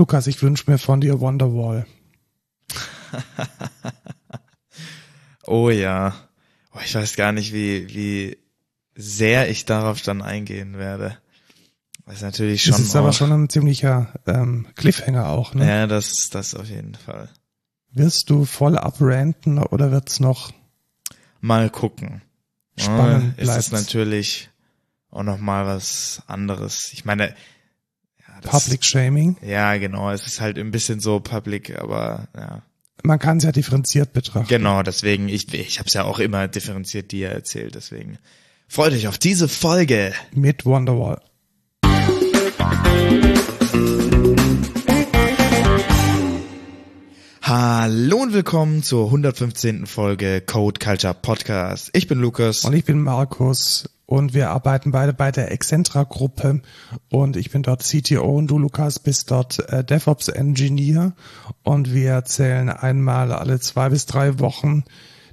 Lukas, ich wünsche mir von dir Wonderwall. oh ja. Oh, ich weiß gar nicht, wie, wie sehr ich darauf dann eingehen werde. Das ist natürlich schon. Das ist aber schon ein ziemlicher ähm, Cliffhanger auch, ne? Ja, das, das auf jeden Fall. Wirst du voll abranten oder wird's noch mal gucken? Spannend ja, ist es natürlich auch noch mal was anderes. Ich meine, das, Public Shaming. Ja, genau. Es ist halt ein bisschen so Public, aber ja. Man kann es ja differenziert betrachten. Genau, deswegen ich ich habe es ja auch immer differenziert dir erzählt, deswegen freut euch auf diese Folge mit Wonderwall. Hallo und willkommen zur 115. Folge Code Culture Podcast. Ich bin Lukas. Und ich bin Markus. Und wir arbeiten beide bei der Excentra Gruppe. Und ich bin dort CTO und du, Lukas, bist dort äh, DevOps Engineer. Und wir erzählen einmal alle zwei bis drei Wochen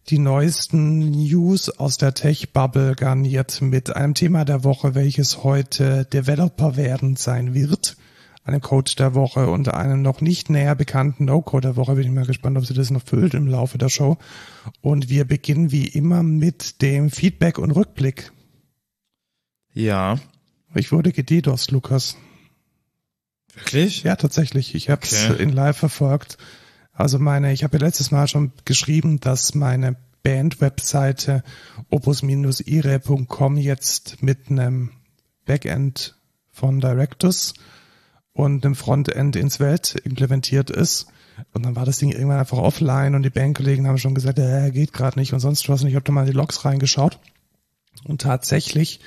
die neuesten News aus der Tech-Bubble garniert mit einem Thema der Woche, welches heute Developer werden sein wird einem Code der Woche und einem noch nicht näher bekannten No-Code der Woche. Bin ich mal gespannt, ob sie das noch füllt im Laufe der Show. Und wir beginnen wie immer mit dem Feedback und Rückblick. Ja. Ich wurde gedidos, Lukas. Wirklich? Ja, tatsächlich. Ich habe es okay. in Live verfolgt. Also meine, ich habe ja letztes Mal schon geschrieben, dass meine Band-Webseite opus-ire.com jetzt mit einem Backend von Directors und einem Frontend ins Welt implementiert ist. Und dann war das Ding irgendwann einfach offline und die Bandkollegen haben schon gesagt, äh, geht gerade nicht und sonst was. Und ich habe da mal in die Logs reingeschaut. Und tatsächlich,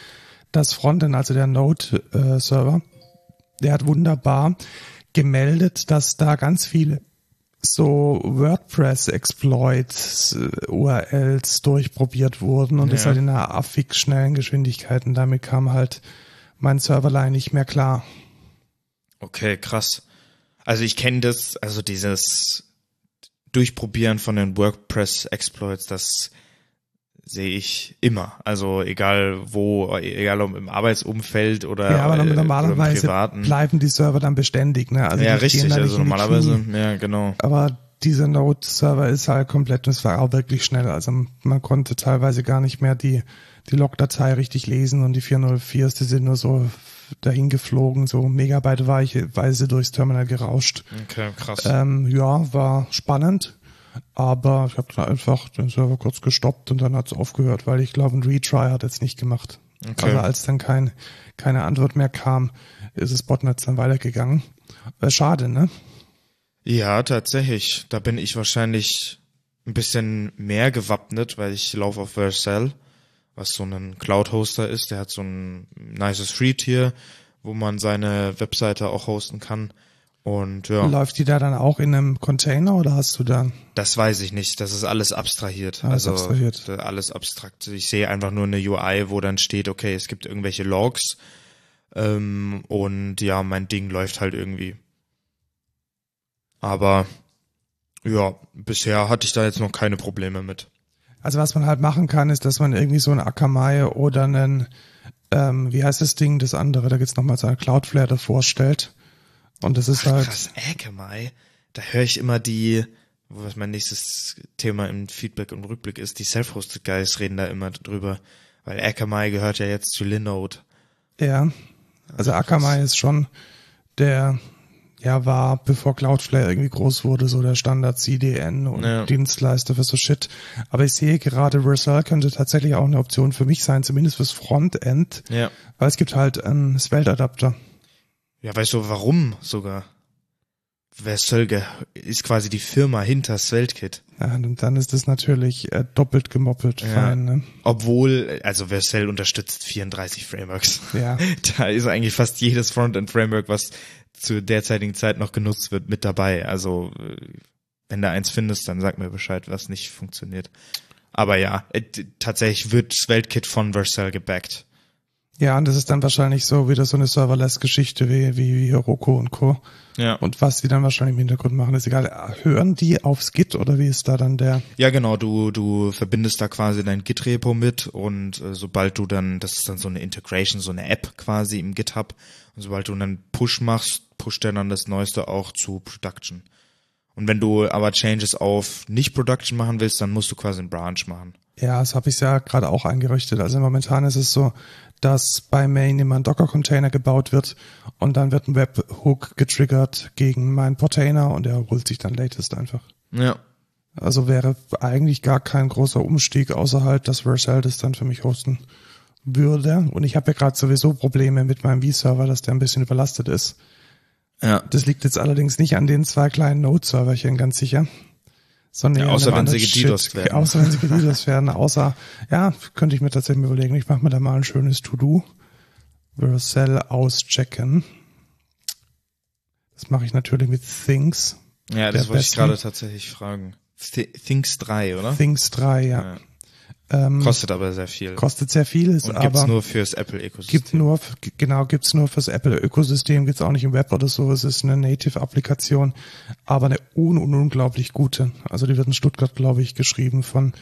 das Frontend, also der Node-Server, der hat wunderbar gemeldet, dass da ganz viele so WordPress-Exploits, äh, URLs durchprobiert wurden und ja. das halt in einer affig schnellen Geschwindigkeit. Und damit kam halt mein Serverline nicht mehr klar. Okay, krass. Also ich kenne das, also dieses Durchprobieren von den WordPress-Exploits, das sehe ich immer. Also egal wo, egal ob im Arbeitsumfeld oder, ja, aber normalerweise oder bleiben die Server dann beständig. Ne? Also ja, richtig. Also normalerweise, ja genau. Aber dieser Node-Server ist halt komplett und es war auch wirklich schnell. Also man konnte teilweise gar nicht mehr die, die Log-Datei richtig lesen und die 404 die sind nur so dahin geflogen, so megabyteweise durchs Terminal gerauscht. Okay, krass. Ähm, ja, war spannend, aber ich habe dann einfach den Server kurz gestoppt und dann hat es aufgehört, weil ich glaube, ein Retry hat jetzt nicht gemacht. Okay. Also als dann kein, keine Antwort mehr kam, ist das Botnetz dann weitergegangen. Äh, schade, ne? Ja, tatsächlich. Da bin ich wahrscheinlich ein bisschen mehr gewappnet, weil ich laufe auf Vercel was so ein Cloud-Hoster ist. Der hat so ein nices Free-Tier, wo man seine Webseite auch hosten kann. Und ja. Läuft die da dann auch in einem Container oder hast du da? Das weiß ich nicht. Das ist alles abstrahiert. Alles also abstrahiert. alles abstrakt. Ich sehe einfach nur eine UI, wo dann steht, okay, es gibt irgendwelche Logs. Ähm, und ja, mein Ding läuft halt irgendwie. Aber ja, bisher hatte ich da jetzt noch keine Probleme mit. Also was man halt machen kann, ist, dass man irgendwie so ein Akamai oder einen, ähm, wie heißt das Ding, das andere, da gibt's nochmal so ein Cloudflare davor stellt. Und das ist Ach, halt. Krass, Akamai. Da höre ich immer die, was mein nächstes Thema im Feedback und Rückblick ist, die Self-Hosted Guys reden da immer drüber. Weil Akamai gehört ja jetzt zu Linode. Ja. Also Akamai ist schon der ja, war, bevor Cloudflare irgendwie groß wurde, so der Standard CDN und ja. Dienstleister für so Shit. Aber ich sehe gerade, Vercel könnte tatsächlich auch eine Option für mich sein, zumindest fürs Frontend. Ja. Weil es gibt halt einen Svelte-Adapter. Ja, weißt du, warum sogar? Vercel ist quasi die Firma hinter SvelteKit. Ja, und dann ist es natürlich äh, doppelt gemoppelt ja. fein, ne? Obwohl, also Vercel unterstützt 34 Frameworks. Ja. da ist eigentlich fast jedes Frontend-Framework, was zur derzeitigen Zeit noch genutzt wird, mit dabei. Also äh, wenn du eins findest, dann sag mir Bescheid, was nicht funktioniert. Aber ja, äh, tatsächlich wird SvelteKit von Vercel gebackt. Ja, und das ist dann wahrscheinlich so wieder so eine Serverless-Geschichte wie, wie, wie Heroku und Co. Ja. Und was die dann wahrscheinlich im Hintergrund machen, ist egal. Hören die aufs Git oder wie ist da dann der? Ja, genau. Du, du verbindest da quasi dein Git-Repo mit und äh, sobald du dann, das ist dann so eine Integration, so eine App quasi im GitHub. Und sobald du einen Push machst, pusht er dann das Neueste auch zu Production. Und wenn du aber Changes auf nicht Production machen willst, dann musst du quasi einen Branch machen. Ja, das habe ich ja gerade auch eingerichtet. Also momentan ist es so, dass bei Main immer ein Docker-Container gebaut wird und dann wird ein Webhook getriggert gegen meinen Portainer und er holt sich dann latest einfach. Ja. Also wäre eigentlich gar kein großer Umstieg, außer halt, dass Vercel das dann für mich hosten würde. Und ich habe ja gerade sowieso Probleme mit meinem V-Server, dass der ein bisschen überlastet ist. Ja. Das liegt jetzt allerdings nicht an den zwei kleinen Node-Serverchen, ganz sicher. Sondern Ja, außer wenn sie Shit. werden. Außer wenn sie gedidost werden. Außer, ja, könnte ich mir tatsächlich überlegen. Ich mache mir da mal ein schönes To-Do. Vercel auschecken. Das mache ich natürlich mit Things. Ja, das wollte ich besten. gerade tatsächlich fragen. Th Things 3, oder? Things 3, ja. Ja. Ähm, Kostet aber sehr viel. kostet sehr viel, ist Und gibt's aber nur fürs Apple-Ökosystem. gibt nur, genau, gibt's nur fürs Apple-Ökosystem, gibt's auch nicht im Web oder so. Es ist eine Native-Applikation, aber eine un un unglaublich gute. Also die wird in Stuttgart, glaube ich, geschrieben von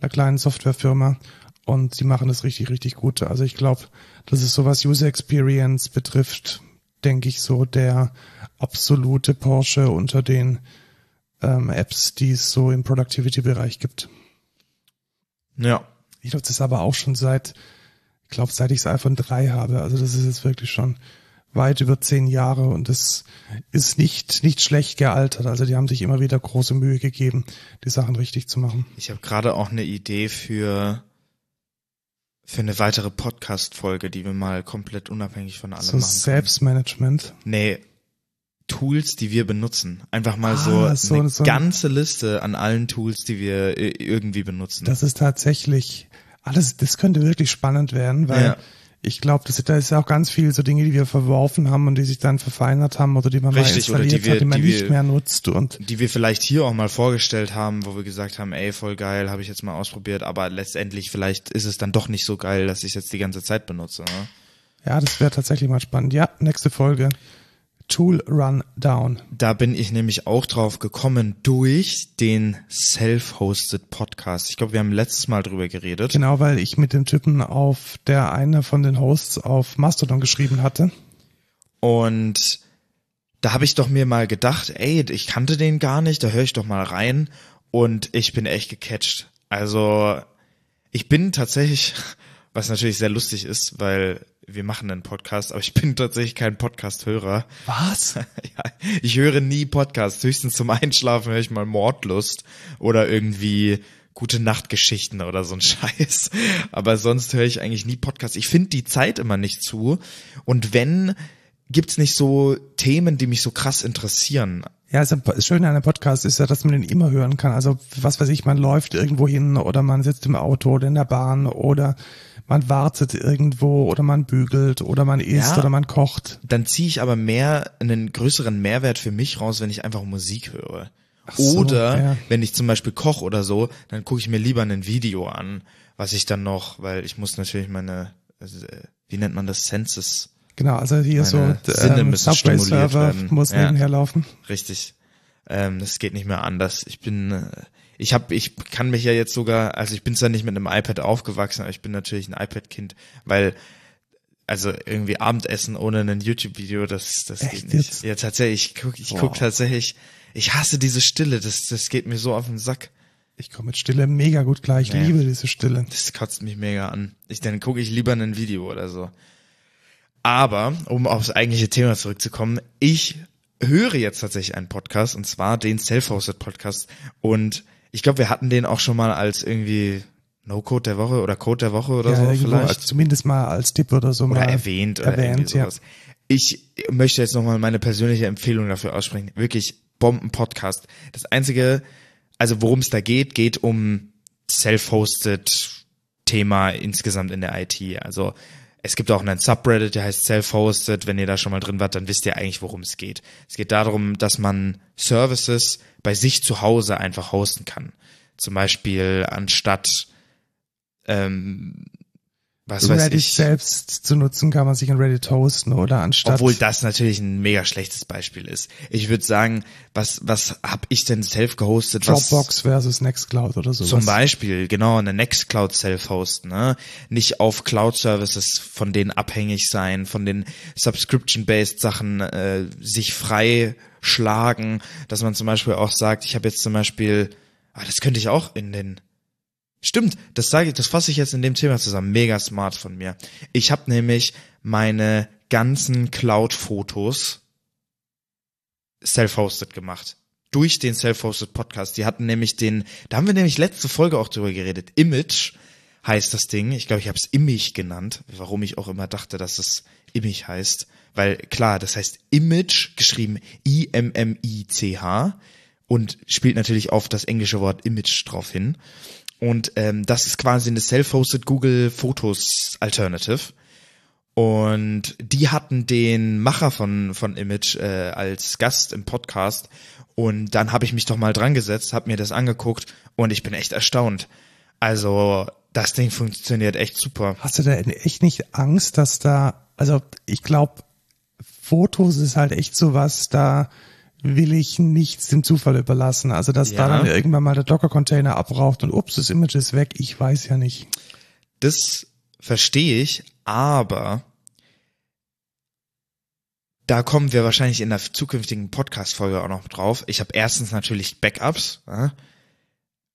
einer kleinen Softwarefirma und die machen das richtig, richtig gut. Also ich glaube, das ist so was User Experience betrifft, denke ich so der absolute Porsche unter den ähm, Apps, die es so im Productivity-Bereich gibt. Ja. Ich nutze es aber auch schon seit, ich glaube, seit ich das iPhone 3 habe. Also das ist jetzt wirklich schon weit über zehn Jahre und das ist nicht, nicht schlecht gealtert. Also die haben sich immer wieder große Mühe gegeben, die Sachen richtig zu machen. Ich habe gerade auch eine Idee für für eine weitere Podcast-Folge, die wir mal komplett unabhängig von allem So machen können. Selbstmanagement. Nee, Tools, die wir benutzen. Einfach mal Ah, so, so- eine so ganze Liste an allen Tools, die wir äh, irgendwie benutzen. Das ist tatsächlich alles, das könnte wirklich spannend werden, weil Ja. ich glaube, da ist ja auch ganz viel so Dinge, die wir verworfen haben und die sich dann verfeinert haben oder die man Richtig, mal oder die installiert wir- hat, die man die nicht wir- mehr nutzt und die wir vielleicht hier auch mal vorgestellt haben, wo wir gesagt haben, ey, voll geil, habe ich jetzt mal ausprobiert, aber letztendlich vielleicht ist es dann doch nicht so geil, dass ich es jetzt die ganze Zeit benutze. Ne? ja, das wäre tatsächlich mal spannend. Ja, nächste Folge. Tool Rundown. Da bin ich nämlich auch drauf gekommen durch den Self-Hosted Podcast. Ich glaube, wir haben letztes Mal drüber geredet. Genau, weil ich mit dem Typen auf der eine von den Hosts auf Mastodon geschrieben hatte. Und da habe ich doch mir mal gedacht, ey, ich kannte den gar nicht, da höre ich doch mal rein und ich bin echt gecatcht. Also ich bin tatsächlich, was natürlich sehr lustig ist, weil wir machen einen Podcast, aber ich bin tatsächlich kein Podcast-Hörer. Was? Ja, ich höre nie Podcasts. Höchstens zum Einschlafen höre ich mal Mordlust oder irgendwie gute Nachtgeschichten oder so ein Scheiß. Aber sonst höre ich eigentlich nie Podcasts. Ich finde die Zeit immer nicht zu. Und wenn, gibt's nicht so Themen, die mich so krass interessieren. Ja, das Schöne an einem Podcast ist ja, dass man den immer hören kann. Also was weiß ich, man läuft irgendwo hin oder man sitzt im Auto oder in der Bahn oder man wartet irgendwo oder man bügelt oder man isst Ja. oder man kocht. Dann ziehe ich aber mehr, einen größeren Mehrwert für mich raus, wenn ich einfach Musik höre. so, oder ja. wenn ich zum Beispiel koche oder so, dann gucke ich mir lieber ein Video an, was ich dann noch, weil ich muss natürlich meine, äh, wie nennt man das, Senses Genau, also hier so ähm, Subway-Server muss Ja. nebenher laufen. Richtig. Ähm, das geht nicht mehr anders. Ich bin, äh, ich habe, ich kann mich ja jetzt sogar, also ich bin zwar nicht mit einem iPad aufgewachsen, aber ich bin natürlich ein iPad-Kind, weil also irgendwie Abendessen ohne ein YouTube-Video, das, das Echt geht nicht. jetzt? Ja, tatsächlich. Ich guck, ich Boah. guck tatsächlich. Ich hasse diese Stille. Das, das geht mir so auf den Sack. Ich komme mit Stille mega gut klar. Ich Nee. liebe diese Stille. Das kotzt mich mega an. Ich, dann gucke ich lieber ein Video oder so. Aber, um aufs eigentliche Thema zurückzukommen, ich höre jetzt tatsächlich einen Podcast, und zwar den Self-Hosted Podcast. Und ich glaube, wir hatten den auch schon mal als irgendwie No-Code der Woche oder Code der Woche oder ja, so irgendwo vielleicht. als, zumindest mal als Tipp oder so oder mal erwähnt oder erwähnt, sowas. Ich möchte jetzt nochmal meine persönliche Empfehlung dafür aussprechen. Wirklich Bomben-Podcast. Das einzige, also worum es da geht, geht um self-hosted Thema insgesamt in der IT. Also es gibt auch einen Subreddit, der heißt self-hosted. Wenn ihr da schon mal drin wart, dann wisst ihr eigentlich, worum es geht. Es geht darum, dass man Services bei sich zu Hause einfach hosten kann. Zum Beispiel anstatt ähm, was weiß Reddit ich. selbst zu nutzen, kann man sich in Reddit hosten oder anstatt. Obwohl das natürlich ein mega schlechtes Beispiel ist. Ich würde sagen, was was hab ich denn self gehostet? Dropbox versus Nextcloud oder so. Zum Beispiel, genau, eine Nextcloud Self-Host, ne? Nicht auf Cloud-Services von denen abhängig sein, von den Subscription-based Sachen äh, sich frei schlagen, dass man zum Beispiel auch sagt, ich habe jetzt zum Beispiel, ah, das könnte ich auch in den Stimmt, das sage ich, das fasse ich jetzt in dem Thema zusammen. Mega smart von mir. Ich habe nämlich meine ganzen Cloud-Fotos self-hosted gemacht. Durch den self-hosted Podcast. Die hatten nämlich den, da haben wir nämlich letzte Folge auch drüber geredet. Image heißt das Ding. Ich glaube, ich habe es Image genannt, warum ich auch immer dachte, dass es Image heißt. Weil klar, das heißt Image, geschrieben I-M-M-I-C-H und spielt natürlich auf das englische Wort Image drauf hin. Und ähm, das ist quasi eine self-hosted Google Photos Alternative. Und die hatten den Macher von, von Image äh, als Gast im Podcast. Und dann habe ich mich doch mal dran gesetzt, habe mir das angeguckt und ich bin echt erstaunt. Also das Ding funktioniert echt super. Hast du da echt nicht Angst, dass da, also ich glaube, Fotos ist halt echt so was, da will ich nichts dem Zufall überlassen. Also dass Ja. da dann irgendwann mal der Docker-Container abraucht und ups, das Image ist weg, ich weiß ja nicht. Das verstehe ich, aber da kommen wir wahrscheinlich in der zukünftigen Podcast-Folge auch noch drauf. Ich habe erstens natürlich Backups ja,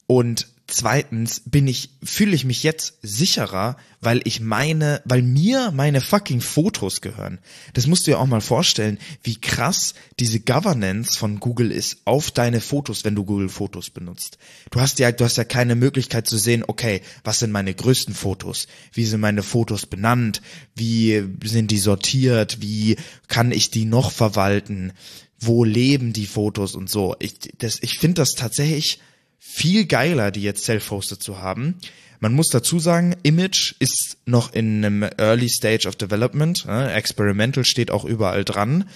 und zweitens bin ich fühle ich mich jetzt sicherer, weil ich meine, weil mir meine fucking Fotos gehören. Das musst du dir auch mal vorstellen, wie krass diese Governance von Google ist auf deine Fotos, wenn du Google Fotos benutzt. Du hast ja du hast ja keine Möglichkeit zu sehen, okay, was sind meine größten Fotos? Wie sind meine Fotos benannt? Wie sind die sortiert? Wie kann ich die noch verwalten? Wo leben die Fotos und so? Ich das ich finde das tatsächlich viel geiler, die jetzt self-hosted zu haben. Man muss dazu sagen, Image ist noch in einem Early Stage of Development. ne? Experimental steht auch überall dran.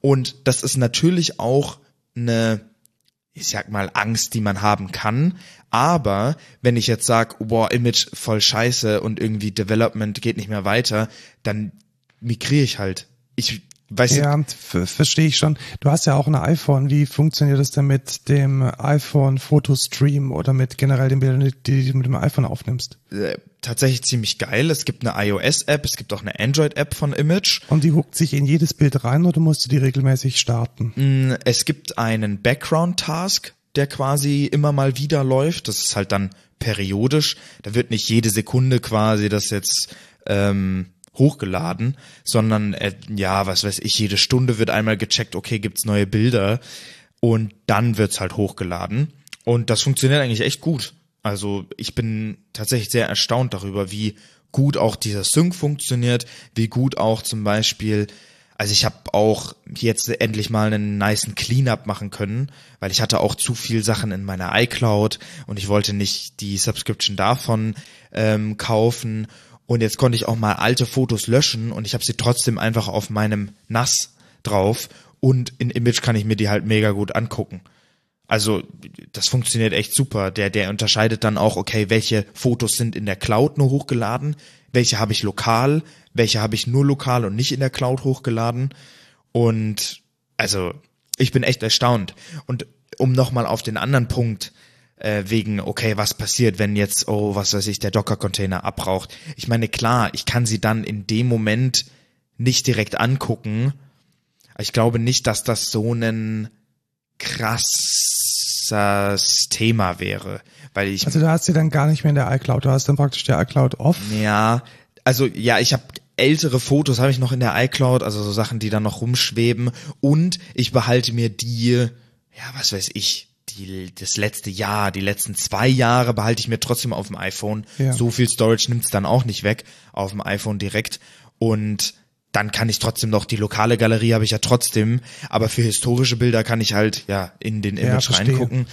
Und das ist natürlich auch eine, ich sag mal, Angst, die man haben kann. Aber wenn ich jetzt sag, boah, Image voll scheiße und irgendwie Development geht nicht mehr weiter, dann migriere ich halt. Ich weiß nicht, Ja, verstehe ich schon. Du hast ja auch ein iPhone. Wie funktioniert das denn mit dem iPhone Fotostream oder mit generell den Bildern, die du mit dem iPhone aufnimmst? äh, tatsächlich ziemlich geil. Es gibt eine iOS-App, es gibt auch eine Android-App von Image. Und die huckt sich in jedes Bild rein oder musst du die regelmäßig starten? Mm, Es gibt einen Background-Task, der quasi immer mal wieder läuft. Das ist halt dann periodisch. Da wird nicht jede Sekunde quasi das jetzt ähm, hochgeladen, sondern äh, ja, was weiß ich, jede Stunde wird einmal gecheckt, okay, gibt's neue Bilder und dann wird's halt hochgeladen. Und das funktioniert eigentlich echt gut. Also ich bin tatsächlich sehr erstaunt darüber, wie gut auch dieser Sync funktioniert, wie gut auch zum Beispiel, also ich habe auch jetzt endlich mal einen niceen Cleanup machen können, weil ich hatte auch zu viel Sachen in meiner iCloud und ich wollte nicht die Subscription davon ähm, kaufen. Und jetzt konnte ich auch mal alte Fotos löschen und ich habe sie trotzdem einfach auf meinem NAS drauf und in Image kann ich mir die halt mega gut angucken. Also das funktioniert echt super. Der, der unterscheidet dann auch, okay, welche Fotos sind in der Cloud nur hochgeladen, welche habe ich lokal, welche habe ich nur lokal und nicht in der Cloud hochgeladen. Und also ich bin echt erstaunt. Und um nochmal auf den anderen Punkt äh, wegen, okay, was passiert, wenn jetzt, oh, was weiß ich, der Docker-Container abraucht. Ich meine, klar, ich kann sie dann in dem Moment nicht direkt angucken. Ich glaube nicht, dass das so ein krasses Thema wäre, weil ich Also du hast sie dann gar nicht mehr in der iCloud. Du hast dann praktisch die iCloud off. ja, also ja, ich habe ältere Fotos habe ich noch in der iCloud, also so Sachen, die dann noch rumschweben und ich behalte mir die, ja, was weiß ich, die das letzte Jahr, die letzten zwei Jahre behalte ich mir trotzdem auf dem iPhone. Ja. So viel Storage nimmt's dann auch nicht weg auf dem iPhone direkt und dann kann ich trotzdem noch die lokale Galerie habe ich ja trotzdem, aber für historische Bilder kann ich halt ja in den Ja, Image verstehe. reingucken.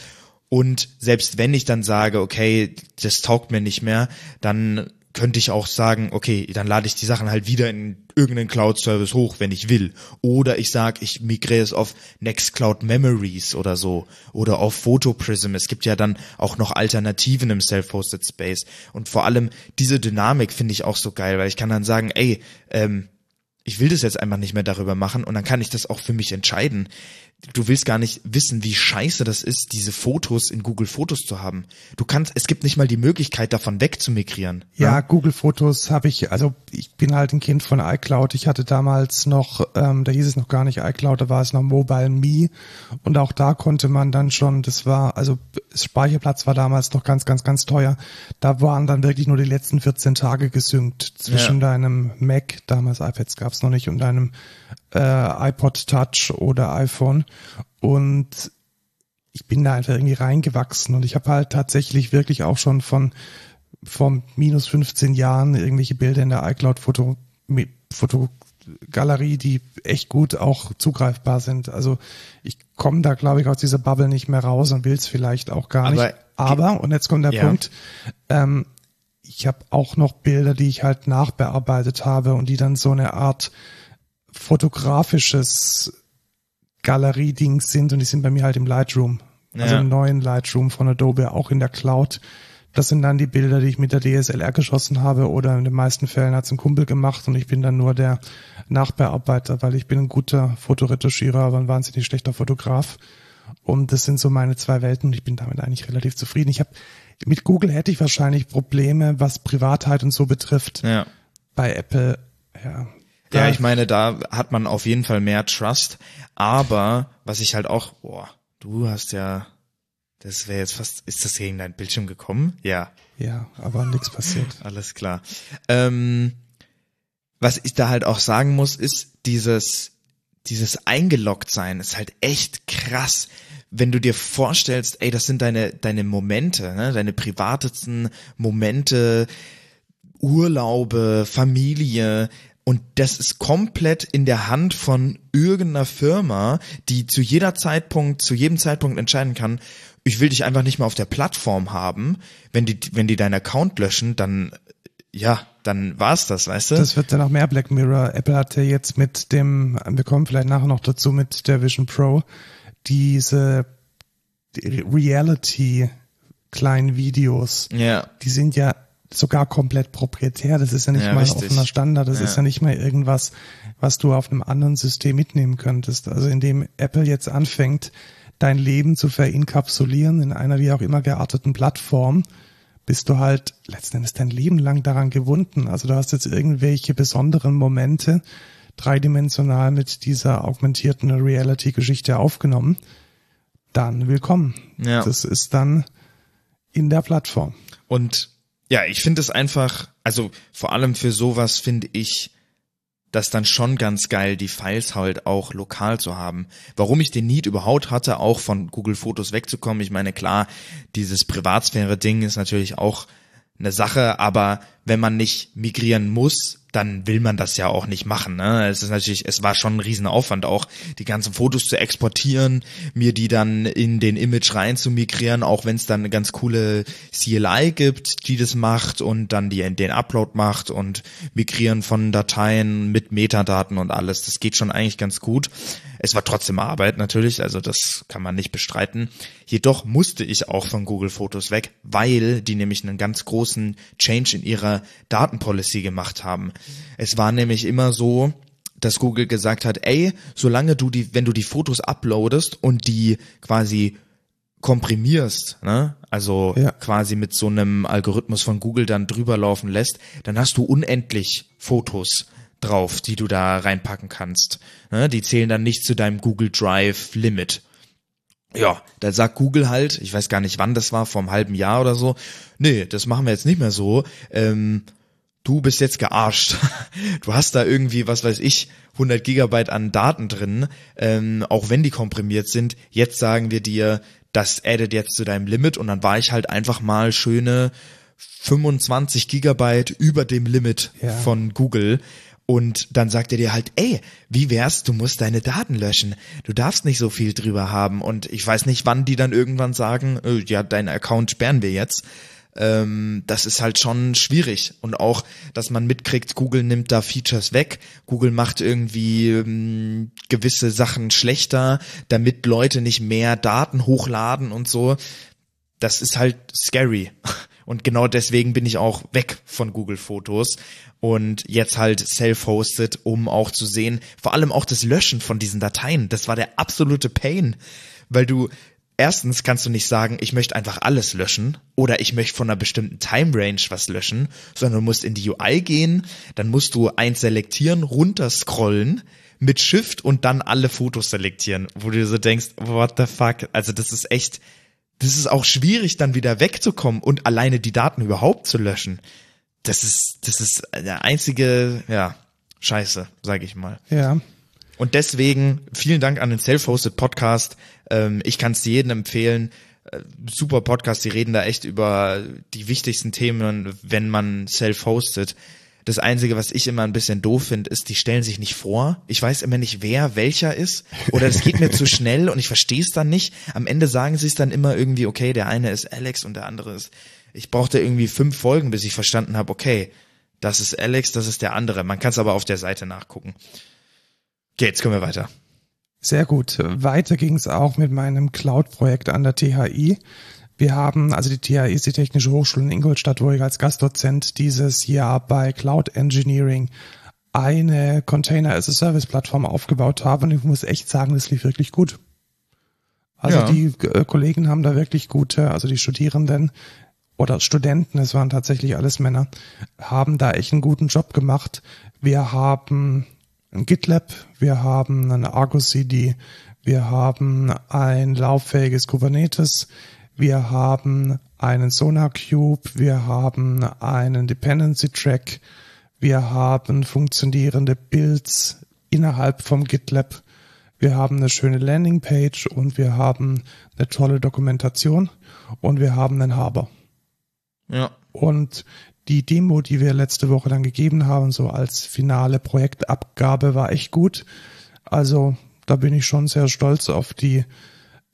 Und selbst wenn ich dann sage, okay, das taugt mir nicht mehr, dann könnte ich auch sagen, okay, dann lade ich die Sachen halt wieder in irgendeinen Cloud-Service hoch, wenn ich will. Oder ich sage, ich migriere es auf Nextcloud Memories oder so. Oder auf PhotoPrism. Es gibt ja dann auch noch Alternativen im Self-Hosted Space. Und vor allem diese Dynamik finde ich auch so geil, weil ich kann dann sagen, ey, ähm, ich will das jetzt einfach nicht mehr darüber machen und dann kann ich das auch für mich entscheiden du willst gar nicht wissen, wie scheiße das ist, diese Fotos in Google Fotos zu haben. Du kannst, es gibt nicht mal die Möglichkeit, davon wegzumigrieren. Ja, ja? Google Fotos habe ich, also ich bin halt ein Kind von iCloud. Ich hatte damals noch, ähm, da hieß es noch gar nicht iCloud, da war es noch Mobile Me und auch da konnte man dann schon, das war, also Speicherplatz war damals noch ganz, ganz, ganz teuer. Da waren dann wirklich nur die letzten 14 Tage gesynkt zwischen ja. deinem Mac, damals iPads gab es noch nicht, und deinem äh, iPod Touch oder iPhone und ich bin da einfach irgendwie reingewachsen und ich habe halt tatsächlich wirklich auch schon von vom minus 15 Jahren irgendwelche Bilder in der iCloud Foto Fotogalerie, die echt gut auch zugreifbar sind. Also ich komme da, glaube ich, aus dieser Bubble nicht mehr raus und will es vielleicht auch gar Aber, nicht. Aber, und jetzt kommt der ja. Punkt, ähm, ich habe auch noch Bilder, die ich halt nachbearbeitet habe und die dann so eine Art fotografisches Galerie-Dings sind und die sind bei mir halt im Lightroom. Also ja. Also im neuen Lightroom von Adobe, auch in der Cloud. Das sind dann die Bilder, die ich mit der DSLR geschossen habe oder in den meisten Fällen hat es ein Kumpel gemacht und ich bin dann nur der Nachbearbeiter, weil ich bin ein guter Fotoretuschierer, aber ein wahnsinnig schlechter Fotograf. Und das sind so meine zwei Welten und ich bin damit eigentlich relativ zufrieden. Ich habe mit Google hätte ich wahrscheinlich Probleme, was Privatheit und so betrifft. Ja. Bei Apple, ja, ja, ich meine, da hat man auf jeden Fall mehr Trust. Aber was ich halt auch, boah, du hast ja, das wäre jetzt fast, ist das gegen dein Bildschirm gekommen? Ja. Ja, aber nichts passiert. Alles klar. Ähm, was ich da halt auch sagen muss, ist dieses, dieses eingeloggt sein ist halt echt krass. Wenn du dir vorstellst, ey, das sind deine, deine Momente, ne, deine privatesten Momente, Urlaube, Familie, und das ist komplett in der Hand von irgendeiner Firma, die zu jeder Zeitpunkt, zu jedem Zeitpunkt entscheiden kann, ich will dich einfach nicht mehr auf der Plattform haben. Wenn die, wenn die deinen Account löschen, dann, ja, dann war's das, weißt du? Das wird dann auch mehr Black Mirror. Apple hat ja jetzt mit dem, wir kommen vielleicht nachher noch dazu, mit der Vision Pro, diese Reality kleinen Videos. Ja. Die sind ja sogar komplett proprietär. Das ist ja nicht ja, mal richtig. ein offener Standard. Das ja. ist ja nicht mal irgendwas, was du auf einem anderen System mitnehmen könntest. Also indem Apple jetzt anfängt, dein Leben zu verinkapsulieren in einer wie auch immer gearteten Plattform, bist du halt letzten Endes dein Leben lang daran gewunden. Also du hast jetzt irgendwelche besonderen Momente dreidimensional mit dieser augmentierten Reality-Geschichte aufgenommen. Dann willkommen. Ja. Das ist dann in der Plattform. Und ja, ich finde es einfach, also vor allem für sowas finde ich das dann schon ganz geil, die Files halt auch lokal zu haben. Warum ich den Need überhaupt hatte, auch von Google Fotos wegzukommen, ich meine, klar, dieses Privatsphäre-Ding ist natürlich auch eine Sache, aber wenn man nicht migrieren muss, dann will man das ja auch nicht machen. Ne? Es ist natürlich, es war schon ein Riesenaufwand auch, die ganzen Fotos zu exportieren, mir die dann in den Image rein zu migrieren, auch wenn es dann eine ganz coole CLI gibt, die das macht und dann die den Upload macht und migrieren von Dateien mit Metadaten und alles. Das geht schon eigentlich ganz gut. Es war trotzdem Arbeit natürlich, also das kann man nicht bestreiten. Jedoch musste ich auch von Google Fotos weg, weil die nämlich einen ganz großen Change in ihrer Datenpolicy gemacht haben. Es war nämlich immer so, dass Google gesagt hat, ey, solange du die, wenn du die Fotos uploadest und die quasi komprimierst, ne? also ja. quasi mit so einem Algorithmus von Google dann drüber laufen lässt, dann hast du unendlich Fotos drauf, die du da reinpacken kannst. Ne? Die zählen dann nicht zu deinem Google Drive Limit. Ja, da sagt Google halt, ich weiß gar nicht wann das war, vor einem halben Jahr oder so, nee, das machen wir jetzt nicht mehr so. Ähm, du bist jetzt gearscht. Du hast da irgendwie, was weiß ich, 100 Gigabyte an Daten drin, ähm, auch wenn die komprimiert sind. Jetzt sagen wir dir, das addet jetzt zu deinem Limit und dann war ich halt einfach mal schöne 25 Gigabyte über dem Limit ja. von Google. Und dann sagt er dir halt, ey, wie wär's, du musst deine Daten löschen. Du darfst nicht so viel drüber haben. Und ich weiß nicht, wann die dann irgendwann sagen, äh, ja, deinen Account sperren wir jetzt. ähm, das ist halt schon schwierig. Und auch, dass man mitkriegt, Google nimmt da Features weg, Google macht irgendwie ähm, gewisse Sachen schlechter, damit Leute nicht mehr Daten hochladen und so. Das ist halt scary. Und genau deswegen bin ich auch weg von Google Fotos und jetzt halt self-hosted, um auch zu sehen, vor allem auch das Löschen von diesen Dateien. Das war der absolute Pain, weil du erstens kannst du nicht sagen, ich möchte einfach alles löschen oder ich möchte von einer bestimmten Time Range was löschen, sondern du musst in die UI gehen, dann musst du eins selektieren, runterscrollen mit Shift und dann alle Fotos selektieren, wo du so denkst, what the fuck? Also das ist echt, das ist auch schwierig dann wieder wegzukommen und alleine die Daten überhaupt zu löschen. Das ist, das ist der einzige, ja, Scheiße, sag ich mal. Ja. Und deswegen vielen Dank an den Self-Hosted Podcast. Ähm, ich kann es jedem empfehlen. Äh, super Podcast, die reden da echt über die wichtigsten Themen, wenn man self-hosted. Das Einzige, was ich immer ein bisschen doof finde, ist, die stellen sich nicht vor. Ich weiß immer nicht, wer welcher ist. Oder es geht mir zu schnell und ich verstehe es dann nicht. Am Ende sagen sie es dann immer irgendwie, okay, der eine ist Alex und der andere ist. Ich brauchte irgendwie fünf Folgen, bis ich verstanden habe, okay, das ist Alex, das ist der andere. Man kann es aber auf der Seite nachgucken. Okay, jetzt kommen wir weiter. Sehr gut. Weiter ging es auch mit meinem Cloud-Projekt an der THI. Wir haben, also die ist die Technische Hochschule in Ingolstadt, wo ich als Gastdozent dieses Jahr bei Cloud Engineering eine Container-as-a-Service-Plattform aufgebaut habe und ich muss echt sagen, das lief wirklich gut. Also Ja. die äh, Kollegen haben da wirklich gute, also die Studierenden oder Studenten, es waren tatsächlich alles Männer, haben da echt einen guten Job gemacht. Wir haben ein GitLab, wir haben ein Argo CD, wir haben ein lauffähiges Kubernetes, wir haben einen Sonar Cube, wir haben einen Dependency Track, wir haben funktionierende Builds innerhalb vom GitLab, wir haben eine schöne Landingpage und wir haben eine tolle Dokumentation und wir haben einen Harbor. Ja. Und die Demo, die wir letzte Woche dann gegeben haben, so als finale Projektabgabe, war echt gut. Also da bin ich schon sehr stolz auf die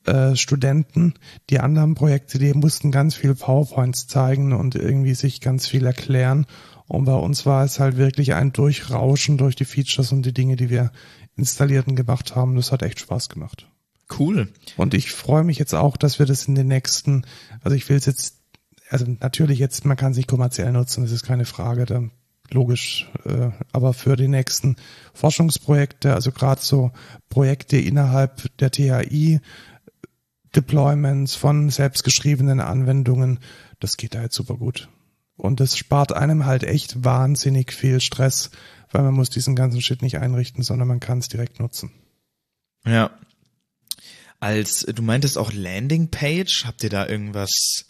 äh, Studenten. Die anderen Projekte, die mussten ganz viel PowerPoints zeigen und irgendwie sich ganz viel erklären. Und bei uns war es halt wirklich ein Durchrauschen durch die Features und die Dinge, die wir installierten gemacht haben. Das hat echt Spaß gemacht. Cool. Und ich freue mich jetzt auch, dass wir das in den nächsten, also ich will es jetzt, also natürlich jetzt, man kann es nicht kommerziell nutzen, das ist keine Frage, da, logisch, äh, aber für die nächsten Forschungsprojekte, also gerade so Projekte innerhalb der THI, Deployments von selbstgeschriebenen Anwendungen, das geht da jetzt super gut. Und das spart einem halt echt wahnsinnig viel Stress, weil man muss diesen ganzen Shit nicht einrichten, sondern man kann es direkt nutzen. Ja. Als du meintest auch Landingpage, habt ihr da irgendwas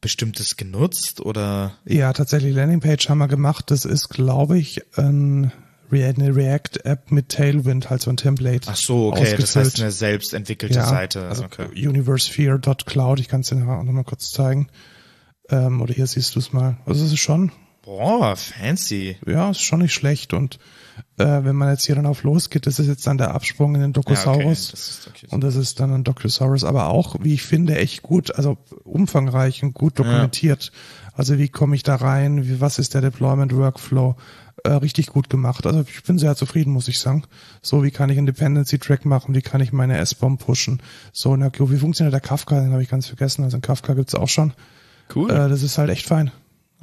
Bestimmtes genutzt oder? Ja, tatsächlich Landingpage haben wir gemacht. Das ist, glaube ich, ein eine React-App mit Tailwind, halt so ein Template. Ach so, okay, das heißt eine selbst entwickelte ja, Seite. Also okay. universphere.cloud, ich kann es dir auch nochmal kurz zeigen. Ähm, oder hier siehst du es mal. Also es ist schon, Boah, fancy. ja, ist schon nicht schlecht. Und äh, wenn man jetzt hier dann auf losgeht, das ist jetzt dann der Absprung in den Docosaurus. das ist okay. Und das ist dann ein Docusaurus, aber auch, wie ich finde, echt gut, also umfangreich und gut dokumentiert. Also wie komme ich da rein, wie, was ist der Deployment Workflow, äh, richtig gut gemacht. Also ich bin sehr zufrieden, muss ich sagen. So, wie kann ich einen Dependency Track machen, wie kann ich meine S-Bomb pushen. So, na, wie funktioniert der Kafka, den habe ich ganz vergessen. Also einen Kafka gibt's auch schon. Cool. Äh, das ist halt echt fein.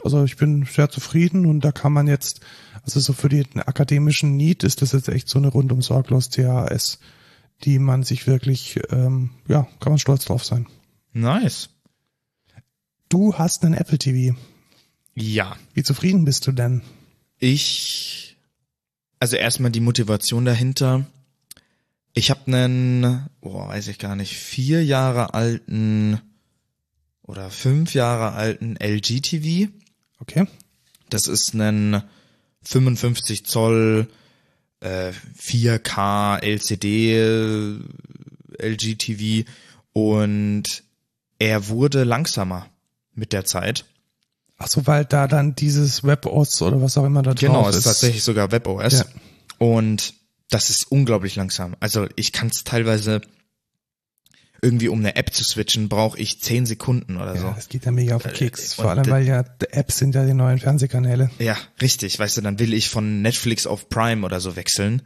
Also ich bin sehr zufrieden und da kann man jetzt, also so für den akademischen Need ist das jetzt echt so eine rundum sorglos THS, die man sich wirklich, ähm, ja, kann man stolz drauf sein. nice. Du hast einen Apple TV. Ja. Wie zufrieden bist du denn? Ich, also erstmal die Motivation dahinter. Ich habe einen, boah, weiß ich gar nicht, vier Jahre alten oder fünf Jahre alten LG TV. Okay. Das ist ein 55 Zoll äh, 4K LCD LG TV und er wurde langsamer mit der Zeit. Ach so, weil da dann dieses WebOS oder was auch immer da Genau, drauf es ist. ist tatsächlich sogar WebOS. Ja. Und das ist unglaublich langsam. Also ich kann es teilweise irgendwie um eine App zu switchen, brauche ich zehn Sekunden oder so. Ja, das geht ja mega auf den Keks. Vor und allem, weil ja die Apps sind ja die neuen Fernsehkanäle. Ja, richtig. Weißt du, dann will ich von Netflix auf Prime oder so wechseln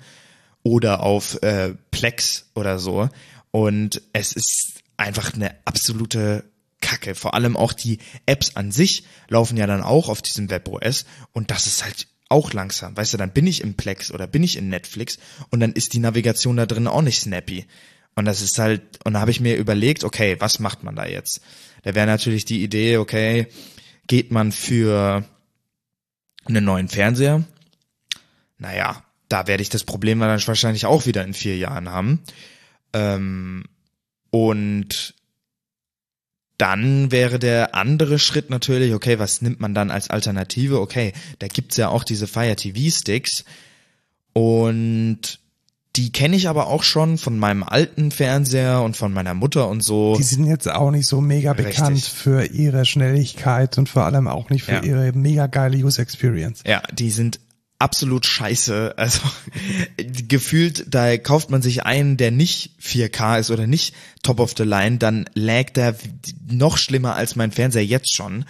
oder auf äh, Plex oder so. Und es ist einfach eine absolute Kacke. Vor allem auch die Apps an sich laufen ja dann auch auf diesem WebOS und das ist halt auch langsam. Weißt du, dann bin ich im Plex oder bin ich in Netflix und dann ist die Navigation da drin auch nicht snappy. Und das ist halt, und da habe ich mir überlegt, okay, was macht man da jetzt? Da wäre natürlich die Idee, okay, geht man für einen neuen Fernseher? Naja, da werde ich das Problem dann wahrscheinlich auch wieder in vier Jahren haben. Ähm, und dann wäre der andere Schritt natürlich, okay, was nimmt man dann als Alternative? Okay, da gibt's ja auch diese Fire TV Sticks und die kenne ich aber auch schon von meinem alten Fernseher und von meiner Mutter und so. Die sind jetzt auch nicht so mega Richtig. bekannt für ihre Schnelligkeit und vor allem auch nicht für Ja. ihre mega geile User Experience. Ja, die sind absolut scheiße. Also gefühlt, da kauft man sich einen, der nicht 4K ist oder nicht top of the line, dann lag der noch schlimmer als mein Fernseher jetzt schon.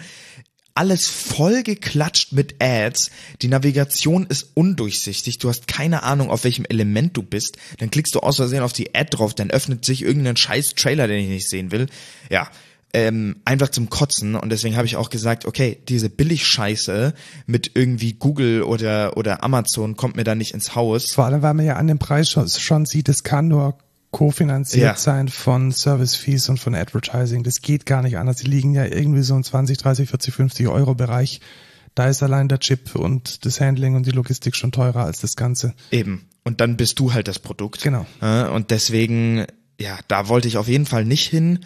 Alles voll geklatscht mit Ads. Die Navigation ist undurchsichtig. Du hast keine Ahnung, auf welchem Element du bist. Dann klickst du aus Versehen auf die Ad drauf, dann öffnet sich irgendein scheiß Trailer, den ich nicht sehen will. Ja, ähm, einfach zum Kotzen und deswegen habe ich auch gesagt, okay, diese Billigscheiße mit irgendwie Google oder oder Amazon kommt mir da nicht ins Haus. Vor allem, weil man ja an dem Preis schon, schon sieht, es kann nur kofinanziert Ja. sein von Service Fees und von Advertising. Das geht gar nicht anders. Die liegen ja irgendwie so im 20, 30, 40, 50 Euro Bereich. Da ist allein der Chip und das Handling und die Logistik schon teurer als das Ganze. Eben. Und dann bist du halt das Produkt. Genau. Und deswegen, ja, da wollte ich auf jeden Fall nicht hin.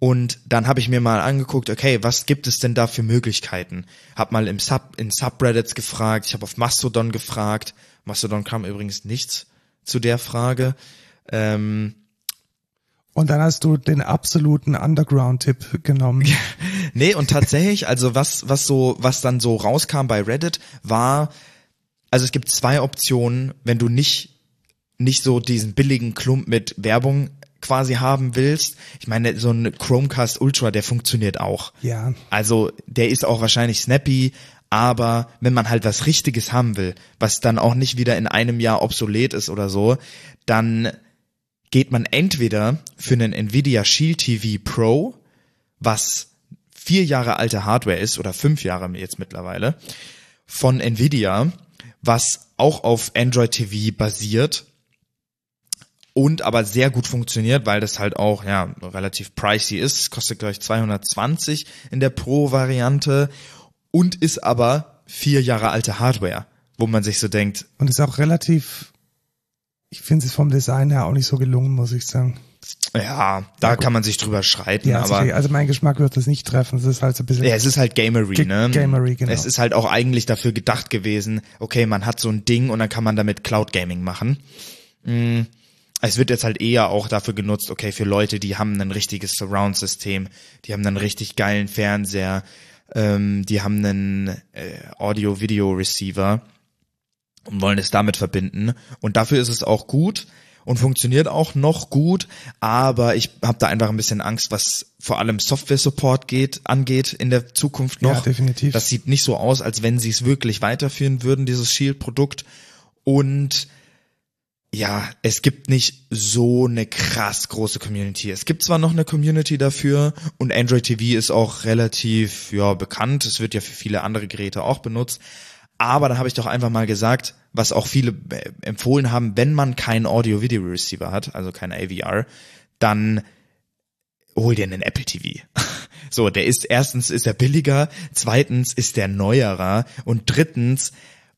Und dann habe ich mir mal angeguckt, okay, was gibt es denn da für Möglichkeiten? Hab mal im Sub, in Subreddits gefragt, ich habe auf Mastodon gefragt. Mastodon kam übrigens nichts zu der Frage. Ähm, Und dann hast du den absoluten Underground-Tipp genommen. Nee, und tatsächlich, also was, was so, was dann so rauskam bei Reddit, war, also es gibt zwei Optionen, wenn du nicht, nicht so diesen billigen Klump mit Werbung quasi haben willst. Ich meine, so ein Chromecast Ultra, der funktioniert auch. Ja. Also, der ist auch wahrscheinlich snappy, aber wenn man halt was Richtiges haben will, was dann auch nicht wieder in einem Jahr obsolet ist oder so, dann geht man entweder für einen Nvidia Shield TV Pro, was vier Jahre alte Hardware ist oder fünf Jahre jetzt mittlerweile, von Nvidia, was auch auf Android TV basiert und aber sehr gut funktioniert, weil das halt auch ja relativ pricey ist. Kostet gleich 220 in der Pro-Variante und ist aber vier Jahre alte Hardware, wo man sich so denkt, Und ist auch relativ, ich finde es vom Design her auch nicht so gelungen, muss ich sagen. ja, da kann man sich drüber streiten, Ja, also, aber also mein Geschmack wird das nicht treffen. Es ist halt so ein bisschen Ja, es ist halt Gamery, ne? Gamery, genau. Es ist halt auch eigentlich dafür gedacht gewesen, okay, man hat so ein Ding und dann kann man damit Cloud Gaming machen. Mm, Es wird jetzt halt eher auch dafür genutzt, okay, für Leute, die haben ein richtiges Surround-System, die haben einen richtig geilen Fernseher, ähm, die haben einen äh, Audio-Video-Receiver und wollen es damit verbinden. Und dafür ist es auch gut und funktioniert auch noch gut, aber ich habe da einfach ein bisschen Angst, was vor allem Software-Support geht, angeht in der Zukunft noch. Ja, definitiv. Das sieht nicht so aus, als wenn sie es wirklich weiterführen würden, dieses Shield-Produkt. Und ja, es gibt nicht so eine krass große Community. Es gibt zwar noch eine Community dafür und Android TV ist auch relativ ja bekannt. Es wird ja für viele andere Geräte auch benutzt. Aber da habe ich doch einfach mal gesagt, was auch viele äh, empfohlen haben, wenn man keinen Audio-Video-Receiver hat, also kein AVR, dann hol dir einen Apple TV. So, der ist erstens ist er billiger, zweitens ist der neuerer und drittens,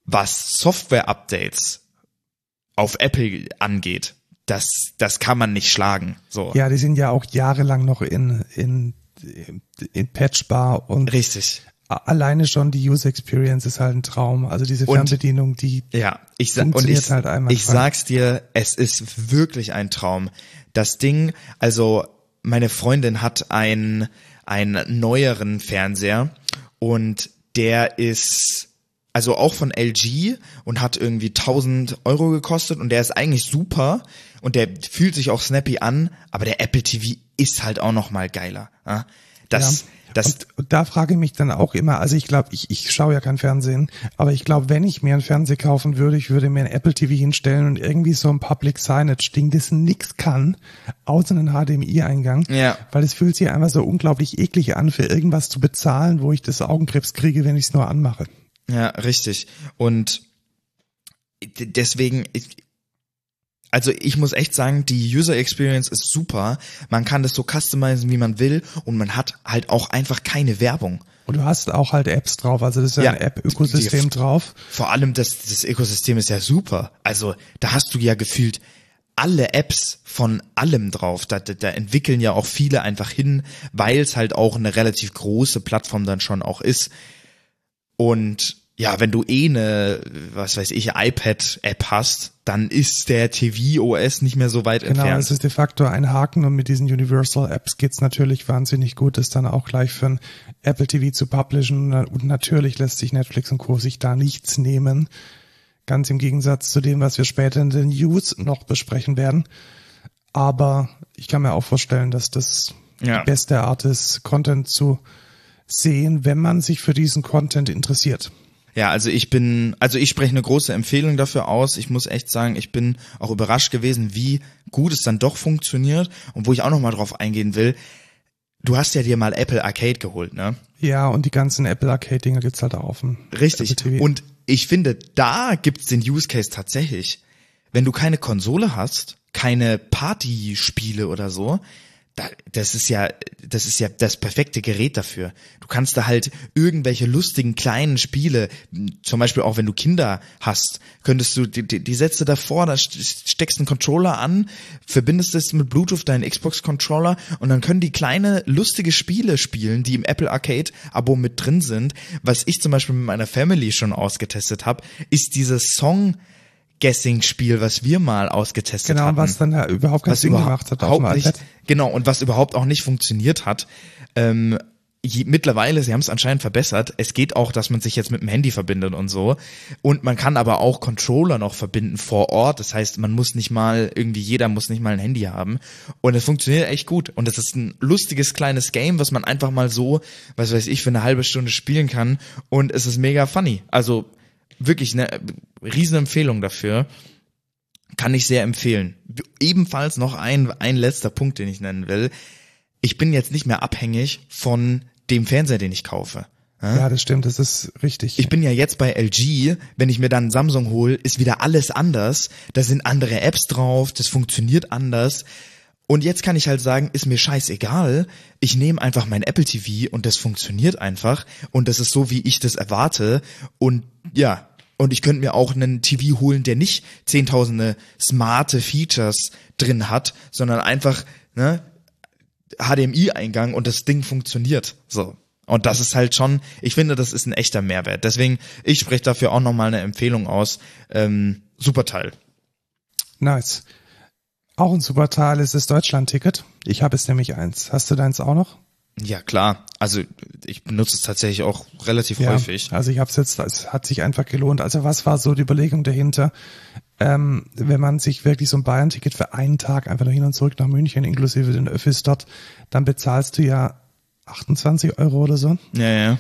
was Software-Updates auf Apple angeht, das, das kann man nicht schlagen. So. Ja, die sind ja auch jahrelang noch in, in, in Patchbar und Richtig. Alleine schon die User Experience ist halt ein Traum. Also diese Und- Fernbedienung, die Ja, ich sa- und Funktioniert ich, halt einmal ich frei. sag's dir, es ist wirklich ein Traum. Das Ding, also meine Freundin hat ein einen neueren Fernseher und der ist also auch von LG und hat irgendwie 1000 Euro gekostet und der ist eigentlich super und der fühlt sich auch snappy an, aber der Apple TV ist halt auch noch mal geiler. Das, Ja. Das, und, und da frage ich mich dann auch immer, also ich glaube, ich, ich schaue ja kein Fernsehen, aber ich glaube, wenn ich mir einen Fernseher kaufen würde, ich würde mir ein Apple TV hinstellen und irgendwie so ein Public Signage Ding, das nix kann, außer einen HDMI-Eingang, Ja. weil es fühlt sich einfach so unglaublich eklig an, für irgendwas zu bezahlen, wo ich das Augenkrebs kriege, wenn ich es nur anmache. Ja, richtig. Und deswegen, ich- also ich muss echt sagen, die User Experience ist super. Man kann das so customizen, wie man will und man hat halt auch einfach keine Werbung. Und du hast auch halt Apps drauf, also das ist ja, Ja, ein App-Ökosystem drauf. Vor allem das, das Ökosystem ist ja super. Also da hast du ja gefühlt alle Apps von allem drauf. Da, da, da entwickeln ja auch viele einfach hin, weil es halt auch eine relativ große Plattform dann schon auch ist. Und ja, wenn du eh eine, was weiß ich, iPad-App hast, dann ist der TV-OS nicht mehr so weit Genau, entfernt. es ist de facto ein Haken und mit diesen Universal Apps geht's natürlich wahnsinnig gut, das dann auch gleich für ein Apple TV zu publishen und natürlich lässt sich Netflix und Co. sich da nichts nehmen. Ganz im Gegensatz zu dem, was wir später in den News noch besprechen werden. Aber ich kann mir auch vorstellen, dass das Ja. die beste Art ist, Content zu sehen, wenn man sich für diesen Content interessiert. Ja, also ich bin, also ich spreche eine große Empfehlung dafür aus. Ich muss echt sagen, ich bin auch überrascht gewesen, wie gut es dann doch funktioniert und wo ich auch noch mal drauf eingehen will. Du hast ja dir mal Apple Arcade geholt, ne? Ja, und die ganzen Apple Arcade-Dinger gibt's halt auch auf dem Richtig. Und ich finde, da gibt's den Use Case tatsächlich. Wenn du keine Konsole hast, keine Partyspiele oder so, das ist ja, das ist ja das perfekte Gerät dafür. Du kannst da halt irgendwelche lustigen kleinen Spiele, zum Beispiel auch wenn du Kinder hast, könntest du die, die, die Sätze davor, da st- steckst einen Controller an, verbindest es mit Bluetooth deinen Xbox Controller und dann können die kleine lustige Spiele spielen, die im Apple Arcade Abo mit drin sind. Was ich zum Beispiel mit meiner Family schon ausgetestet habe, ist dieses Song Guessing-Spiel, was wir mal ausgetestet Genau, hatten was dann ja überhaupt keinen Sinn überhaupt gemacht hat dem nicht, genau und was überhaupt auch nicht funktioniert hat. Ähm, je, mittlerweile, sie haben es anscheinend verbessert. Es geht auch, dass man sich jetzt mit dem Handy verbindet und so. Und man kann aber auch Controller noch verbinden vor Ort. Das heißt, man muss nicht mal irgendwie jeder muss nicht mal ein Handy haben. Und es funktioniert echt gut. Und es ist ein lustiges kleines Game, was man einfach mal so, was weiß ich, für eine halbe Stunde spielen kann. Und es ist mega funny. Also wirklich eine Riesenempfehlung dafür kann ich sehr empfehlen. Ebenfalls noch ein, ein letzter Punkt, den ich nennen will. Ich bin jetzt nicht mehr abhängig von dem Fernseher, den ich kaufe. Ja? Das stimmt, das ist richtig. Ich bin ja jetzt bei LG, wenn ich mir dann Samsung hole, ist wieder alles anders. Da sind andere Apps drauf, das funktioniert anders. Und jetzt kann ich halt sagen, ist mir scheißegal. Ich nehme einfach mein Apple TV und das funktioniert einfach. Und das ist so, wie ich das erwarte. Und ja, und ich könnte mir auch einen TV holen, der nicht zehntausende smarte Features drin hat, sondern einfach ne, HDMI-Eingang und das Ding funktioniert. So. Und das ist halt schon, ich finde, das ist ein echter Mehrwert. Deswegen, ich spreche dafür auch nochmal eine Empfehlung aus. Ähm, super Teil. nice. Auch ein super Teil ist das Deutschland-Ticket. Ich habe es nämlich eins. Hast du deins auch noch? Ja, klar. Also ich benutze es tatsächlich auch relativ häufig. Also ich habe es jetzt, es hat sich einfach gelohnt. Also was war so die Überlegung dahinter? Ähm, wenn man sich wirklich so ein Bayern-Ticket für einen Tag einfach nur hin und zurück nach München inklusive den Öffis dort, dann bezahlst du ja 28 Euro oder so. Ja, ja.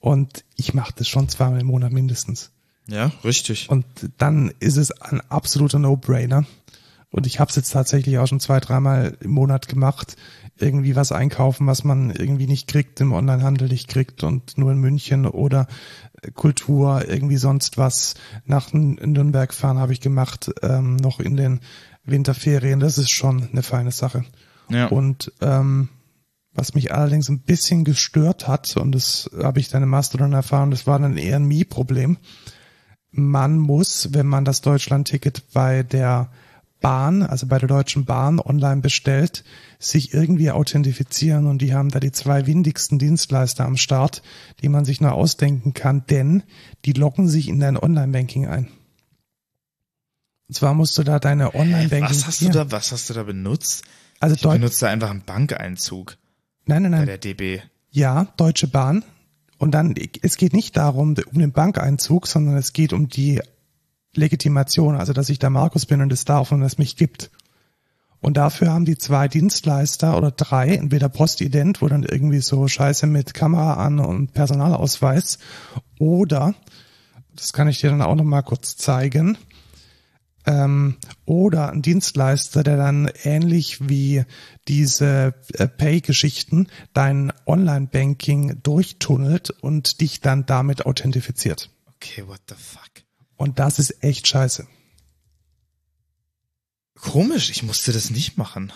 Und ich mache das schon zweimal im Monat mindestens. Ja, richtig. Und dann ist es ein absoluter No-Brainer. Und ich habe es jetzt tatsächlich auch schon zwei, dreimal im Monat gemacht. Irgendwie was einkaufen, was man irgendwie nicht kriegt, im Onlinehandel nicht kriegt und nur in München oder äh, Kultur, irgendwie sonst was. Nach Nürnberg fahren habe ich gemacht, ähm, noch in den Winterferien. Das ist schon eine feine Sache. Ja. Und ähm, was mich allerdings ein bisschen gestört hat, und das habe ich dann im Mastodon erfahren, das war dann eher ein Me-Problem. Man muss, wenn man das Deutschland-Ticket bei der Bahn, also bei der Deutschen Bahn online bestellt, sich irgendwie authentifizieren und die haben da die zwei windigsten Dienstleister am Start, die man sich nur ausdenken kann, denn die loggen sich in dein Online-Banking ein. Und zwar musst du da deine Online-Banking. Was hast du da, was hast du da benutzt? Also Ich Deu benutze da einfach einen Bankeinzug nein, nein, bei nein. der DB. Ja, Deutsche Bahn Und dann, es geht nicht darum, um den Bankeinzug, sondern es geht um die Legitimation, also dass ich der Markus bin und es darf und es mich gibt. Und dafür haben die zwei Dienstleister oder drei, entweder Postident, wo dann irgendwie so Scheiße mit Kamera an und Personalausweis, oder, das kann ich dir dann auch nochmal kurz zeigen, ähm, oder ein Dienstleister, der dann ähnlich wie diese äh, Pay-Geschichten dein Online-Banking durchtunnelt und dich dann damit authentifiziert. Okay, what the fuck? Und das ist echt scheiße. Komisch, ich musste das nicht machen.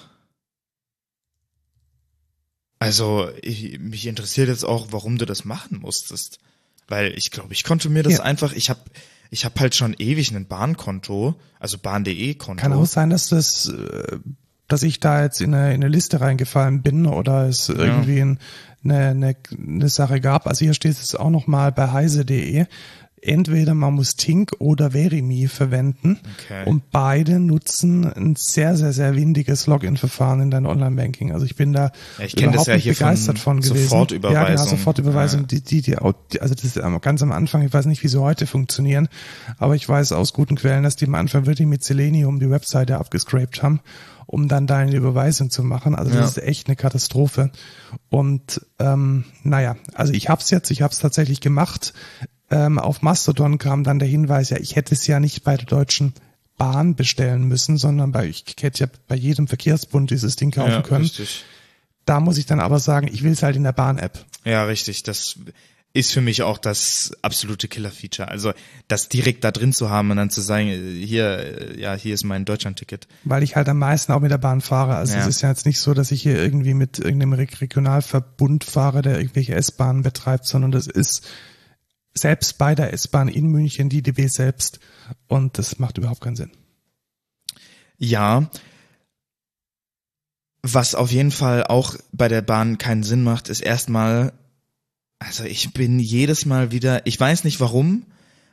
Also, ich, mich interessiert jetzt auch, warum du das machen musstest. Weil ich glaube, ich konnte mir das Ja. einfach, ich habe ich hab halt schon ewig ein Bahnkonto, also bahn.de Konto. Kann auch sein, dass das, äh, dass ich da jetzt in eine, in eine Liste reingefallen bin oder es irgendwie ein, eine, eine, eine Sache gab. Also hier steht es auch nochmal bei heise.de. Entweder man muss Tink oder Verimi verwenden Okay. und beide nutzen ein sehr, sehr, sehr windiges Login-Verfahren in dein Online-Banking. Also ich bin da Ja, ich überhaupt ja nicht hier von begeistert von, gewesen. Sofortüberweisung. Ja, genau, Sofortüberweisung. Ja. Die, die, die, also das ist ganz am Anfang, ich weiß nicht, wie sie heute funktionieren, aber ich weiß aus guten Quellen, dass die am Anfang wirklich mit Selenium die Webseite abgescrapt haben, um dann da eine Überweisung zu machen. Also das Ja. ist echt eine Katastrophe. Und ähm, naja, also ich hab's jetzt, ich hab's tatsächlich gemacht. Ähm, auf Mastodon kam dann der Hinweis, ja, ich hätte es ja nicht bei der Deutschen Bahn bestellen müssen, sondern bei, ich hätte ja bei jedem Verkehrsbund dieses Ding kaufen ja, können. richtig. Da muss ich dann aber sagen, ich will es halt in der Bahn-App. Ja, richtig. Das ist für mich auch das absolute Killer-Feature. Also das direkt da drin zu haben und dann zu sagen, hier, ja, hier ist mein Deutschland-Ticket. weil ich halt am meisten auch mit der Bahn fahre. Also Ja. es ist ja jetzt nicht so, dass ich hier irgendwie mit irgendeinem Re- Regionalverbund fahre, der irgendwelche S-Bahnen betreibt, sondern das ist selbst bei der S-Bahn in München die DB selbst und das macht überhaupt keinen Sinn. Ja. Was auf jeden Fall auch bei der Bahn keinen Sinn macht, ist erstmal, also ich bin jedes Mal wieder, ich weiß nicht warum,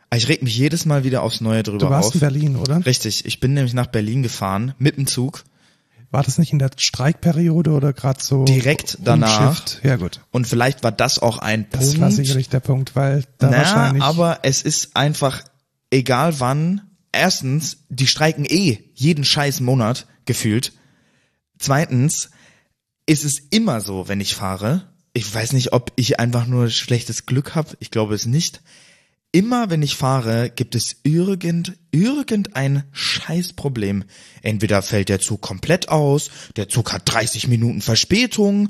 aber ich reg mich jedes Mal wieder aufs Neue drüber Du warst auf. in Berlin, oder? Richtig, ich bin nämlich nach Berlin gefahren mit dem Zug War das nicht in der Streikperiode oder gerade so Direkt danach. umschifft? Ja gut, und vielleicht war das auch ein das Punkt. war sicherlich der Punkt, weil da Na, wahrscheinlich aber es ist einfach egal wann. Erstens, die streiken eh jeden scheiß Monat gefühlt. Zweitens ist es immer so, wenn ich fahre. Ich weiß nicht, ob ich einfach nur schlechtes Glück habe. Ich glaube es nicht. Immer wenn ich fahre, gibt es irgend, irgendein Scheißproblem. Entweder fällt der Zug komplett aus, der Zug hat 30 Minuten Verspätung,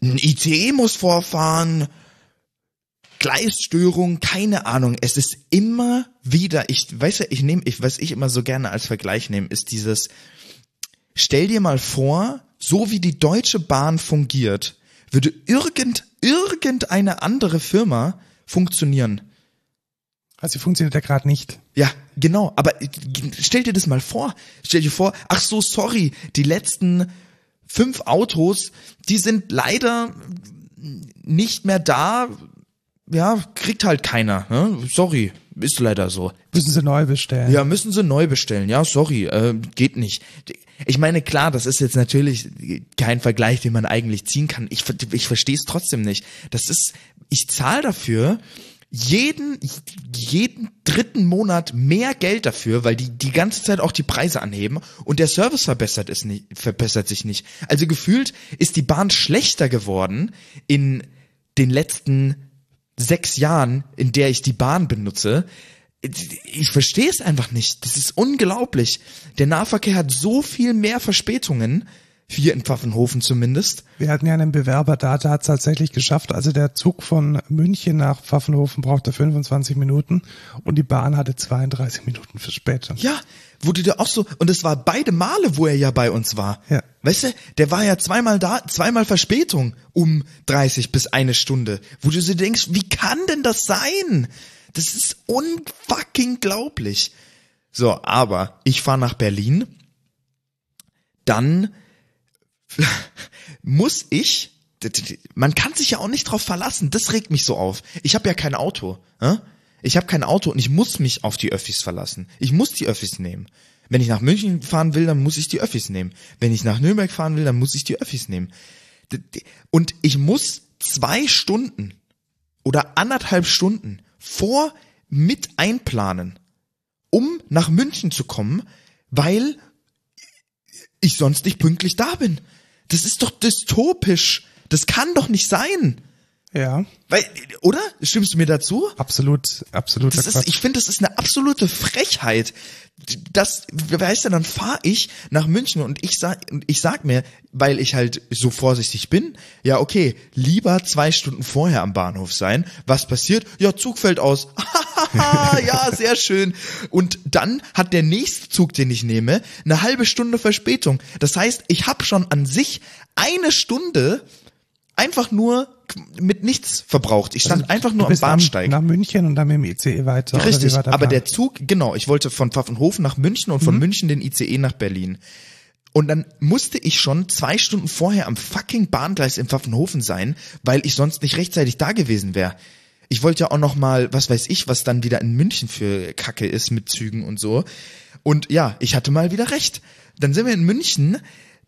ein ICE muss vorfahren, Gleisstörung, keine Ahnung. Es ist immer wieder, ich weiß ja, ich nehme, ich, was ich immer so gerne als Vergleich nehme, ist dieses, stell dir mal vor, so wie die Deutsche Bahn fungiert, würde irgend, irgendeine andere Firma funktionieren. Also funktioniert ja gerade nicht. Ja, genau, aber stell dir das mal vor. Stell dir vor, ach so, sorry, die letzten fünf Autos, die sind leider nicht mehr da. Ja, kriegt halt keiner. Ne? Sorry, ist leider so. Müssen sie neu bestellen. Ja, müssen sie neu bestellen. Ja, sorry, äh, geht nicht. Ich meine, klar, das ist jetzt natürlich kein Vergleich, den man eigentlich ziehen kann. Ich, ich verstehe es trotzdem nicht. Das ist, ich zahle dafür jeden, jeden dritten Monat mehr Geld dafür, weil die die ganze Zeit auch die Preise anheben und der Service verbessert es nicht, verbessert sich nicht. Also gefühlt ist die Bahn schlechter geworden in den letzten sechs Jahren, in der ich die Bahn benutze, ich verstehe es einfach nicht. Das ist unglaublich. Der Nahverkehr hat so viel mehr Verspätungen, hier in Pfaffenhofen zumindest. Wir hatten ja einen Bewerber da, der hat es tatsächlich geschafft. Also der Zug von München nach Pfaffenhofen brauchte 25 Minuten und die Bahn hatte 32 Minuten Verspätung. Ja, wo du da auch so, und es war beide Male, wo er ja bei uns war. Ja. Weißt du, der war ja zweimal da, zweimal Verspätung um 30 bis eine Stunde, wo du so denkst, wie kann denn das sein? Das ist unfucking glaublich. So, aber ich fahre nach Berlin, dann muss ich, man kann sich ja auch nicht drauf verlassen, das regt mich so auf. Ich habe ja kein Auto. Äh? Ich habe kein Auto und ich muss mich auf die Öffis verlassen. Ich muss die Öffis nehmen. Wenn ich nach München fahren will, dann muss ich die Öffis nehmen. Wenn ich nach Nürnberg fahren will, dann muss ich die Öffis nehmen. Und ich muss zwei Stunden oder anderthalb Stunden vor mit einplanen, um nach München zu kommen, weil ich sonst nicht pünktlich da bin. Das ist doch dystopisch. Das kann doch nicht sein. Ja. Weil, oder? Stimmst du mir dazu? Absolut, absolut. Das ist, ich finde, das ist eine absolute Frechheit. Das, weißt du, dann fahre ich nach München und ich sag, ich sag mir, weil ich halt so vorsichtig bin, ja, okay, lieber zwei Stunden vorher am Bahnhof sein. Was passiert? Ja, Zug fällt aus. ja, sehr schön. Und dann hat der nächste Zug, den ich nehme, eine halbe Stunde Verspätung. Das heißt, ich habe schon an sich eine Stunde einfach nur mit nichts verbraucht. Ich stand Also, einfach nur am Bahnsteig. Nach München und dann mit dem ICE weiter. Richtig, der aber Plan? der Zug, genau, ich wollte von Pfaffenhofen nach München und Mhm. von München den ICE nach Berlin. Und dann musste ich schon zwei Stunden vorher am fucking Bahngleis in Pfaffenhofen sein, weil ich sonst nicht rechtzeitig da gewesen wäre. Ich wollte ja auch noch mal, was weiß ich, was dann wieder in München für Kacke ist mit Zügen und so. Und ja, ich hatte mal wieder recht. Dann sind wir in München,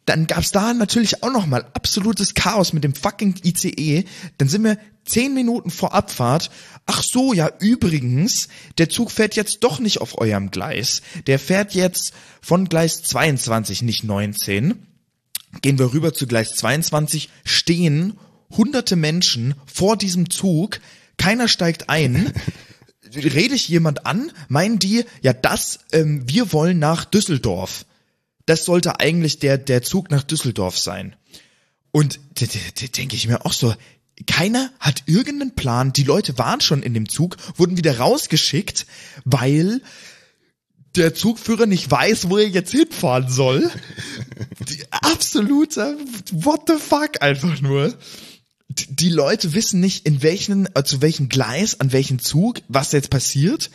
dann gab's da natürlich auch noch mal absolutes Chaos mit dem fucking ICE. Dann sind wir zehn Minuten vor Abfahrt. Ach so, ja, übrigens, der Zug fährt jetzt doch nicht auf eurem Gleis. Der fährt jetzt von Gleis 22, nicht 19. Gehen wir rüber zu Gleis 22, stehen hunderte Menschen vor diesem Zug, keiner steigt ein. Rede ich jemand an, meinen die, ja, das, ähm, wir wollen nach Düsseldorf. Das sollte eigentlich der, der Zug nach Düsseldorf sein. Und denke ich mir auch so, keiner hat irgendeinen Plan. Die Leute waren schon in dem Zug, wurden wieder rausgeschickt, weil der Zugführer nicht weiß, wo er jetzt hinfahren soll. Die absolute What the fuck einfach nur. Die die Leute wissen nicht, in welchen, äh, zu welchem Gleis, an welchem Zug, was jetzt passiert.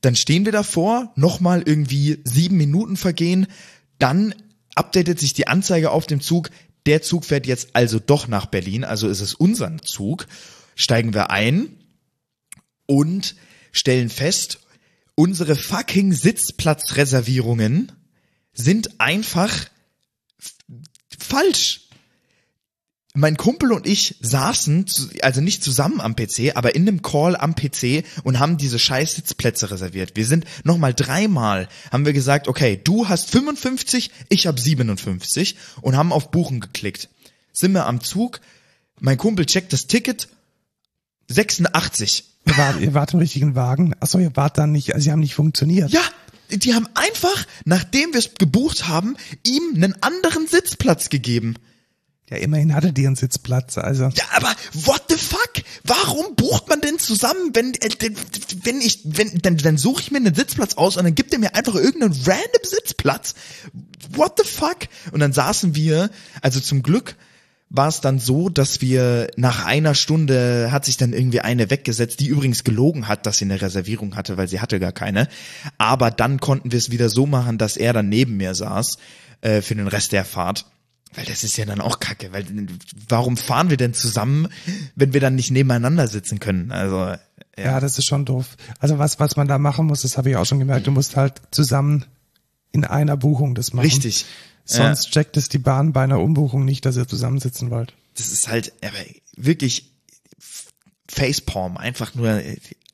Dann stehen wir davor, nochmal irgendwie sieben Minuten vergehen, dann updatet sich die Anzeige auf dem Zug, der Zug fährt jetzt also doch nach Berlin, also ist es unser Zug, steigen wir ein und stellen fest, unsere fucking Sitzplatzreservierungen sind einfach falsch. Mein Kumpel und ich saßen, also nicht zusammen am PC, aber in einem Call am PC und haben diese scheiß Sitzplätze reserviert. Wir sind nochmal dreimal, haben wir gesagt, okay, du hast 55, ich habe 57 und haben auf Buchen geklickt. Sind wir am Zug, mein Kumpel checkt das Ticket, 86. Ihr wart, ihr wart im richtigen Wagen. Achso, ihr wart dann nicht, also sie haben nicht funktioniert. Ja, die haben einfach, nachdem wir es gebucht haben, ihm einen anderen Sitzplatz gegeben. Ja, immerhin hatte die einen Sitzplatz, also. Ja, aber what the fuck? Warum bucht man denn zusammen, wenn äh, wenn ich wenn dann dann suche ich mir einen Sitzplatz aus und dann gibt er mir einfach irgendeinen random Sitzplatz? What the fuck? Und dann saßen wir, also zum Glück war es dann so, dass wir nach einer Stunde hat sich dann irgendwie eine weggesetzt, die übrigens gelogen hat, dass sie eine Reservierung hatte, weil sie hatte gar keine. Aber dann konnten wir es wieder so machen, dass er dann neben mir saß äh, für den Rest der Fahrt. Weil das ist ja dann auch kacke, weil warum fahren wir denn zusammen, wenn wir dann nicht nebeneinander sitzen können? Also ja, Ja, das ist schon doof. Also was, was man da machen muss, das habe ich auch schon gemerkt, du musst halt zusammen in einer Buchung das machen. richtig. Sonst checkt es die Bahn bei einer Umbuchung nicht, dass ihr zusammensitzen wollt. Das ist halt wirklich Facepalm, einfach nur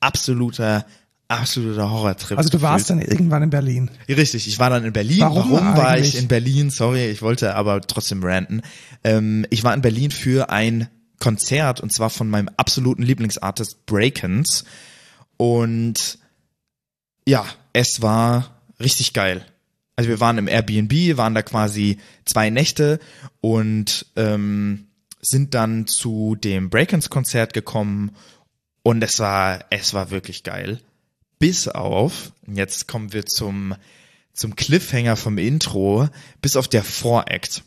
absoluter absoluter Horrortrip. Also du warst gefühlt. dann irgendwann in Berlin. Richtig, ich war dann in Berlin. Warum war eigentlich? ich in Berlin? Sorry, ich wollte aber trotzdem ranten. Ähm, ich war in Berlin für ein Konzert und zwar von meinem absoluten Lieblingsartist Breakens. Und ja, es war richtig geil. Also wir waren im Airbnb, waren da quasi zwei Nächte und ähm, sind dann zu dem Breakens-Konzert gekommen und es war, es war wirklich geil. Bis auf, jetzt kommen wir zum, zum Cliffhanger vom Intro, bis auf der Voract.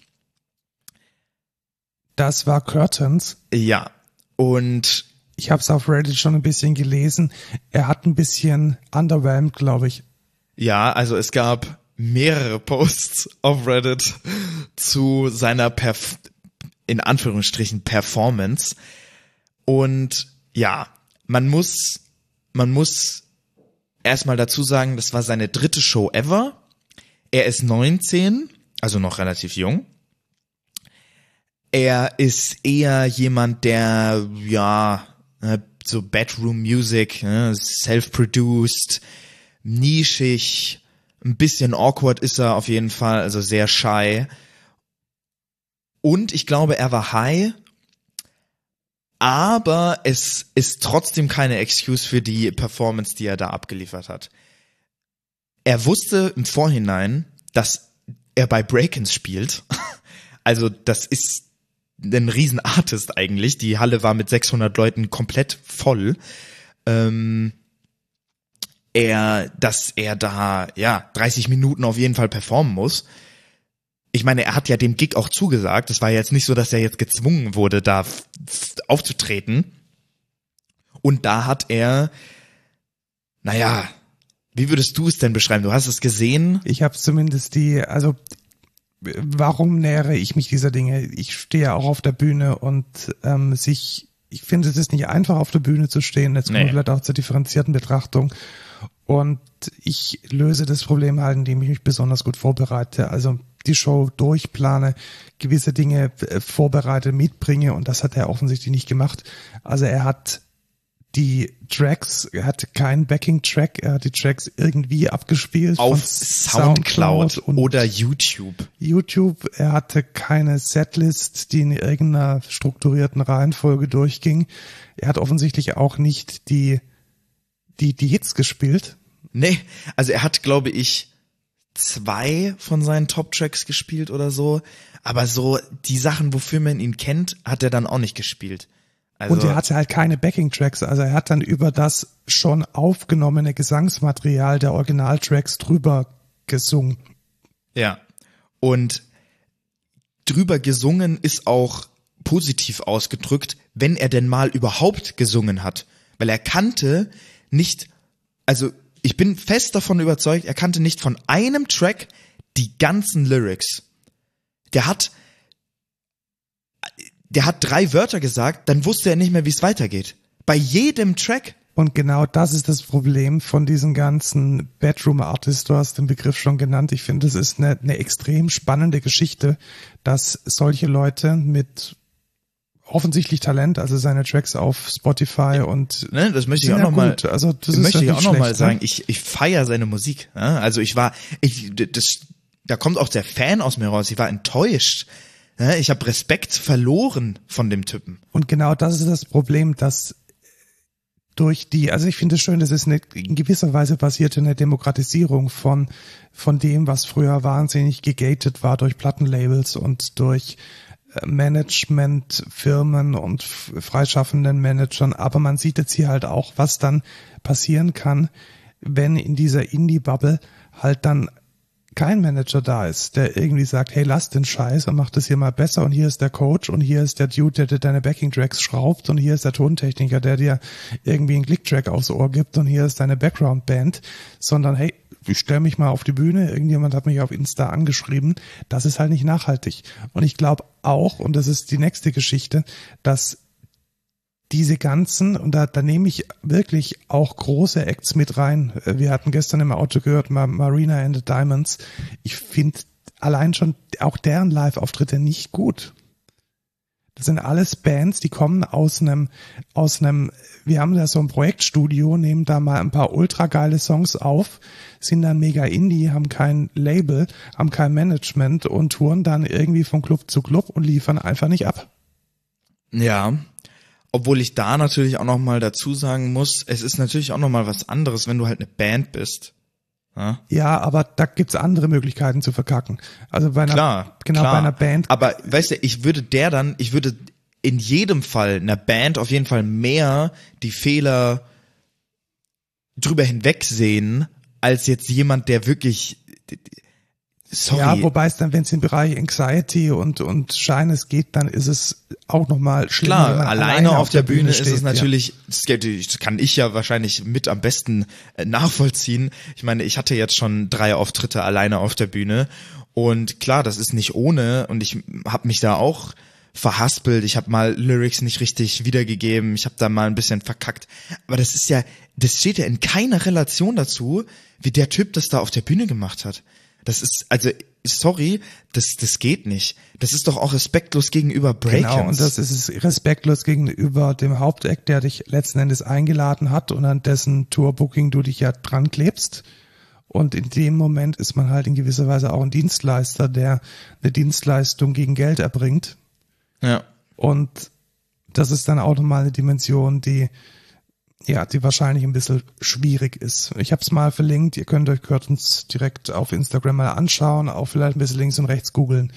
Das war Curtains. Ja. Und Ich habe es auf Reddit schon ein bisschen gelesen. Er hat ein bisschen underwhelmed, glaube ich. Ja, also es gab mehrere Posts auf Reddit zu seiner Perf in Anführungsstrichen Performance. Und ja, man muss, man muss erstmal dazu sagen, das war seine dritte Show ever. Er ist 19, also noch relativ jung. Er ist eher jemand, der, ja, äh, so Bedroom Music, ne, self-produced, nischig, ein bisschen awkward ist er auf jeden Fall, also sehr shy. Und ich glaube, er war high, aber es ist trotzdem keine Excuse für die Performance, die er da abgeliefert hat. Er wusste im Vorhinein, dass er bei Breakins spielt. Also das ist ein Riesenartist eigentlich. Die Halle war mit 600 Leuten komplett voll. Ähm, er, dass er da ja 30 Minuten auf jeden Fall performen muss. Ich meine, er hat ja dem Gig auch zugesagt. Es war jetzt nicht so, dass er jetzt gezwungen wurde, da aufzutreten. Und da hat er, naja, wie würdest du es denn beschreiben? Du hast es gesehen. Ich habe zumindest die, also warum nähere ich mich dieser Dinge? Ich stehe auch auf der Bühne und ähm, sich, ich finde, es ist nicht einfach auf der Bühne zu stehen. Jetzt kommen nee. wir vielleicht auch zur differenzierten Betrachtung. Und ich löse das Problem halt, indem ich mich besonders gut vorbereite. Also die Show durchplane, gewisse Dinge äh, vorbereite, mitbringe und das hat er offensichtlich nicht gemacht. Also er hat die Tracks, er hatte keinen Backing-Track, er hat die Tracks irgendwie abgespielt. Auf Soundcloud, Soundcloud oder YouTube. YouTube, er hatte keine Setlist, die in irgendeiner strukturierten Reihenfolge durchging. Er hat offensichtlich auch nicht die, die, die Hits gespielt. Nee, also er hat, glaube ich, zwei von seinen Top-Tracks gespielt oder so. Aber so die Sachen, wofür man ihn kennt, hat er dann auch nicht gespielt. Also, und er hatte halt keine Backing-Tracks, also er hat dann über das schon aufgenommene Gesangsmaterial der Original-Tracks drüber gesungen. Ja. Und drüber gesungen ist auch positiv ausgedrückt, wenn er denn mal überhaupt gesungen hat. Weil er kannte nicht, also ich bin fest davon überzeugt, er kannte nicht von einem Track die ganzen Lyrics. Der hat der hat drei Wörter gesagt, dann wusste er nicht mehr, wie es weitergeht. Bei jedem Track. Und genau das ist das Problem von diesen ganzen Bedroom Artists. Du hast den Begriff schon genannt. Ich finde, es ist eine, eine extrem spannende Geschichte, dass solche Leute mit offensichtlich Talent, also seine Tracks auf Spotify und ne, das möchte ich auch noch mal, also das möchte ich auch noch mal ne? sagen. Ich ich feiere seine Musik. Ne? Also ich war, ich das, da kommt auch der Fan aus mir raus. Ich war enttäuscht, ich habe Respekt verloren von dem Typen. Und genau das ist das Problem, dass durch die, also ich finde es schön, dass es eine, in gewisser Weise passierte eine Demokratisierung von, von dem, was früher wahnsinnig gegated war durch Plattenlabels und durch Managementfirmen und freischaffenden Managern. Aber man sieht jetzt hier halt auch, was dann passieren kann, wenn in dieser Indie-Bubble halt dann kein Manager da ist, der irgendwie sagt, hey, lass den Scheiß und mach das hier mal besser und hier ist der Coach und hier ist der Dude, der dir deine Backing-Tracks schraubt und hier ist der Tontechniker, der dir irgendwie einen Click-Track aufs Ohr gibt und hier ist deine Background-Band, sondern hey, ich stelle mich mal auf die Bühne, irgendjemand hat mich auf Insta angeschrieben, das ist halt nicht nachhaltig. Und ich glaube auch, und das ist die nächste Geschichte, dass diese ganzen, und da, da nehme ich wirklich auch große Acts mit rein. Wir hatten gestern im Auto gehört, Marina and the Diamonds. Ich finde allein schon auch deren Live-Auftritte nicht gut. Das sind alles Bands, die kommen aus einem, aus einem, wir haben da so ein Projektstudio, nehmen da mal ein paar ultra geile Songs auf, sind dann mega Indie, haben kein Label, haben kein Management und touren dann irgendwie von Club zu Club und liefern einfach nicht ab. Ja, obwohl ich da natürlich auch noch mal dazu sagen muss, es ist natürlich auch noch mal was anderes, wenn du halt eine Band bist. Ja, ja aber da gibt's andere Möglichkeiten zu verkacken. Also bei einer, klar, genau klar. bei einer Band. Aber weißt du, ich würde der dann, ich würde in jedem Fall einer Band auf jeden Fall mehr die Fehler drüber hinwegsehen, als jetzt jemand, der wirklich Sorry. Ja, wobei es dann, wenn es im Bereich Anxiety und und Shyness geht, dann ist es auch nochmal schlimmer. Klar, alleine, alleine auf, auf, der, Bühne, Bühne steht, ist es natürlich, ja. das kann ich ja wahrscheinlich mit am besten äh, nachvollziehen. Ich meine, ich hatte jetzt schon drei Auftritte alleine auf der Bühne und klar, das ist nicht ohne und ich habe mich da auch verhaspelt, ich habe mal Lyrics nicht richtig wiedergegeben, ich habe da mal ein bisschen verkackt, aber das ist ja, das steht ja in keiner Relation dazu, wie der Typ das da auf der Bühne gemacht hat. Das ist, also sorry, das, das geht nicht. Das ist doch auch respektlos gegenüber Breakins. Genau, und das ist es respektlos gegenüber dem Haupteck, der dich letzten Endes eingeladen hat und an dessen Tourbooking du dich ja dran klebst. Und in dem Moment ist man halt in gewisser Weise auch ein Dienstleister, der eine Dienstleistung gegen Geld erbringt. Ja. Und das ist dann auch nochmal eine Dimension, die ja, die wahrscheinlich ein bisschen schwierig ist. Ich habe es mal verlinkt, ihr könnt euch uns direkt auf Instagram mal anschauen, auch vielleicht ein bisschen links und rechts googeln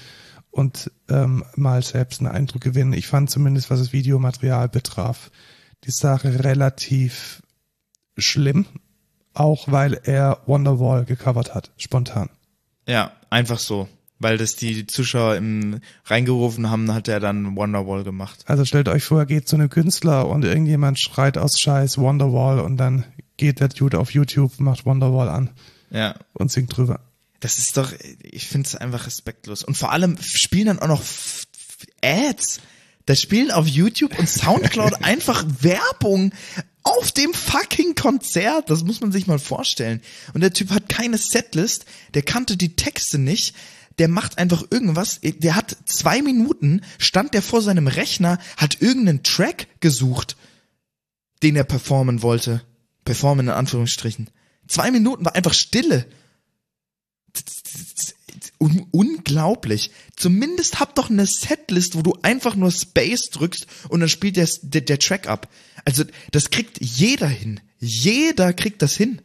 und ähm, mal selbst einen Eindruck gewinnen. Ich fand zumindest, was das Videomaterial betraf, die Sache relativ schlimm, auch weil er Wonderwall gecovert hat, spontan. Ja, einfach so weil das die Zuschauer im reingerufen haben, hat er dann Wonderwall gemacht. Also stellt euch vor, geht zu einem Künstler und irgendjemand schreit aus Scheiß Wonderwall und dann geht der Dude auf YouTube, macht Wonderwall an. Ja. Und singt drüber. Das ist doch, ich finde es einfach respektlos. Und vor allem spielen dann auch noch Ads. Da spielen auf YouTube und Soundcloud einfach Werbung auf dem fucking Konzert. Das muss man sich mal vorstellen. Und der Typ hat keine Setlist, der kannte die Texte nicht der macht einfach irgendwas, der hat zwei Minuten, stand der vor seinem Rechner, hat irgendeinen Track gesucht, den er performen wollte. Performen in Anführungsstrichen. Zwei Minuten war einfach Stille. Un unglaublich. Zumindest hab doch eine Setlist, wo du einfach nur Space drückst und dann spielt der, der, der Track ab. Also das kriegt jeder hin. Jeder kriegt das hin.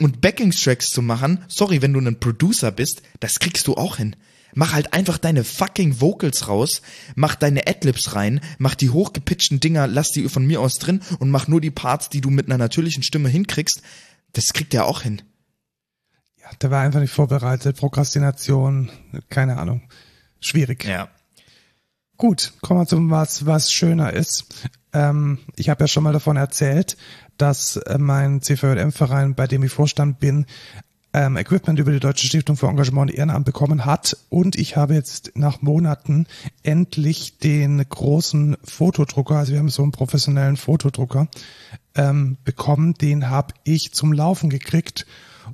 Und Backing-Tracks zu machen, sorry, wenn du ein Producer bist, das kriegst du auch hin. Mach halt einfach deine fucking Vocals raus, mach deine Adlibs rein, mach die hochgepitchten Dinger, lass die von mir aus drin und mach nur die Parts, die du mit einer natürlichen Stimme hinkriegst. Das kriegt er auch hin. Ja, der war einfach nicht vorbereitet. Prokrastination, keine Ahnung. Schwierig. Ja. Gut, kommen wir zum was, was schöner ist. Ähm, ich habe ja schon mal davon erzählt, dass äh, mein CVM-Verein, bei dem ich Vorstand bin, ähm, Equipment über die Deutsche Stiftung für Engagement und Ehrenamt bekommen hat. Und ich habe jetzt nach Monaten endlich den großen Fotodrucker, also wir haben so einen professionellen Fotodrucker, ähm, bekommen. Den habe ich zum Laufen gekriegt.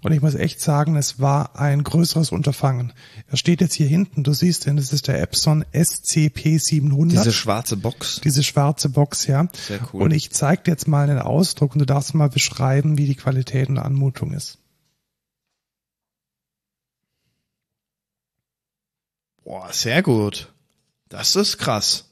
Und ich muss echt sagen, es war ein größeres Unterfangen. Er steht jetzt hier hinten, du siehst ihn, das ist der Epson SCP-700. Diese schwarze Box. Diese schwarze Box, ja. Sehr cool. Und ich zeige dir jetzt mal einen Ausdruck und du darfst mal beschreiben, wie die Qualität und Anmutung ist. Boah, sehr gut. Das ist krass.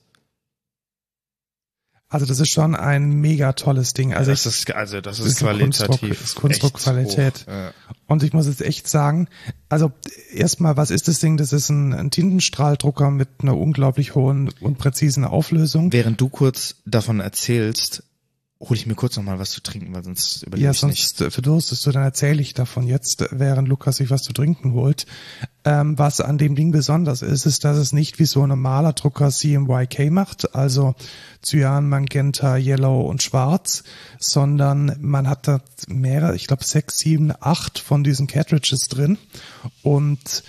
Also das ist schon ein mega tolles Ding. Also das ist also das ist, ist qualitativ Kunstdruckqualität. Ja. Und ich muss jetzt echt sagen, also erstmal, was ist das Ding? Das ist ein, ein Tintenstrahldrucker mit einer unglaublich hohen und präzisen Auflösung. Während du kurz davon erzählst, hole ich mir kurz noch mal was zu trinken, weil sonst überlebe ja, ich sonst nicht. verdurstest du, dann erzähle ich davon jetzt, während Lukas sich was zu trinken holt. Ähm, was an dem Ding besonders ist, ist, dass es nicht wie so ein normaler Drucker CMYK macht, also Cyan, Magenta, Yellow und Schwarz, sondern man hat da mehrere, ich glaube sechs, sieben, acht von diesen Cartridges drin und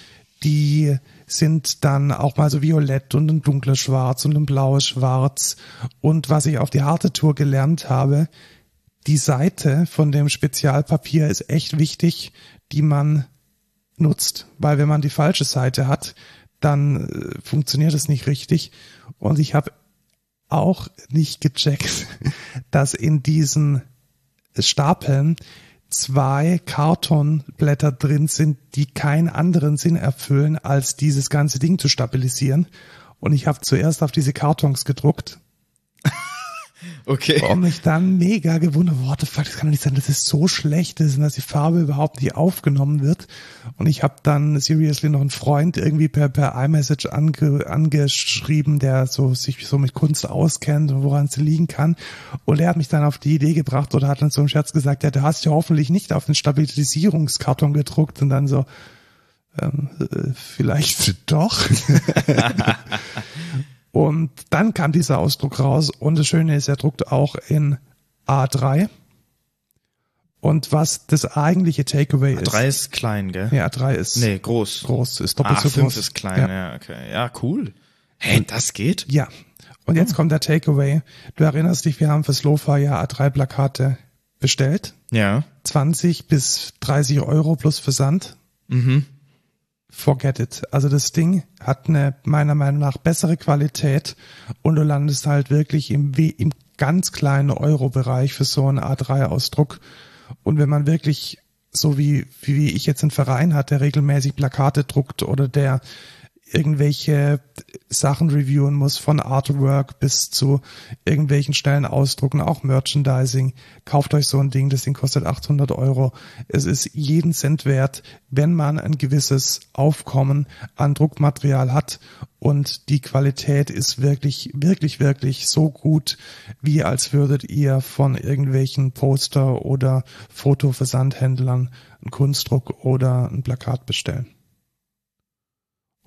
die sind dann auch mal so violett und ein dunkles Schwarz und ein blaues Schwarz. Und was ich auf die harte Tour gelernt habe, die Seite von dem Spezialpapier ist echt wichtig, die man nutzt, weil wenn man die falsche Seite hat, dann äh, funktioniert es nicht richtig. Und ich habe auch nicht gecheckt, dass in diesen Stapeln zwei Kartonblätter drin sind, die keinen anderen Sinn erfüllen, als dieses ganze Ding zu stabilisieren. Und ich habe zuerst auf diese Kartons gedruckt Okay. Und mich dann mega gewundert, what the fuck, das kann doch nicht sein, dass es so schlecht ist und dass die Farbe überhaupt nicht aufgenommen wird. Und ich habe dann seriously noch einen Freund irgendwie per, per iMessage ange, angeschrieben, der so sich so mit Kunst auskennt und woran es liegen kann. Und er hat mich dann auf die Idee gebracht oder hat dann so im Scherz gesagt, ja, du hast ja hoffentlich nicht auf den Stabilisierungskarton gedruckt und dann so, ähm, äh, vielleicht doch. Und dann kam dieser Ausdruck raus und das Schöne ist, er druckt auch in A3. Und was das eigentliche Takeaway A3 ist. A3 ist klein, gell? Ja, A3 ist. Nee, groß. Groß, ist doppelt A5 so groß. ist klein, ja. ja, okay. Ja, cool. Hey, das geht? Ja. Und jetzt kommt der Takeaway. Du erinnerst dich, wir haben fürs Lofa ja A3-Plakate bestellt. Ja. 20 bis 30 Euro plus Versand. Mhm. Forget it. Also das Ding hat eine meiner Meinung nach bessere Qualität und du landest halt wirklich im, im ganz kleinen Euro-Bereich für so einen A3-Ausdruck. Und wenn man wirklich so wie, wie ich jetzt einen Verein hat, der regelmäßig Plakate druckt oder der irgendwelche Sachen reviewen muss, von Artwork bis zu irgendwelchen schnellen Ausdrucken, auch Merchandising. Kauft euch so ein Ding, das Ding kostet 800 Euro. Es ist jeden Cent wert, wenn man ein gewisses Aufkommen an Druckmaterial hat und die Qualität ist wirklich, wirklich, wirklich so gut, wie als würdet ihr von irgendwelchen Poster oder Fotoversandhändlern einen Kunstdruck oder ein Plakat bestellen.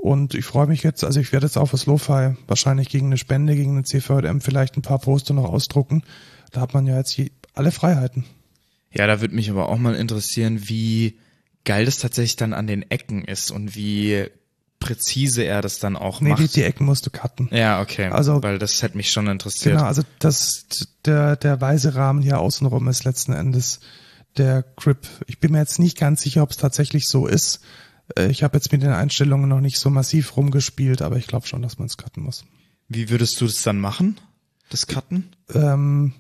Und ich freue mich jetzt, also ich werde jetzt auch fürs Lo-Fi wahrscheinlich gegen eine Spende, gegen eine CVM vielleicht ein paar Poster noch ausdrucken. Da hat man ja jetzt alle Freiheiten. Ja, da würde mich aber auch mal interessieren, wie geil das tatsächlich dann an den Ecken ist und wie präzise er das dann auch nee, macht. Nee, die, die Ecken musst du cutten. Ja, okay. Also, weil das hätte mich schon interessiert. Genau, also das, der, der weiße Rahmen hier außenrum ist letzten Endes der Grip. Ich bin mir jetzt nicht ganz sicher, ob es tatsächlich so ist. Äh, ich habe jetzt mit den Einstellungen noch nicht so massiv rumgespielt, aber ich glaube schon, dass man es cutten muss. Wie würdest du das dann machen? Das Cutten? Ähm,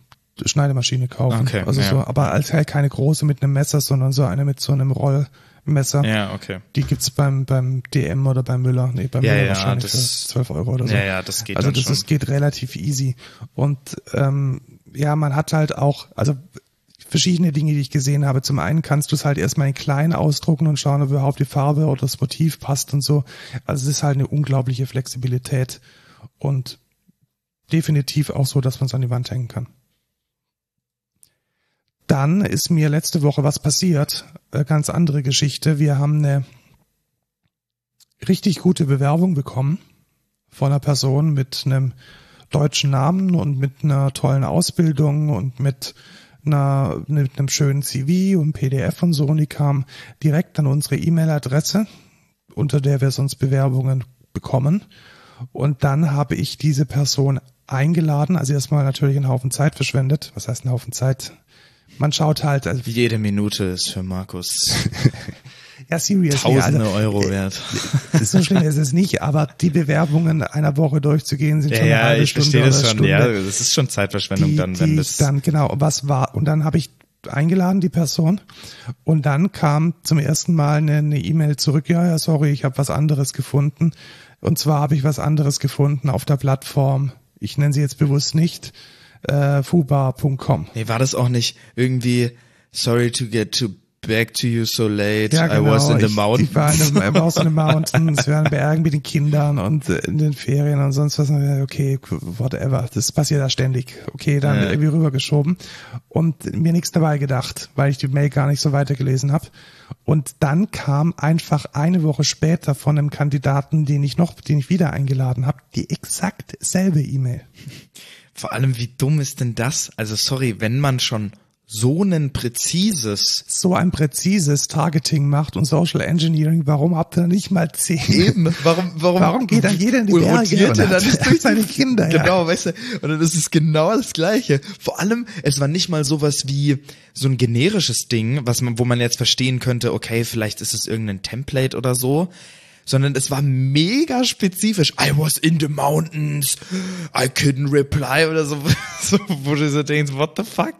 Schneidemaschine kaufen. Okay, also ja. so, aber als halt keine große mit einem Messer, sondern so eine mit so einem Rollmesser. Ja, okay. Die gibt's beim beim DM oder beim Müller. Nee, beim ja, Müller ja, wahrscheinlich das, für 12 Euro oder so. Ja, ja, das geht Also das, das geht relativ easy. Und ähm, ja, man hat halt auch, also verschiedene Dinge, die ich gesehen habe. Zum einen kannst du es halt erstmal in klein ausdrucken und schauen, ob überhaupt die Farbe oder das Motiv passt und so. Also es ist halt eine unglaubliche Flexibilität und definitiv auch so, dass man es an die Wand hängen kann. Dann ist mir letzte Woche was passiert. Äh, ganz andere Geschichte. Wir haben eine richtig gute Bewerbung bekommen von einer Person mit einem deutschen Namen und mit einer tollen Ausbildung und mit einer, mit einem schönen CV und PDF von Sony kam direkt an unsere E-Mail-Adresse, unter der wir sonst Bewerbungen bekommen. Und dann habe ich diese Person eingeladen, also erstmal natürlich einen Haufen Zeit verschwendet. Was heißt ein Haufen Zeit? Man schaut halt. Also Jede Minute ist für Markus Ja, seriously. Tausende also, Euro wert. So schlimm ist es nicht, aber die Bewerbungen einer Woche durchzugehen sind ja, schon eine ja, halbe ich Stunde verstehe das schon. Stunde. Ja, das ist schon Zeitverschwendung die, dann, wenn das. Dann genau, was war und dann habe ich eingeladen die Person und dann kam zum ersten Mal eine E-Mail zurück. Ja, ja, sorry, ich habe was anderes gefunden. Und zwar habe ich was anderes gefunden auf der Plattform. Ich nenne sie jetzt bewusst nicht äh, fubar.com. Nee, war das auch nicht irgendwie sorry to get to back to you so late. Ja, genau. I was in the mountains. Ich, war in the, in mountains. Wir waren in Bergen mit den Kindern und in den Ferien und sonst was. Okay, whatever. Das passiert da ständig. Okay, dann ja. irgendwie rübergeschoben und mir nichts dabei gedacht, weil ich die Mail gar nicht so weitergelesen habe. Und dann kam einfach eine Woche später von einem Kandidaten, den ich noch, den ich wieder eingeladen habe, die exakt selbe E-Mail. Vor allem, wie dumm ist denn das? Also sorry, wenn man schon so ein präzises so ein präzises Targeting macht und Social Engineering, warum habt ihr nicht mal zehn? Eben, warum warum warum geht dann jeder in die Berge und dann ist durch seine Kinder? Genau, ja. weißt du, und dann ist es genau das gleiche. Vor allem, es war nicht mal sowas wie so ein generisches Ding, was man wo man jetzt verstehen könnte, okay, vielleicht ist es irgendein Template oder so sondern es war mega spezifisch. I was in the mountains, I couldn't reply oder so, so wo du so denkst, what the fuck?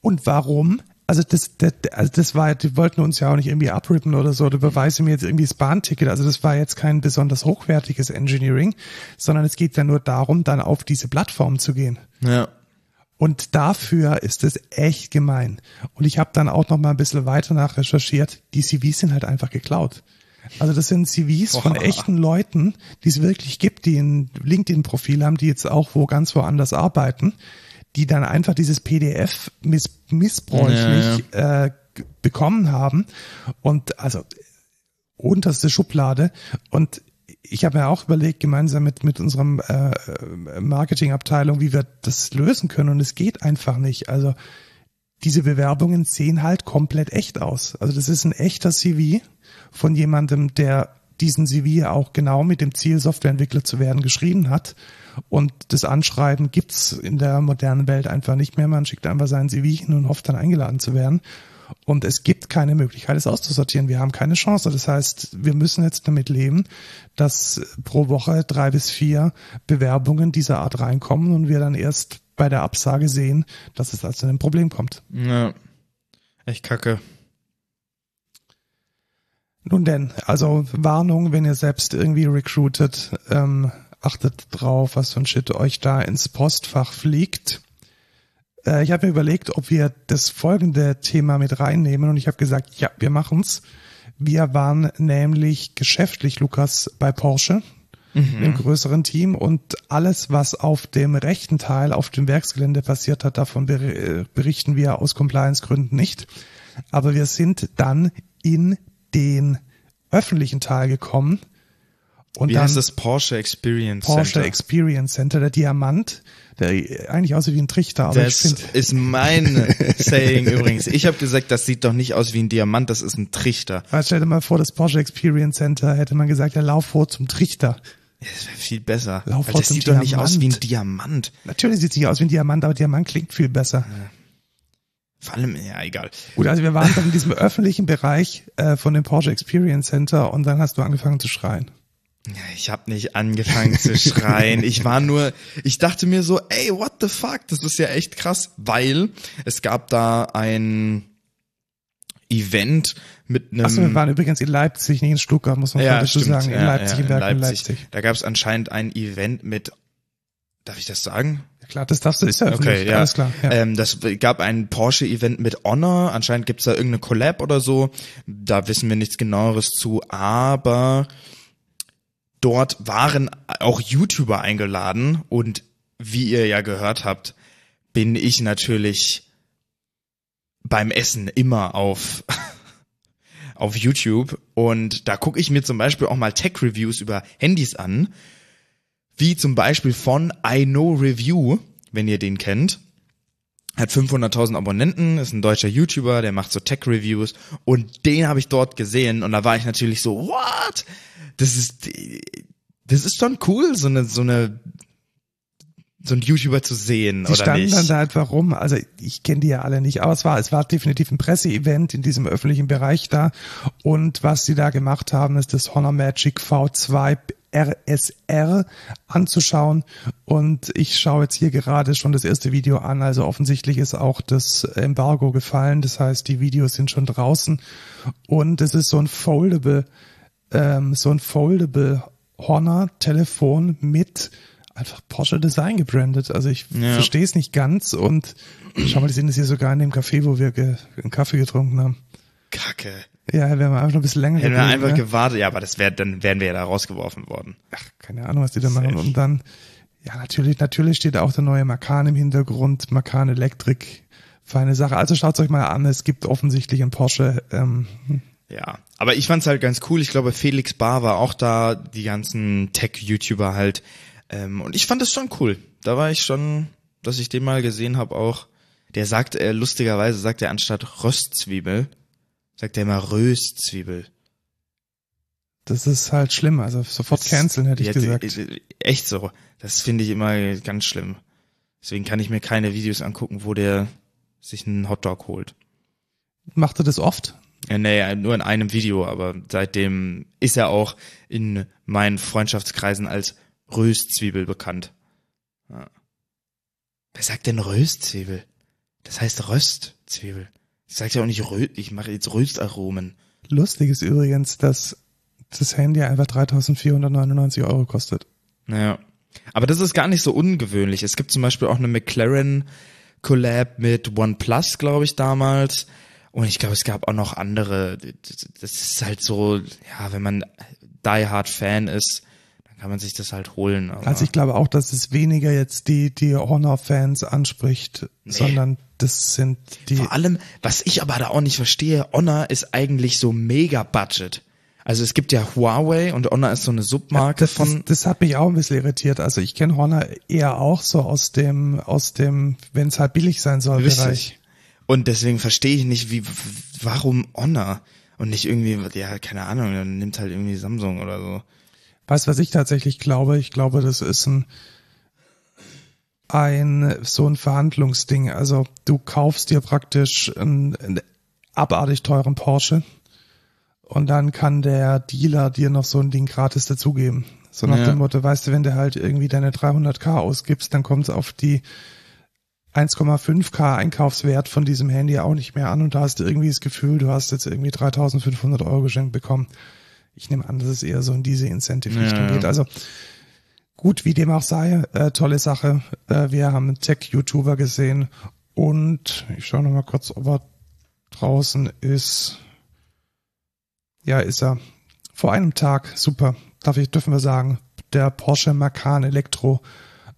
Und warum? Also das, das, also das war, die wollten uns ja auch nicht irgendwie abrippen oder so, oder beweise mir jetzt irgendwie das Bahnticket. Also das war jetzt kein besonders hochwertiges Engineering, sondern es geht ja nur darum, dann auf diese Plattform zu gehen. Ja. Und dafür ist es echt gemein. Und ich habe dann auch noch mal ein bisschen weiter nach recherchiert. Die CVs sind halt einfach geklaut. Also das sind CVs Boah. von echten Leuten, die es wirklich gibt, die ein LinkedIn-Profil haben, die jetzt auch wo ganz woanders arbeiten die dann einfach dieses PDF miss missbräuchlich ja, ja. Äh, bekommen haben und also unterste Schublade und ich habe mir auch überlegt, gemeinsam mit, mit unserem äh, Marketingabteilung, wie wir das lösen können. Und es geht einfach nicht. Also diese Bewerbungen sehen halt komplett echt aus. Also das ist ein echter CV von jemandem, der diesen CV auch genau mit dem Ziel, Softwareentwickler zu werden, geschrieben hat. Und das Anschreiben gibt's in der modernen Welt einfach nicht mehr. Man schickt einfach seinen CV hin und hofft dann eingeladen zu werden. Und es gibt keine Möglichkeit, es auszusortieren. Wir haben keine Chance. Das heißt, wir müssen jetzt damit leben, dass pro Woche drei bis vier Bewerbungen dieser Art reinkommen und wir dann erst bei der Absage sehen, dass es also ein Problem kommt. Ja. Echt kacke. Nun denn, also Warnung, wenn ihr selbst irgendwie recruitet, ähm, achtet drauf, was für ein Shit euch da ins Postfach fliegt. Äh, ich habe mir überlegt, ob wir das folgende Thema mit reinnehmen und ich habe gesagt, ja, wir machen's. Wir waren nämlich geschäftlich, Lukas, bei Porsche mhm. im größeren Team und alles, was auf dem rechten Teil, auf dem Werksgelände passiert hat, davon äh, berichten wir aus Compliance-Gründen nicht. Aber wir sind dann in den öffentlichen Teil gekommen. Und Wie dann heißt das Porsche Experience Porsche Center? Porsche Experience Center, der Diamant, der eigentlich aussieht wie ein Trichter. Aber das ich find, ist mein Saying übrigens. Ich habe gesagt, das sieht doch nicht aus wie ein Diamant, das ist ein Trichter. Also stell dir mal vor, das Porsche Experience Center hätte man gesagt, der lauf vor zum Trichter. Das wäre viel besser. Lauf Weil das sieht Diamant. doch nicht aus wie ein Diamant. Natürlich sieht es nicht aus wie ein Diamant, aber Diamant klingt viel besser. Ja. Vor allem, ja, egal. Gut, also wir waren dann in diesem öffentlichen Bereich äh, von dem Porsche Experience Center und dann hast du angefangen zu schreien. Ja, ich habe nicht angefangen zu schreien. Ich war nur, ich dachte mir so, ey, what the fuck, das ist ja echt krass, weil es gab da ein Event mit einem. Achso, wir waren übrigens in Leipzig, nicht in Stuttgart, muss man ja, dazu sagen. In ja, Leipzig, ja, in, Leipzig. in Leipzig. Da gab es anscheinend ein Event mit, darf ich das sagen? Klar, das darfst du, ist ja okay, ja. alles klar. Ja. Ähm, das gab ein Porsche-Event mit Honor, anscheinend gibt's da irgendeine Collab oder so, da wissen wir nichts genaueres zu, aber dort waren auch YouTuber eingeladen und wie ihr ja gehört habt, bin ich natürlich beim Essen immer auf auf YouTube und da gucke ich mir zum Beispiel auch mal Tech-Reviews über Handys an wie zum Beispiel von I Know Review, wenn ihr den kennt. Hat 500.000 Abonnenten, ist ein deutscher YouTuber, der macht so Tech-Reviews und den habe ich dort gesehen und da war ich natürlich so, what? Das ist, das ist schon cool, so eine, so eine so ein YouTuber zu sehen, die oder standen nicht? dann da einfach rum. Also ich kenne die ja alle nicht, aber es war, es war definitiv ein Presseevent in diesem öffentlichen Bereich da. Und was sie da gemacht haben, ist das Honor Magic V2 RSR anzuschauen. Und ich schaue jetzt hier gerade schon das erste Video an. Also offensichtlich ist auch das Embargo gefallen. Das heißt, die Videos sind schon draußen. Und es ist so ein foldable, ähm, so ein foldable Honor Telefon mit einfach Porsche Design gebrandet. Also ich ja. verstehe es nicht ganz. Und schau mal, die sind jetzt hier sogar in dem Café, wo wir einen Kaffee getrunken haben. Kacke. Ja, wir haben einfach noch ein bisschen länger Hätten wir einfach ne? gewartet, ja, aber das wäre, dann wären wir ja da rausgeworfen worden. Ach, keine Ahnung, was die da machen. Und dann, ja, natürlich, natürlich steht auch der neue Macan im Hintergrund, Macan Electric, feine Sache. Also schaut euch mal an, es gibt offensichtlich einen Porsche. Ähm, ja, aber ich fand's halt ganz cool. Ich glaube, Felix Bar war auch da, die ganzen Tech-YouTuber halt. Ähm, und ich fand das schon cool. Da war ich schon, dass ich den mal gesehen habe auch. Der sagt, äh, lustigerweise sagt er anstatt Röstzwiebel, Sagt er immer Röstzwiebel. Das ist halt schlimm, also sofort canceln hätte ich ja, gesagt. Echt so. Das finde ich immer ganz schlimm. Deswegen kann ich mir keine Videos angucken, wo der sich einen Hotdog holt. Macht er das oft? Ja, nee, nur in einem Video, aber seitdem ist er auch in meinen Freundschaftskreisen als Röstzwiebel bekannt. Ja. Wer sagt denn Röstzwiebel? Das heißt Röstzwiebel. Ich sag ja auch nicht Rö ich mache jetzt Röstaromen. Lustig ist übrigens, dass das Handy einfach 3499 Euro kostet. Naja. Aber das ist gar nicht so ungewöhnlich. Es gibt zum Beispiel auch eine McLaren Collab mit OnePlus, glaube ich, damals. Und ich glaube, es gab auch noch andere. Das ist halt so, ja, wenn man Die Hard Fan ist, kann man sich das halt holen. also ich glaube auch, dass es weniger jetzt die, die Honor-Fans anspricht, nee. sondern das sind die. Vor allem, was ich aber da auch nicht verstehe, Honor ist eigentlich so mega Budget. Also es gibt ja Huawei und Honor ist so eine Submarke das, von. Das, das hat mich auch ein bisschen irritiert. Also ich kenne Honor eher auch so aus dem, aus dem, wenn es halt billig sein soll, Richtig. Bereich. Und deswegen verstehe ich nicht, wie, warum Honor und nicht irgendwie, ja, keine Ahnung, dann nimmt halt irgendwie Samsung oder so. Weißt du, was ich tatsächlich glaube? Ich glaube, das ist ein, ein so ein Verhandlungsding. Also du kaufst dir praktisch ein, ein abartig teuren Porsche. Und dann kann der Dealer dir noch so ein Ding gratis dazugeben. So nach Ja. dem Motto, weißt du, wenn du halt irgendwie deine 300k ausgibst, dann kommt es auf die 1,5k Einkaufswert von diesem Handy auch nicht mehr an und da hast du irgendwie das Gefühl, du hast jetzt irgendwie 3500 Euro geschenkt bekommen. Ich nehme an, dass es eher so in diese Incentive-Richtung Ja. geht. Also gut, wie dem auch sei, äh, tolle Sache. Äh, wir haben einen Tech-YouTuber gesehen und ich schaue noch mal kurz, ob er draußen ist. Ja, ist er. Vor einem Tag, super, darf ich, dürfen wir sagen, der Porsche Macan Elektro,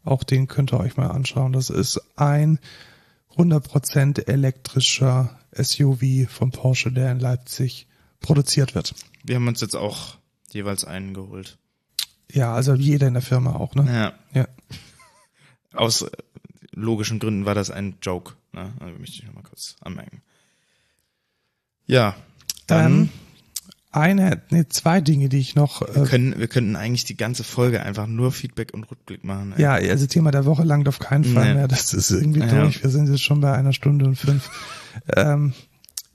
auch den könnt ihr euch mal anschauen. Das ist ein 100% elektrischer SUV von Porsche, der in Leipzig produziert wird. Wir haben uns jetzt auch jeweils einen geholt. Ja, also jeder in der Firma auch, ne? Ja. Ja. Aus äh, logischen Gründen war das ein Joke. Ne? Also möchte ich noch mal kurz anmerken. Ja, dann Ähm, eine, nee, zwei Dinge, die ich noch, wir äh, können wir könnten eigentlich die ganze Folge einfach nur Feedback und Rückblick machen. ey. ja, also Thema der Woche langt auf keinen Fall Nee. mehr. Das ist irgendwie Ja. durch. Wir sind jetzt schon bei einer Stunde und fünf. ähm,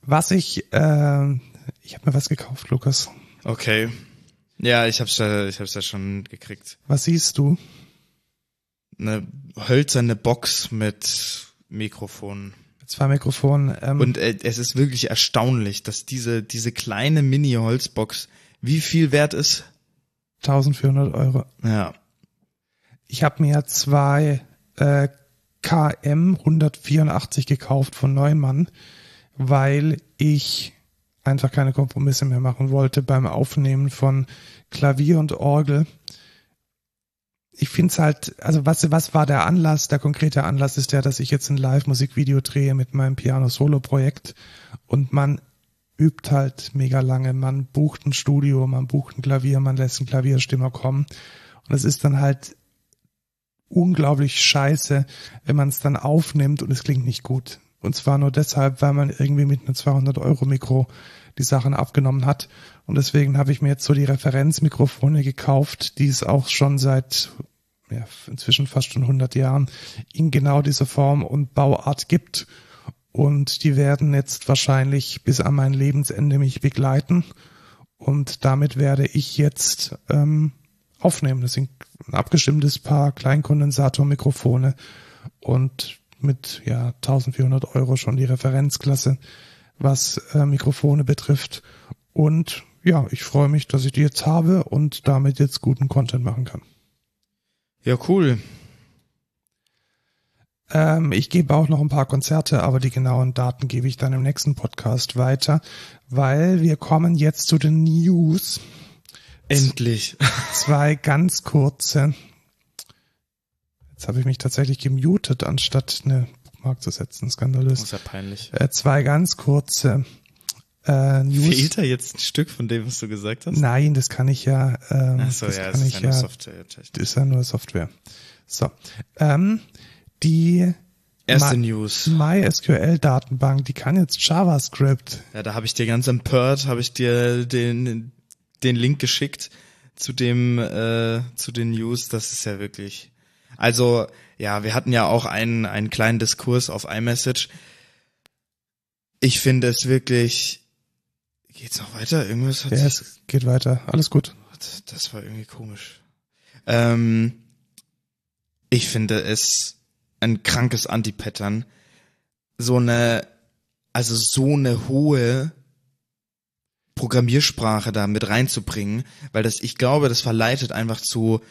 was ich, ähm, ich habe mir was gekauft, Lukas. Okay. Ja, ich hab's ja, ich hab's ja schon gekriegt. Was siehst du? Eine hölzerne Box mit Mikrofon. Zwei Mikrofone. Ähm, Und äh, es ist wirklich erstaunlich, dass diese diese kleine Mini-Holzbox wie viel wert ist. 1400 Euro. Ja. Ich habe mir zwei äh, KM 184 gekauft von Neumann, weil ich einfach keine Kompromisse mehr machen wollte beim Aufnehmen von Klavier und Orgel. Ich finde es halt, also was, was war der Anlass? Der konkrete Anlass ist der, dass ich jetzt ein Live-Musikvideo drehe mit meinem Piano-Solo-Projekt und man übt halt mega lange. Man bucht ein Studio, man bucht ein Klavier, man lässt einen Klavierstimmer kommen. Und es ist dann halt unglaublich scheiße, wenn man es dann aufnimmt und es klingt nicht gut. Und zwar nur deshalb, weil man irgendwie mit einem 200 Euro Mikro die Sachen abgenommen hat. Und deswegen habe ich mir jetzt so die Referenzmikrofone gekauft, die es auch schon seit ja, inzwischen fast schon 100 Jahren in genau dieser Form und Bauart gibt. Und die werden jetzt wahrscheinlich bis an mein Lebensende mich begleiten. Und damit werde ich jetzt ähm, aufnehmen. Das sind ein abgestimmtes Paar Kleinkondensatormikrofone und mit ja 1400 Euro schon die Referenzklasse, was äh, Mikrofone betrifft. Und ja, ich freue mich, dass ich die jetzt habe und damit jetzt guten Content machen kann. Ja, cool. Ähm, ich gebe auch noch ein paar Konzerte, aber die genauen Daten gebe ich dann im nächsten Podcast weiter, weil wir kommen jetzt zu den News. Endlich. Zwei ganz kurze. Jetzt habe ich mich tatsächlich gemutet, anstatt eine Bookmark zu setzen. Das Skandalös. ist ja peinlich. Äh, zwei ganz kurze äh, News. Fehlt da jetzt ein Stück von dem, was du gesagt hast? Nein, das kann ich ja. Ähm, Ach so, das ja, kann das ich ist ja nur. Software. Das ist ja nur Software. So. Ähm, die Erste My- News. MySQL-Datenbank, die kann jetzt JavaScript. Ja, da habe ich dir ganz empört, habe ich dir den den Link geschickt zu dem äh, zu den News. Das ist ja wirklich. Also ja, wir hatten ja auch einen einen kleinen Diskurs auf iMessage. Ich finde es wirklich. Geht's noch weiter? Irgendwas hat Ja, es geht weiter. Alles gut. das war irgendwie komisch. Ähm, ich finde es ein krankes Anti-Pattern. So eine, also so eine hohe Programmiersprache da mit reinzubringen, weil das, ich glaube, das verleitet einfach zu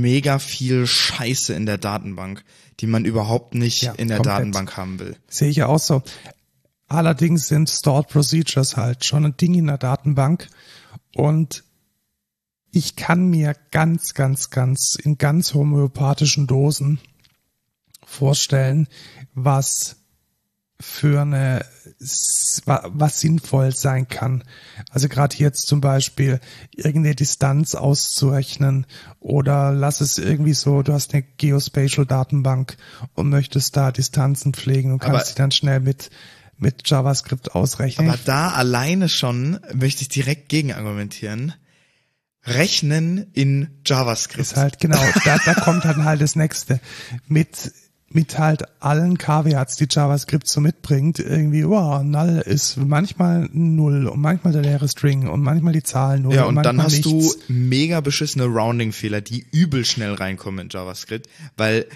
mega viel Scheiße in der Datenbank, die man überhaupt nicht Ja, in der komplett. Datenbank haben will. Sehe ich ja auch so. Allerdings sind Stored Procedures halt schon ein Ding in der Datenbank und ich kann mir ganz, ganz, ganz in ganz homöopathischen Dosen vorstellen, was für eine wa- was sinnvoll sein kann. Also gerade jetzt zum Beispiel irgendeine Distanz auszurechnen oder lass es irgendwie so, du hast eine Geospatial-Datenbank und möchtest da Distanzen pflegen und kannst Aber- die dann schnell mit mit JavaScript ausrechnen. Aber da alleine schon möchte ich direkt gegen argumentieren. Rechnen in JavaScript. ist halt genau, da, da kommt dann halt das nächste. Mit mit halt allen Caveats, die JavaScript so mitbringt, irgendwie, wow, null ist manchmal null und manchmal der leere String und manchmal die Zahl null. Ja, und, und dann hast nichts. du mega beschissene Rounding-Fehler, die übel schnell reinkommen in JavaScript, weil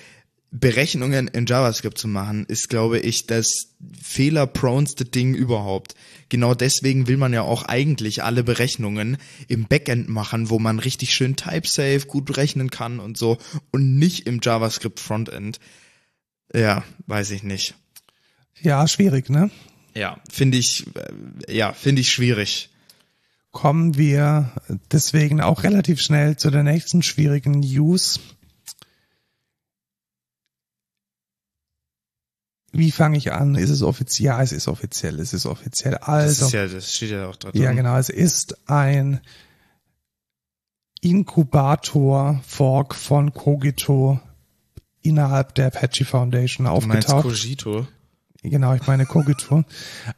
Berechnungen in JavaScript zu machen, ist, glaube ich, das fehlerproneste Ding überhaupt. Genau deswegen will man ja auch eigentlich alle Berechnungen im Backend machen, wo man richtig schön type-safe gut berechnen kann und so und nicht im JavaScript Frontend. Ja, weiß ich nicht. Ja, schwierig, ne? Ja, finde ich, äh, ja, finde ich schwierig. Kommen wir deswegen auch relativ schnell zu der nächsten schwierigen News. Wie fange ich an? Ist es offiziell? Ja, es ist offiziell. Es ist offiziell. Also, Das, ist ja, das steht ja auch drin. ja, genau. Es ist ein Inkubator-Fork von Cogito innerhalb der Apache Foundation Du aufgetaucht. Cogito? Genau, ich meine Cogito.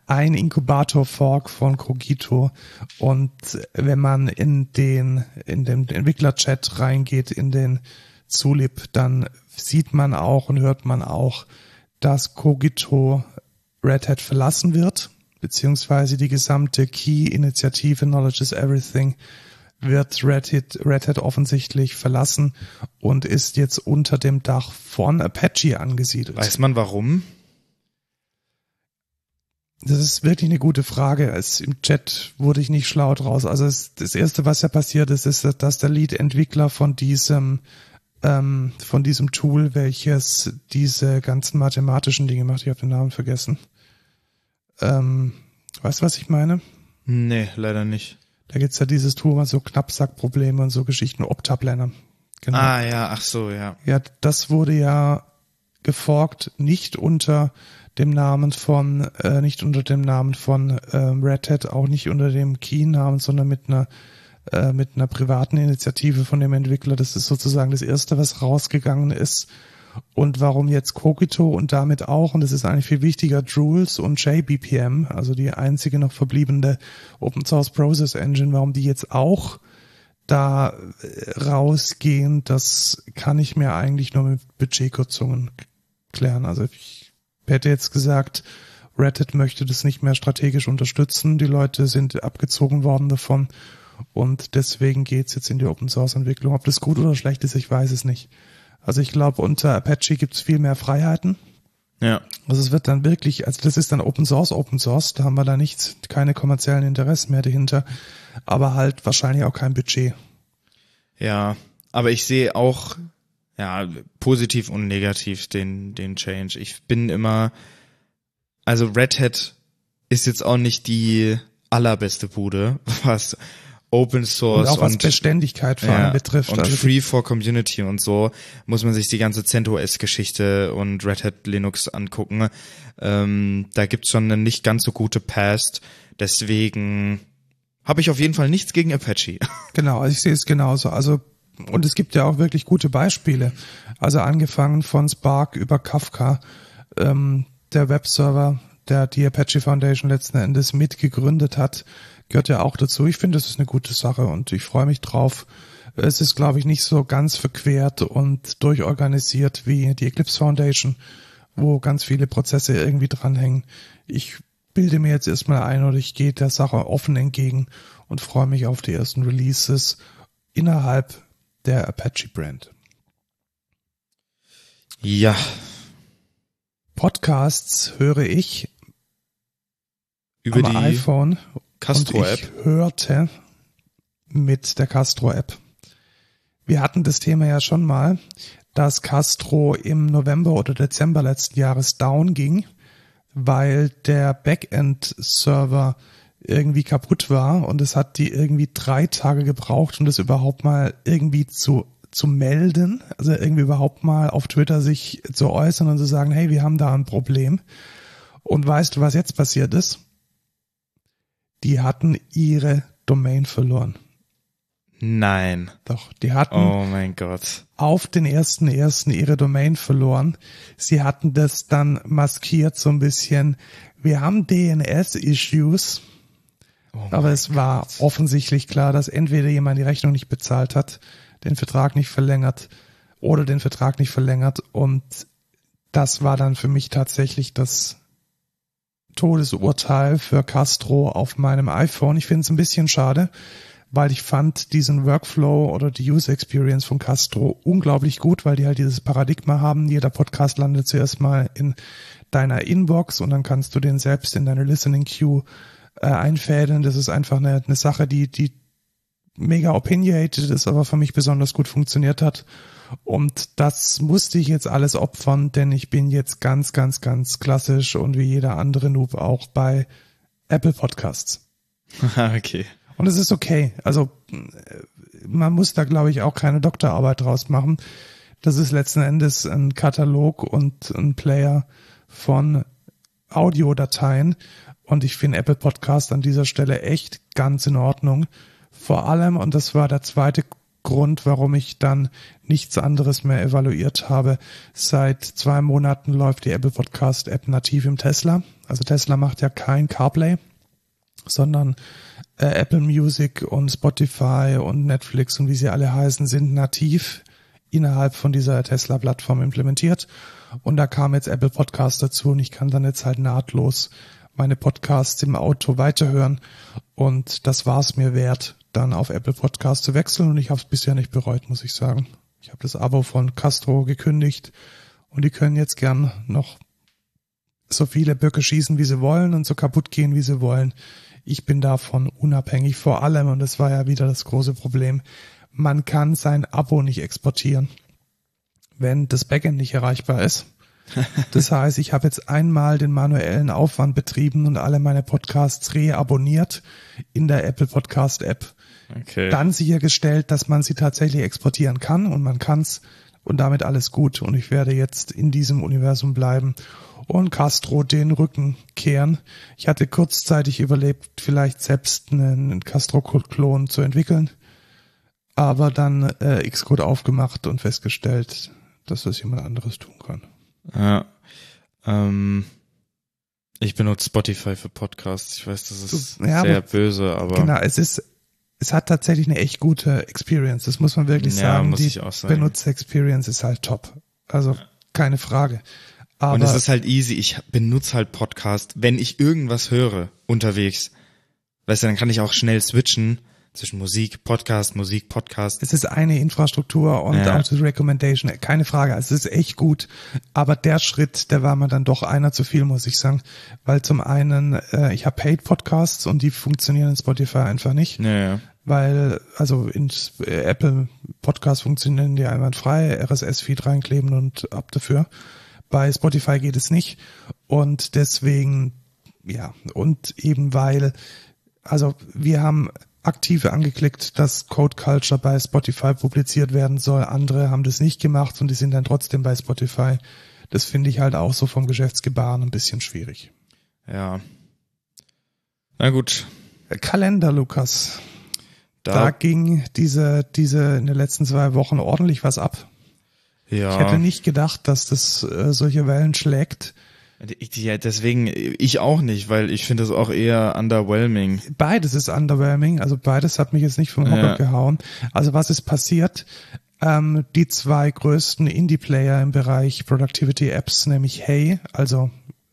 Ein Inkubator-Fork von Cogito. Und wenn man in den, in den Entwickler-Chat reingeht, in den Zulip, dann sieht man auch und hört man auch, dass Cogito Red Hat verlassen wird, beziehungsweise die gesamte Key-Initiative Knowledge is Everything wird Red Hat, Red Hat offensichtlich verlassen und ist jetzt unter dem Dach von Apache angesiedelt. Weiß man warum? Das ist wirklich eine gute Frage. Es, Im Chat wurde ich nicht schlau draus. Also es, das erste, was ja passiert ist, ist, dass der Lead-Entwickler von diesem ähm, von diesem Tool, welches diese ganzen mathematischen Dinge macht, ich habe den Namen vergessen. Ähm, weißt du, was ich meine? Nee, leider nicht. Da gibt's ja dieses Tool, was so Knappsackprobleme und so Geschichten, Optaplanner. Genau. Ah ja, ach so, ja. Ja, das wurde ja geforkt, nicht unter dem Namen von, äh, nicht unter dem Namen von ähm, Red Hat, auch nicht unter dem Key-Namen, sondern mit einer äh, mit einer privaten Initiative von dem Entwickler. Das ist sozusagen das erste, was rausgegangen ist. Und warum jetzt Cogito und damit auch, und das ist eigentlich viel wichtiger, Jules und JBPM, also die einzige noch verbliebene Open Source Process Engine, warum die jetzt auch da äh, rausgehen, das kann ich mir eigentlich nur mit Budgetkürzungen klären. Also ich hätte jetzt gesagt, Reddit möchte das nicht mehr strategisch unterstützen. Die Leute sind abgezogen worden davon und deswegen geht's jetzt in die Open Source Entwicklung. Ob das gut oder schlecht ist, ich weiß es nicht. Also ich glaube, unter Apache gibt's viel mehr Freiheiten. Ja. Also es wird dann wirklich, also das ist dann Open Source, Open Source, da haben wir da nichts, keine kommerziellen Interessen mehr dahinter, aber halt wahrscheinlich auch kein Budget. Ja, aber ich sehe auch, ja, positiv und negativ den, den Change. Ich bin immer, also Red Hat ist jetzt auch nicht die allerbeste Bude, was Open Und Source auch was und, Beständigkeit vor allem ja, betrifft. und Also Free for Community und so muss man sich die ganze CentOS Geschichte und Red Hat Linux angucken. Ähm, da gibt's schon eine nicht ganz so gute Past. Deswegen habe ich auf jeden Fall nichts gegen Apache. Genau, also ich sehe es genauso. Also und es gibt ja auch wirklich gute Beispiele. Also angefangen von Spark über Kafka, ähm, der Webserver, der die Apache Foundation letzten Endes mitgegründet hat, gehört ja auch dazu. Ich finde, das ist eine gute Sache und ich freue mich drauf. Es ist, glaube ich, nicht so ganz verquert und durchorganisiert wie die Eclipse Foundation, wo ganz viele Prozesse irgendwie dranhängen. Ich bilde mir jetzt erstmal ein oder ich gehe der Sache offen entgegen und freue mich auf die ersten Releases innerhalb der Apache Brand. ja, Podcasts höre ich über am die iPhone Castro und App. ich hörte mit der Castro App. Wir hatten das Thema ja schon mal, dass Castro im November oder Dezember letzten Jahres down ging, weil der Backend-Server irgendwie kaputt war und es hat die irgendwie drei Tage gebraucht, um das überhaupt mal irgendwie zu zu melden, also irgendwie überhaupt mal auf Twitter sich zu äußern und zu sagen, hey, wir haben da ein Problem. Und weißt du, was jetzt passiert ist? Die hatten ihre Domain verloren. Nein. Doch, die hatten Oh mein Gott. auf den ersten ersten ihre Domain verloren. Sie hatten das dann maskiert so ein bisschen. Wir haben DNS-Issues, Oh aber es war offensichtlich klar, dass entweder jemand die Rechnung nicht bezahlt hat, den Vertrag nicht verlängert oder den Vertrag nicht verlängert und das war dann für mich tatsächlich das Todesurteil für Castro auf meinem iPhone. Ich finde es ein bisschen schade, weil ich fand diesen Workflow oder die User Experience von Castro unglaublich gut, weil die halt dieses Paradigma haben. Jeder Podcast landet zuerst mal in deiner Inbox und dann kannst du den selbst in deine Listening Queue äh, einfädeln. Das ist einfach eine, eine Sache, die, die mega opinionated ist, aber für mich besonders gut funktioniert hat. Und das musste ich jetzt alles opfern, denn ich bin jetzt ganz, ganz, ganz klassisch und wie jeder andere Noob auch bei Apple Podcasts. okay. Und es ist okay. Also man muss da, glaube ich, auch keine Doktorarbeit draus machen. Das ist letzten Endes ein Katalog und ein Player von Audiodateien. Und ich finde Apple Podcast an dieser Stelle echt ganz in Ordnung. Vor allem, und das war der zweite Grund, warum ich dann nichts anderes mehr evaluiert habe. Seit zwei Monaten läuft die Apple Podcast App nativ im Tesla. Also Tesla macht ja kein CarPlay, sondern äh, Apple Music und Spotify und Netflix und wie sie alle heißen, sind nativ innerhalb von dieser Tesla-Plattform implementiert. Und da kam jetzt Apple Podcast dazu und ich kann dann jetzt halt nahtlos meine Podcasts im Auto weiterhören. Und das war es mir wert, dann auf Apple Podcast zu wechseln. Und ich habe es bisher nicht bereut, muss ich sagen. Ich habe das Abo von Castro gekündigt und die können jetzt gern noch so viele Böcke schießen, wie sie wollen und so kaputt gehen, wie sie wollen. Ich bin davon unabhängig. Vor allem, und das war ja wieder das große Problem, man kann sein Abo nicht exportieren, wenn das Backend nicht erreichbar ist. Das heißt, ich habe jetzt einmal den manuellen Aufwand betrieben und alle meine Podcasts reabonniert in der Apple Podcast App. Okay. Dann sichergestellt, dass man sie tatsächlich exportieren kann und man kann's und damit alles gut. Und ich werde jetzt in diesem Universum bleiben und Castro den Rücken kehren. Ich hatte kurzzeitig überlebt, vielleicht selbst einen Castro-Klon zu entwickeln, aber dann äh, Xcode aufgemacht und festgestellt, dass das jemand anderes tun kann. Ja. Ähm, ich benutze Spotify für Podcasts. Ich weiß, das ist ja, sehr böse, aber. Genau, es ist, es hat tatsächlich eine echt gute Experience. Das muss man wirklich ja, sagen. Die sagen. Benutzer-Experience ist halt top. Also ja. keine Frage. Aber und es ist halt easy. Ich benutze halt Podcast, wenn ich irgendwas höre unterwegs. Weißt du, dann kann ich auch schnell switchen zwischen Musik, Podcast, Musik, Podcast. Es ist eine Infrastruktur und ja. Auto-Recommendation, keine Frage. Es ist echt gut. Aber der Schritt, der war mir dann doch einer zu viel, muss ich sagen. Weil zum einen, äh, ich habe Paid-Podcasts und die funktionieren in Spotify einfach nicht. Ja, ja. Weil, also in äh, Apple Podcasts funktionieren die einwandfrei, RSS-Feed reinkleben und ab dafür. Bei Spotify geht es nicht. Und deswegen, ja, und eben weil, also wir haben aktive angeklickt, dass Code Culture bei Spotify publiziert werden soll. Andere haben das nicht gemacht und die sind dann trotzdem bei Spotify. Das finde ich halt auch so vom Geschäftsgebaren ein bisschen schwierig. Ja. Na gut. Kalender, Lukas. Da, da ging diese, diese in den letzten zwei Wochen ordentlich was ab. Ja. Ich hätte nicht gedacht, dass das äh, solche Wellen schlägt. Ja, deswegen ich auch nicht, weil ich finde es auch eher underwhelming. Beides ist underwhelming, also beides hat mich jetzt nicht vom Hocker ja. gehauen. Also was ist passiert? Ähm, die zwei größten Indie-Player im Bereich Productivity Apps, nämlich Hey, also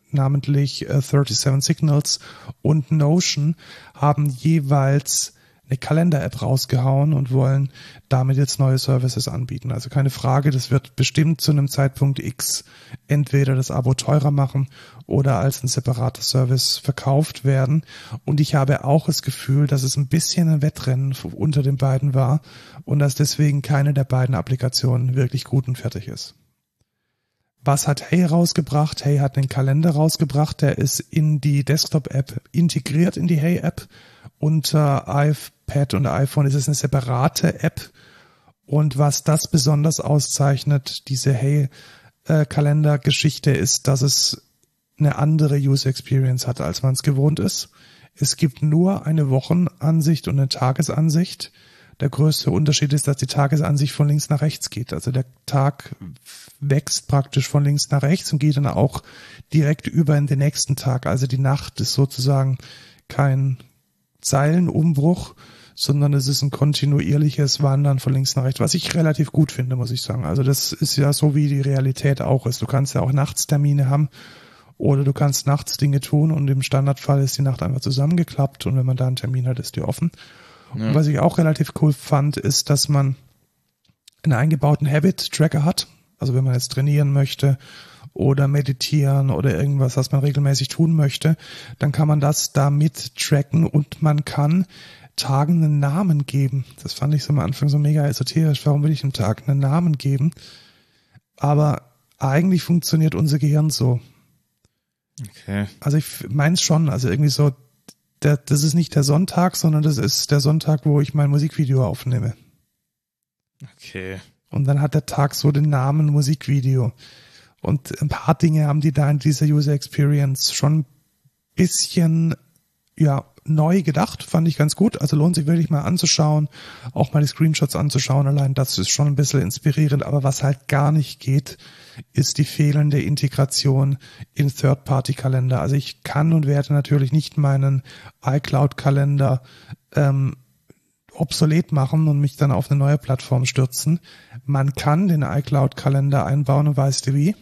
namentlich äh, 37 Signals und Notion, haben jeweils eine Kalender-App rausgehauen und wollen damit jetzt neue Services anbieten. Also keine Frage, das wird bestimmt zu einem Zeitpunkt X entweder das Abo teurer machen oder als ein separater Service verkauft werden. Und ich habe auch das Gefühl, dass es ein bisschen ein Wettrennen unter den beiden war und dass deswegen keine der beiden Applikationen wirklich gut und fertig ist. Was hat Hey rausgebracht? Hey hat einen Kalender rausgebracht, der ist in die Desktop-App integriert in die Hey-App unter iPad und iPhone ist es eine separate App. Und was das besonders auszeichnet, diese Hey-Kalender-Geschichte, ist, dass es eine andere User Experience hat, als man es gewohnt ist. Es gibt nur eine Wochenansicht und eine Tagesansicht. Der größte Unterschied ist, dass die Tagesansicht von links nach rechts geht. Also der Tag wächst praktisch von links nach rechts und geht dann auch direkt über in den nächsten Tag. Also die Nacht ist sozusagen kein Zeilenumbruch, sondern es ist ein kontinuierliches Wandern von links nach rechts, was ich relativ gut finde, muss ich sagen. Also das ist ja so, wie die Realität auch ist. Du kannst ja auch Nachtstermine haben oder du kannst nachts Dinge tun und im Standardfall ist die Nacht einfach zusammengeklappt und wenn man da einen Termin hat, ist die offen. Ja. Und was ich auch relativ cool fand, ist, dass man einen eingebauten Habit-Tracker hat. Also wenn man jetzt trainieren möchte oder meditieren oder irgendwas, was man regelmäßig tun möchte, dann kann man das damit tracken und man kann Tagen einen Namen geben. Das fand ich so am Anfang so mega esoterisch. Warum will ich einem Tag einen Namen geben? Aber eigentlich funktioniert unser Gehirn so. Okay. Also ich meins schon, also irgendwie so, der, das ist nicht der Sonntag, sondern das ist der Sonntag, wo ich mein Musikvideo aufnehme. Okay. Und dann hat der Tag so den Namen Musikvideo. Und ein paar Dinge haben die da in dieser User Experience schon ein bisschen, ja, neu gedacht, fand ich ganz gut. Also lohnt sich wirklich mal anzuschauen, auch mal die Screenshots anzuschauen. Allein das ist schon ein bisschen inspirierend. Aber was halt gar nicht geht, ist die fehlende Integration in Third-Party-Kalender. Also ich kann und werde natürlich nicht meinen iCloud-Kalender ähm, obsolet machen und mich dann auf eine neue Plattform stürzen. Man kann den iCloud-Kalender einbauen und weißt du wie?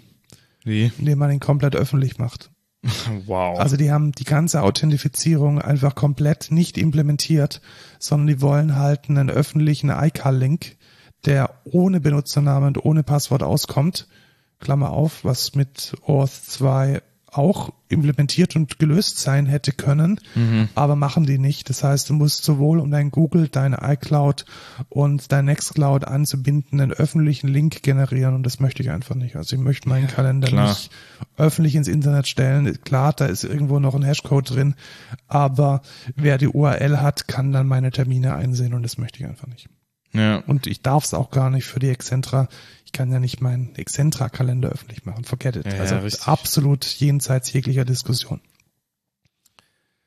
Wie? Indem man ihn komplett öffentlich macht. Wow. Also die haben die ganze Authentifizierung einfach komplett nicht implementiert, sondern die wollen halt einen öffentlichen iCal-Link, der ohne Benutzername und ohne Passwort auskommt. Klammer auf, was mit Auth 2 auch implementiert und gelöst sein hätte können, mhm. aber machen die nicht. Das heißt, du musst sowohl um dein Google, deine iCloud und dein Nextcloud anzubinden, einen öffentlichen Link generieren und das möchte ich einfach nicht. Also ich möchte meinen ja, Kalender klar. nicht öffentlich ins Internet stellen. Klar, da ist irgendwo noch ein Hashcode drin, aber wer die URL hat, kann dann meine Termine einsehen und das möchte ich einfach nicht. Ja. Und ich darf es auch gar nicht für die Excentra. Ich kann ja nicht meinen Excentra-Kalender öffentlich machen. Forget it. Ja, also ja, absolut jenseits jeglicher Diskussion.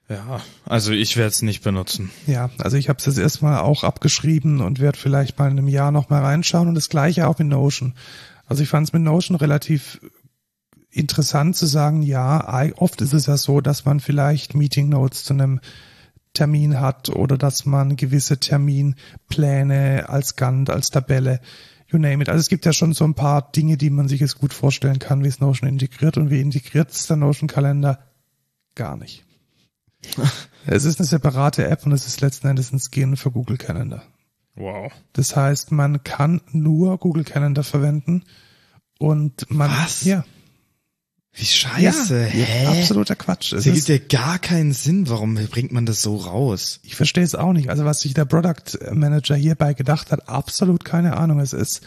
Ja, also ich werde es nicht benutzen. Ja, also ich habe es jetzt erstmal auch abgeschrieben und werde vielleicht mal in einem Jahr nochmal reinschauen und das gleiche auch mit Notion. Also ich fand es mit Notion relativ interessant zu sagen, ja, oft ist es ja so, dass man vielleicht Meeting Notes zu einem Termin hat oder dass man gewisse Terminpläne als Gantt, als Tabelle, you name it. Also es gibt ja schon so ein paar Dinge, die man sich jetzt gut vorstellen kann, wie es Notion integriert und wie integriert es der Notion Kalender? Gar nicht. es ist eine separate App und es ist letzten Endes ein Skin für Google Calendar. Wow. Das heißt, man kann nur Google Calendar verwenden und man, Was? ja, wie scheiße. Ja, Hä? Absoluter Quatsch. Es das gibt ja gar keinen Sinn. Warum bringt man das so raus? Ich verstehe es auch nicht. Also was sich der Product Manager hierbei gedacht hat, absolut keine Ahnung. Es ist,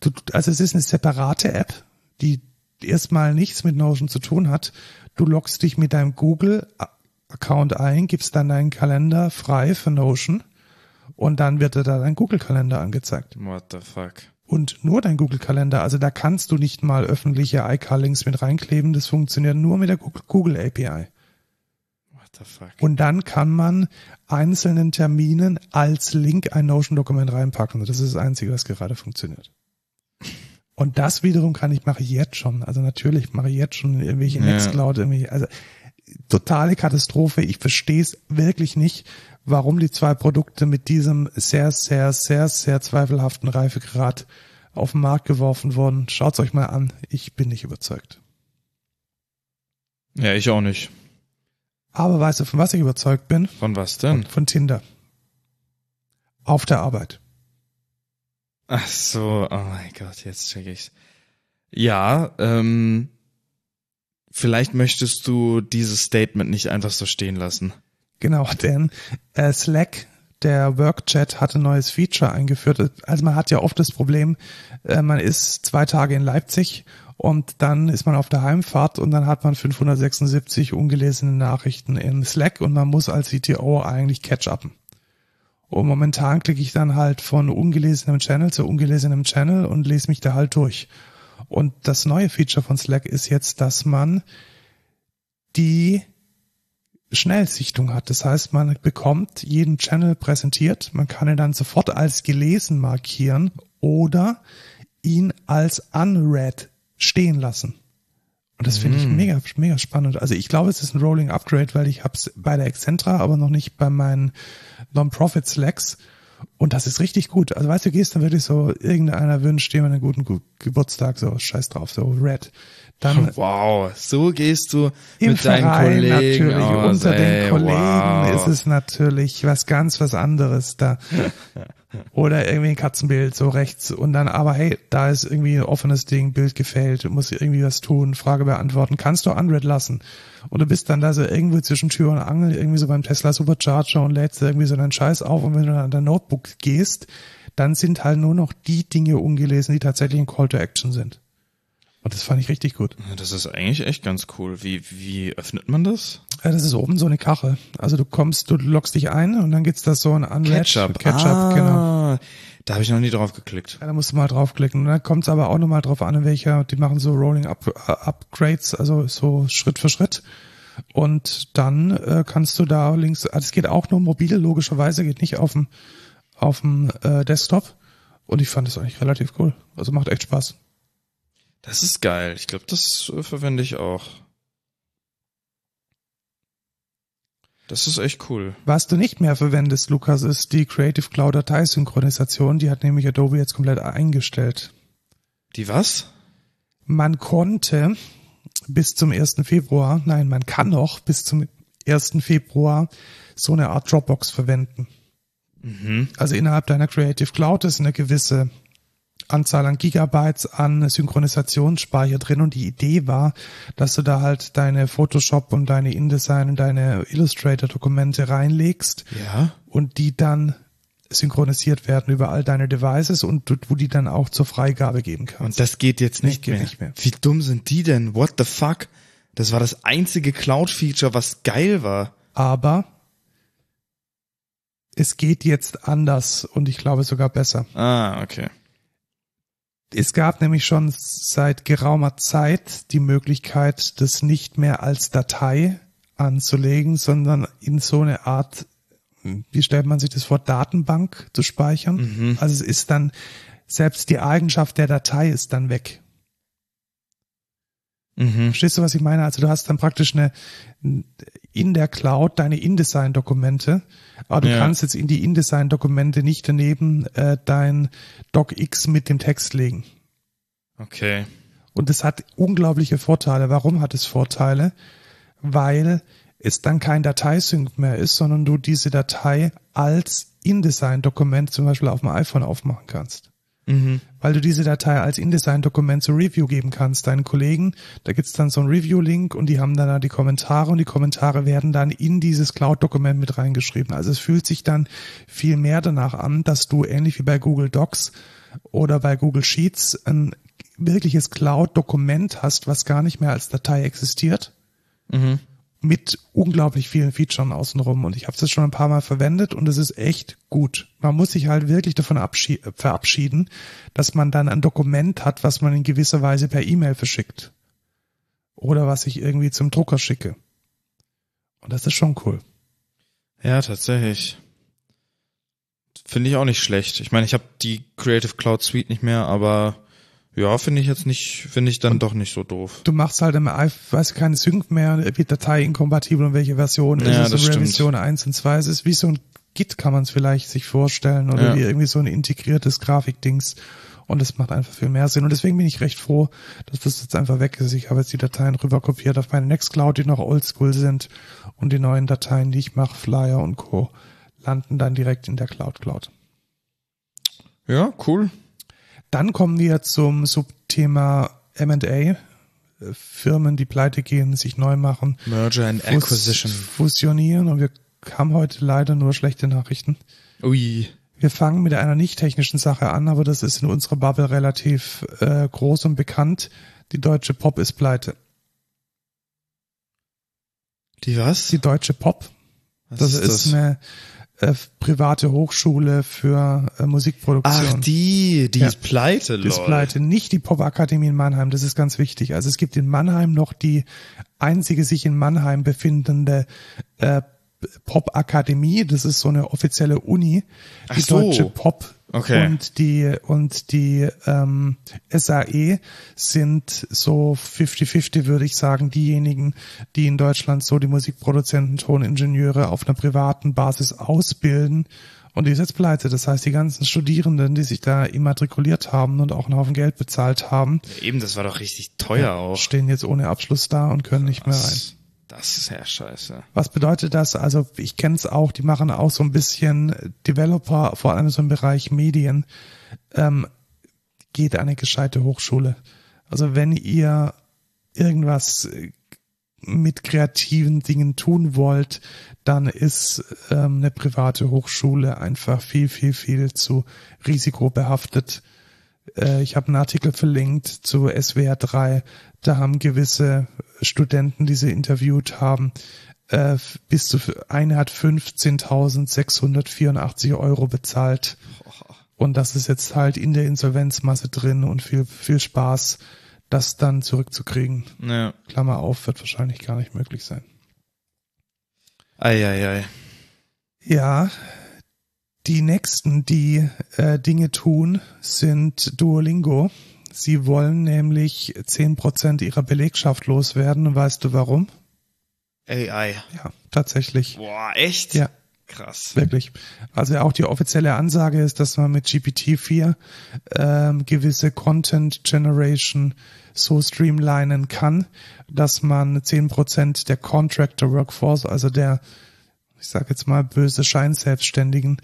du, also es ist eine separate App, die erstmal nichts mit Notion zu tun hat. Du loggst dich mit deinem Google Account ein, gibst dann deinen Kalender frei für Notion und dann wird dir da dein Google Kalender angezeigt. What the fuck? Und nur dein Google-Kalender. Also da kannst du nicht mal öffentliche iCal-Links mit reinkleben. Das funktioniert nur mit der Google API. What the fuck? Und dann kann man einzelnen Terminen als Link ein Notion-Dokument reinpacken. Das ist das Einzige, was gerade funktioniert. Und das wiederum kann ich, mache ich jetzt schon. Also natürlich mache ich jetzt schon irgendwelche ja. Nextcloud, irgendwie, also totale Katastrophe. Ich verstehe es wirklich nicht, warum die zwei Produkte mit diesem sehr, sehr, sehr, sehr zweifelhaften Reifegrad auf den Markt geworfen wurden. Schaut's euch mal an. Ich bin nicht überzeugt. Ja, ich auch nicht. Aber weißt du, von was ich überzeugt bin? Von was denn? Von, Tinder. Auf der Arbeit. Ach so, oh mein Gott, jetzt check ich's. Ja, ähm, vielleicht möchtest du dieses Statement nicht einfach so stehen lassen. Genau, denn äh, Slack, der Workchat, hat ein neues Feature eingeführt. Also man hat ja oft das Problem, äh, man ist zwei Tage in Leipzig und dann ist man auf der Heimfahrt und dann hat man 576 ungelesene Nachrichten in Slack und man muss als CTO eigentlich catch-upen. Und momentan klicke ich dann halt von ungelesenem Channel zu ungelesenem Channel und lese mich da halt durch. Und das neue Feature von Slack ist jetzt, dass man die Schnellsichtung hat. Das heißt, man bekommt jeden Channel präsentiert, man kann ihn dann sofort als gelesen markieren oder ihn als unread stehen lassen. Und das finde ich Mhm. mega, mega spannend. Also ich glaube, es ist ein Rolling Upgrade, weil ich hab's bei der Excentra, aber noch nicht bei meinen Non-Profit Slacks. Und das ist richtig gut. Also weißt du, du gehst dann wirklich so, irgendeiner wünscht dir einen guten Ge Geburtstag, so scheiß drauf, so red. Dann Wow, so gehst du im mit deinen Verein Kollegen natürlich, aus, unter ey, den Kollegen wow. ist es natürlich was ganz was anderes da. Oder irgendwie ein Katzenbild so rechts und dann aber hey, da ist irgendwie ein offenes Ding, Bild gefällt, musst irgendwie was tun, Frage beantworten, kannst du unread lassen. Und du bist dann da so irgendwo zwischen Tür und Angel, irgendwie so beim Tesla Supercharger und lädst irgendwie so deinen Scheiß auf und wenn du dann an dein Notebook gehst, dann sind halt nur noch die Dinge ungelesen, die tatsächlich ein Call to Action sind. Und das fand ich richtig gut. Das ist eigentlich echt ganz cool. Wie, wie öffnet man das? Ja, das ist oben so eine Kachel. Also du kommst, du loggst dich ein und dann gibt's da so ein Unread. Ketchup, ah, genau. Da habe ich noch nie drauf geklickt. Ja, da musst du mal draufklicken. Und dann kommt's aber auch nochmal drauf an, in welcher, die machen so Rolling Up, äh, Upgrades, also so Schritt für Schritt. Und dann äh, kannst du da links, ah, das geht auch nur mobil, logischerweise, geht nicht auf dem auf dem äh, Desktop. Und ich fand das eigentlich relativ cool. Also macht echt Spaß. Das ist geil. Ich glaube, das äh, verwende ich auch. Das ist echt cool. Was du nicht mehr verwendest, Lukas, ist die Creative Cloud Dateisynchronisation. Die hat nämlich Adobe jetzt komplett eingestellt. Die was? Man konnte bis zum 1. Februar, nein, man kann noch bis zum 1. Februar so eine Art Dropbox verwenden. Mhm. Also innerhalb deiner Creative Cloud ist eine gewisse Anzahl an Gigabytes an Synchronisationsspeicher drin und die Idee war, dass du da halt deine Photoshop und deine InDesign und deine Illustrator Dokumente reinlegst Ja. und die dann synchronisiert werden über all deine Devices und du, du die dann auch zur Freigabe geben kannst. Und das geht jetzt Nee, nicht, geht mehr. nicht mehr. Wie dumm sind die denn? What the fuck? Das war das einzige Cloud-Feature, was geil war. Aber es geht jetzt anders und ich glaube sogar besser. Ah, okay. Es gab nämlich schon seit geraumer Zeit die Möglichkeit, das nicht mehr als Datei anzulegen, sondern in so eine Art, wie stellt man sich das vor, Datenbank zu speichern. Also es ist dann, selbst die Eigenschaft der Datei ist dann weg. Mhm. Verstehst du, was ich meine? Also du hast dann praktisch eine in der Cloud deine InDesign-Dokumente, aber du Ja. kannst jetzt in die InDesign-Dokumente nicht daneben äh, dein DocX mit dem Text legen. Okay. Und es hat unglaubliche Vorteile. Warum hat es Vorteile? Weil es dann kein Dateisync mehr ist, sondern du diese Datei als InDesign-Dokument zum Beispiel auf dem iPhone aufmachen kannst. Mhm. Weil du diese Datei als InDesign-Dokument zur Review geben kannst, deinen Kollegen. Da gibt's dann so einen Review-Link und die haben dann da die Kommentare und die Kommentare werden dann in dieses Cloud-Dokument mit reingeschrieben. Also es fühlt sich dann viel mehr danach an, dass du ähnlich wie bei Google Docs oder bei Google Sheets ein wirkliches Cloud-Dokument hast, was gar nicht mehr als Datei existiert Mhm. Mit unglaublich vielen Features außenrum und ich habe das schon ein paar Mal verwendet und es ist echt gut. Man muss sich halt wirklich davon äh, verabschieden, dass man dann ein Dokument hat, was man in gewisser Weise per E-Mail verschickt oder was ich irgendwie zum Drucker schicke. Und das ist schon cool. Ja, tatsächlich. Finde ich auch nicht schlecht. Ich meine, ich habe die Creative Cloud Suite nicht mehr, aber ja, finde ich jetzt nicht, finde ich dann doch nicht so doof. Du machst halt im weiß keine Sync mehr, wird Datei inkompatibel und welche Version Ja, ist es in. Revision 1 und 2. Es ist wie so ein Git, kann man es vielleicht sich vorstellen oder Ja. wie irgendwie so ein integriertes Grafikdings. Und es macht einfach viel mehr Sinn. Und deswegen bin ich recht froh, dass das jetzt einfach weg ist. Ich habe jetzt die Dateien rüber kopiert auf meine Nextcloud, die noch oldschool sind. Und die neuen Dateien, die ich mache, Flyer und Co., landen dann direkt in der Cloud Cloud. Ja, cool. Dann kommen wir zum Subthema M&A. Firmen, die pleite gehen, sich neu machen, Merger and fus- Acquisition. fusionieren. Und wir haben heute leider nur schlechte Nachrichten. Ui. Wir fangen mit einer nicht technischen Sache an, aber das ist in unserer Bubble relativ äh, groß und bekannt. Die Deutsche Pop ist pleite. Die was? Die Deutsche Pop, Was das ist, eine äh, private Hochschule für äh, Musikproduktion. Ach, die, die Ja. ist pleite, Die ist lol. pleite. Nicht die Popakademie in Mannheim, das ist ganz wichtig. Also es gibt in Mannheim noch die einzige sich in Mannheim befindende äh, Popakademie. Das ist so eine offizielle Uni. Die so. Deutsche Pop Okay. Und die, und die ähm, SAE sind so 50-50, würde ich sagen, diejenigen, die in Deutschland so die Musikproduzenten, Toningenieure auf einer privaten Basis ausbilden. Und die ist jetzt pleite. Das heißt, die ganzen Studierenden, die sich da immatrikuliert haben und auch einen Haufen Geld bezahlt haben, Eben, das war doch richtig teuer auch. stehen jetzt ohne Abschluss da und können nicht mehr rein. Das, ist ja scheiße. Was bedeutet das? Also ich kenne es auch, die machen auch so ein bisschen Developer, vor allem so im Bereich Medien. Ähm, geht eine gescheite Hochschule. Also wenn ihr irgendwas äh, mit kreativen Dingen tun wollt, dann ist ähm, eine private Hochschule einfach viel, viel, viel zu risikobehaftet. Äh, ich habe einen Artikel verlinkt zu SWR 3. Da haben gewisse Studenten, die sie interviewt haben, äh, bis zu eine hat 15.684 Euro bezahlt. Und das ist jetzt halt in der Insolvenzmasse drin und viel, viel Spaß, das dann zurückzukriegen. Ja. Klammer auf, wird wahrscheinlich gar nicht möglich sein. Eieiei. Ja, die nächsten, die äh, Dinge tun, sind Duolingo. Sie wollen nämlich 10% ihrer Belegschaft loswerden. Weißt du warum? AI. Ja, tatsächlich. Boah, echt? Ja, Krass. wirklich. Also auch die offizielle Ansage ist, dass man mit GPT-4 ähm, gewisse Content Generation so streamlinen kann, dass man 10% der Contractor Workforce, also der, ich sag jetzt mal, böse Scheinselbstständigen,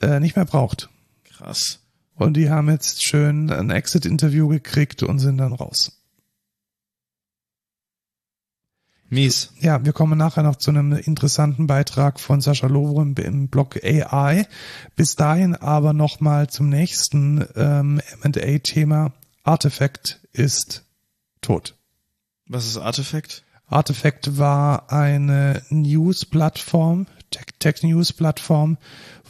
äh, nicht mehr braucht. Krass. Und die haben jetzt schön ein Exit-Interview gekriegt und sind dann raus. Mies. Ja, wir kommen nachher noch zu einem interessanten Beitrag von Sascha Lovo im, im Blog AI. Bis dahin aber nochmal zum nächsten ähm, M&A-Thema. Artifact ist tot. Was ist Artifact? Artifact war eine News-Plattform, Tech-News-Plattform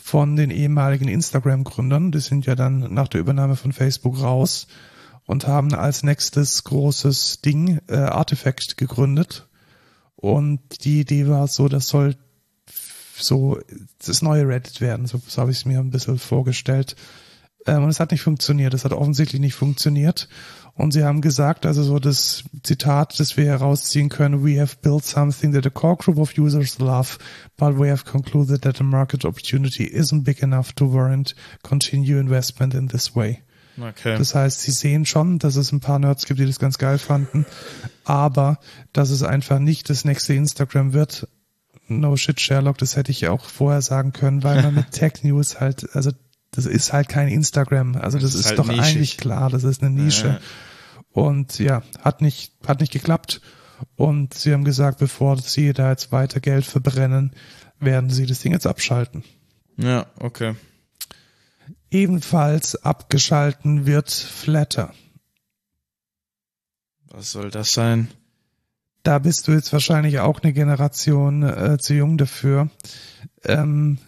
von den ehemaligen Instagram-Gründern. Die sind ja dann nach der Übernahme von Facebook raus und haben als nächstes großes Ding äh, Artifact gegründet. Und die Idee war so, das soll so das neue Reddit werden. So, so habe ich es mir ein bisschen vorgestellt. Ähm, und es hat nicht funktioniert. Es hat offensichtlich nicht funktioniert. Und sie haben gesagt, also so das Zitat, das wir herausziehen können, we have built something that a core group of users love, but we have concluded that the market opportunity isn't big enough to warrant continue investment in this way. Okay. Das heißt, sie sehen schon, dass es ein paar Nerds gibt, die das ganz geil fanden, aber dass es einfach nicht das nächste Instagram wird. No shit, Sherlock, das hätte ich auch vorher sagen können, weil man mit Tech News halt, also das ist halt kein Instagram. Also das, Das ist ist, halt doch nischig. eigentlich klar, das ist eine Nische. Ja. Und ja, hat nicht, hat nicht geklappt. Und sie haben gesagt, bevor sie da jetzt weiter Geld verbrennen, werden sie das Ding jetzt abschalten. Ja, okay. Ebenfalls abgeschalten wird Flatter. Was soll das sein? Da bist du jetzt wahrscheinlich auch eine Generation äh, zu jung dafür. Ähm,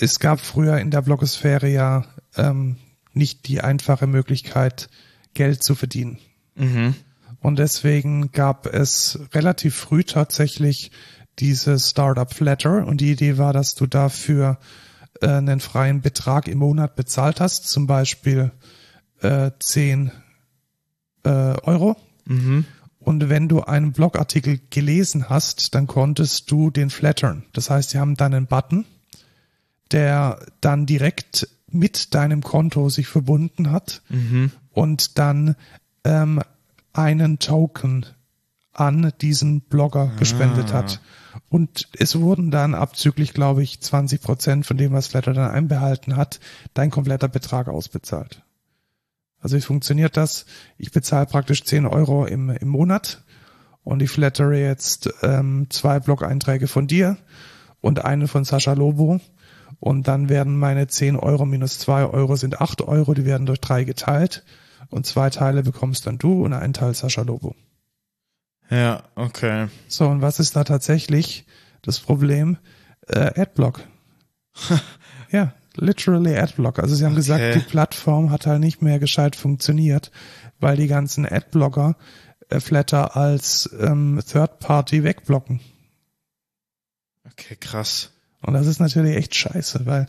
es gab früher in der Blogosphäre ja ähm, nicht die einfache Möglichkeit, Geld zu verdienen. Mhm. Und deswegen gab es relativ früh tatsächlich diese Startup Flatter und die Idee war, dass du dafür äh, einen freien Betrag im Monat bezahlt hast, zum Beispiel äh, 10 äh, Euro. Mhm. Und wenn du einen Blogartikel gelesen hast, dann konntest du den flattern. Das heißt, sie haben dann einen Button, der dann direkt mit deinem Konto sich verbunden hat Mhm. und dann ähm, einen Token an diesen Blogger gespendet Ah. hat. Und es wurden dann abzüglich, glaube ich, 20 Prozent von dem, was Flatter dann einbehalten hat, dein kompletter Betrag ausbezahlt. Also wie funktioniert das? Ich bezahle praktisch 10 Euro im, im Monat und ich flattere jetzt ähm, zwei Blog-Einträge von dir und einen von Sascha Lobo und dann werden meine 10 Euro minus 2 Euro sind 8 Euro, die werden durch drei geteilt und zwei Teile bekommst dann du und einen Teil Sascha Lobo. Ja, okay. So, und was ist da tatsächlich das Problem? Äh, Adblock. ja, literally Adblock. Also sie haben Okay. gesagt, die Plattform hat halt nicht mehr gescheit funktioniert, weil die ganzen Adblocker äh, Flatter als ähm, Third Party wegblocken. Okay, krass. Und das ist natürlich echt scheiße, weil,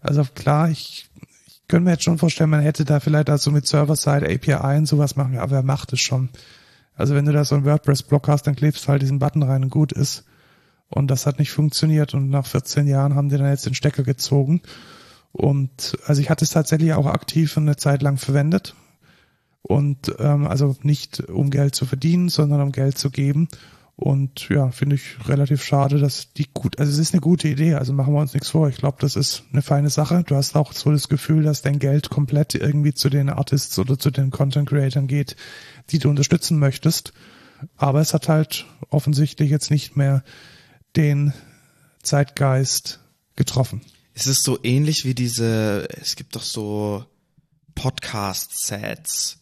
also klar, ich, ich können wir jetzt schon vorstellen, man hätte da vielleicht also mit Server-Side API und sowas machen, aber wer macht es schon? Also wenn du da so einen WordPress-Block hast, dann klebst du halt diesen Button rein und gut ist. Und das hat nicht funktioniert und nach 14 Jahren haben die dann jetzt den Stecker gezogen. Und also ich hatte es tatsächlich auch aktiv eine Zeit lang verwendet. Und ähm, also nicht um Geld zu verdienen, sondern um Geld zu geben. Und ja, finde ich relativ schade, dass die gut, also es ist eine gute Idee, also machen wir uns nichts vor. Ich glaube, das ist eine feine Sache. Du hast auch so das Gefühl, dass dein Geld komplett irgendwie zu den Artists oder zu den Content Creators geht, die du unterstützen möchtest. Aber es hat halt offensichtlich jetzt nicht mehr den Zeitgeist getroffen. Es ist so ähnlich wie diese, es gibt doch so Podcast-Sets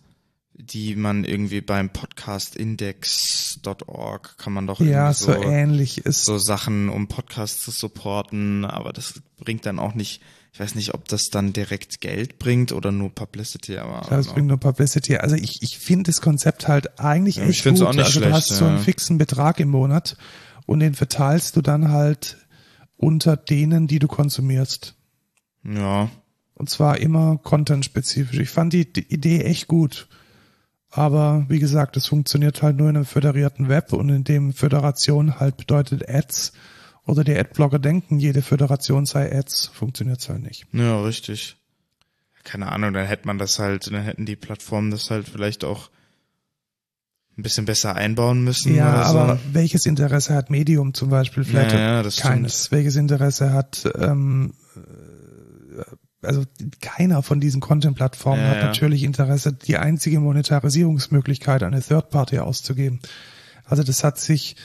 die man irgendwie beim podcastindex.org kann man doch ja so, so ähnlich ist so Sachen um Podcasts zu supporten, aber das bringt dann auch nicht ich weiß nicht, ob das dann direkt Geld bringt oder nur Publicity, aber. Ja, das bringt nur Publicity. Also ich, ich finde das Konzept halt eigentlich ja, echt gut. Auch nicht also schlecht, du hast ja. so einen fixen Betrag im Monat und den verteilst du dann halt unter denen, die du konsumierst. Ja. Und zwar immer content-spezifisch. Ich fand die Idee echt gut. Aber wie gesagt, es funktioniert halt nur in einem föderierten Web und in dem Föderation halt bedeutet Ads oder die Adblocker denken, jede Föderation sei Ads, funktioniert halt nicht. Ja, richtig. Keine Ahnung, dann hätte man das halt, dann hätten die Plattformen das halt vielleicht auch ein bisschen besser einbauen müssen. Ja, oder aber so. welches Interesse hat Medium zum Beispiel? Vielleicht Ja, ja, das keines. Welches Interesse hat ähm, also keiner von diesen Content-Plattformen Ja, hat natürlich Interesse, die einzige Monetarisierungsmöglichkeit an eine Third-Party auszugeben. Also das hat sich,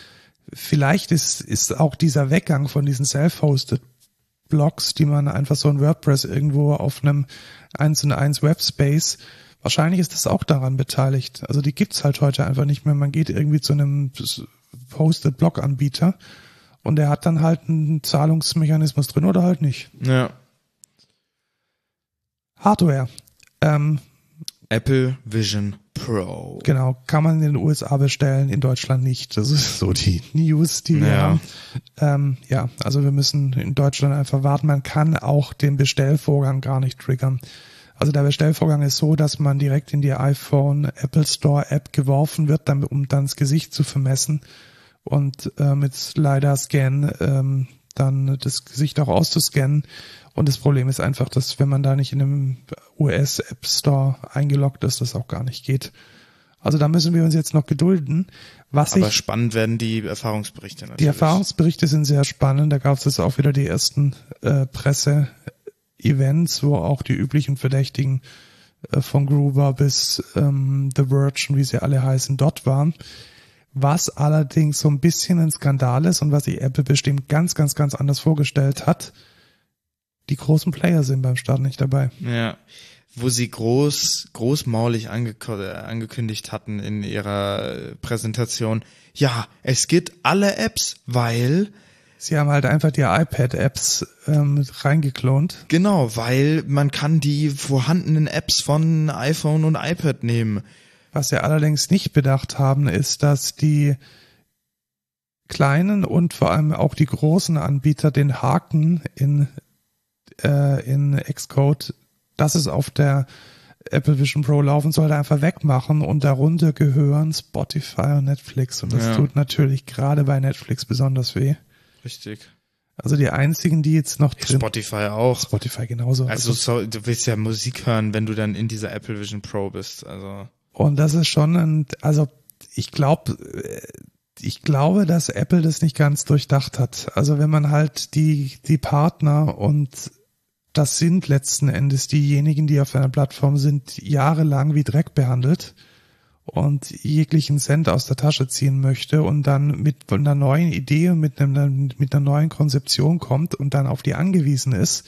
vielleicht ist, ist auch dieser Weggang von diesen self-hosted Blogs, die man einfach so in WordPress irgendwo auf einem 1 und 1 Webspace, wahrscheinlich ist das auch daran beteiligt. Also die gibt's halt heute einfach nicht mehr. Man geht irgendwie zu einem hosted Blog-Anbieter und der hat dann halt einen Zahlungsmechanismus drin oder halt nicht. Ja. Hardware. Ähm, Apple Vision Pro. genau, kann man in den USA bestellen, in Deutschland nicht. Das ist so die News, die wir Ja. haben. Ähm, ja, also wir müssen in Deutschland einfach warten. Man kann auch den Bestellvorgang gar nicht triggern. Also der Bestellvorgang ist so, dass man direkt in die iPhone Apple Store App geworfen wird, damit, um dann das Gesicht zu vermessen und äh, mit LiDAR-Scan ähm, dann das Gesicht auch auszuscannen. Und das Problem ist einfach, dass wenn man da nicht in einem US App Store eingeloggt ist, das auch gar nicht geht. Also da müssen wir uns jetzt noch gedulden. Was Aber ich spannend werden die Erfahrungsberichte natürlich. die Erfahrungsberichte sind sehr spannend. Da gab es jetzt auch wieder die ersten äh, Presse-Events, wo auch die üblichen Verdächtigen äh, von Gruber bis ähm, The Verge und wie sie alle heißen dort waren. Was allerdings so ein bisschen ein Skandal ist und was sich Apple bestimmt ganz, ganz, ganz anders vorgestellt hat, die großen Player sind beim Start nicht dabei. Ja. Wo sie groß, großmaulig äh, angekündigt hatten in ihrer äh, Präsentation. Ja, es gibt alle Apps, weil, Sie haben halt einfach die iPad-Apps ähm, reingeklont. genau, weil man kann die vorhandenen Apps von iPhone und iPad nehmen. Was sie allerdings nicht bedacht haben, ist, dass die kleinen und vor allem auch die großen Anbieter den Haken in, äh, in Xcode, dass es auf der Apple Vision Pro laufen sollte, einfach wegmachen und darunter gehören Spotify und Netflix und das Ja. tut natürlich gerade bei Netflix besonders weh. Richtig. Also die einzigen, die jetzt noch drin Spotify auch. Spotify genauso. Also so, du willst ja Musik hören, wenn du dann in dieser Apple Vision Pro bist. Also Und das ist schon ein, also ich glaube, ich glaube, dass Apple das nicht ganz durchdacht hat. Also wenn man halt die, die Partner und das sind letzten Endes diejenigen, die auf einer Plattform sind, jahrelang wie Dreck behandelt und jeglichen Cent aus der Tasche ziehen möchte und dann mit einer neuen Idee und mit, einem, mit einer neuen Konzeption kommt und dann auf die angewiesen ist,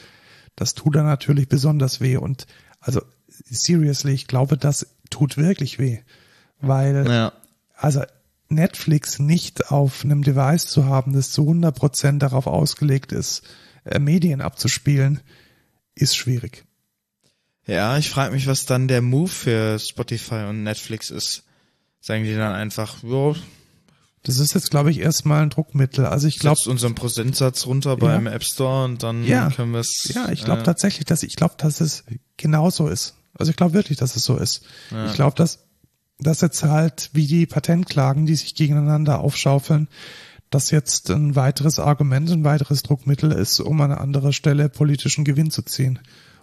das tut dann natürlich besonders weh. Und also seriously, ich glaube, das tut wirklich weh. Weil, ja. also Netflix nicht auf einem Device zu haben, das zu 100% darauf ausgelegt ist, äh, Medien abzuspielen, ist schwierig. Ja, ich frage mich, was dann der Move für Spotify und Netflix ist. Sagen die dann einfach, jo, Das ist jetzt, glaube ich, erstmal ein Druckmittel. Also ich glaube, unseren Prozentsatz runter beim App Store und dann Ja. können wir es. ja, ich glaube äh, tatsächlich, dass ich glaube, dass es genauso ist. Also ich glaube wirklich, dass es so ist. Ich glaube, dass dass jetzt halt wie die Patentklagen, die sich gegeneinander aufschaufeln, das jetzt ein weiteres Argument, ein weiteres Druckmittel ist, um an anderer Stelle politischen Gewinn zu ziehen.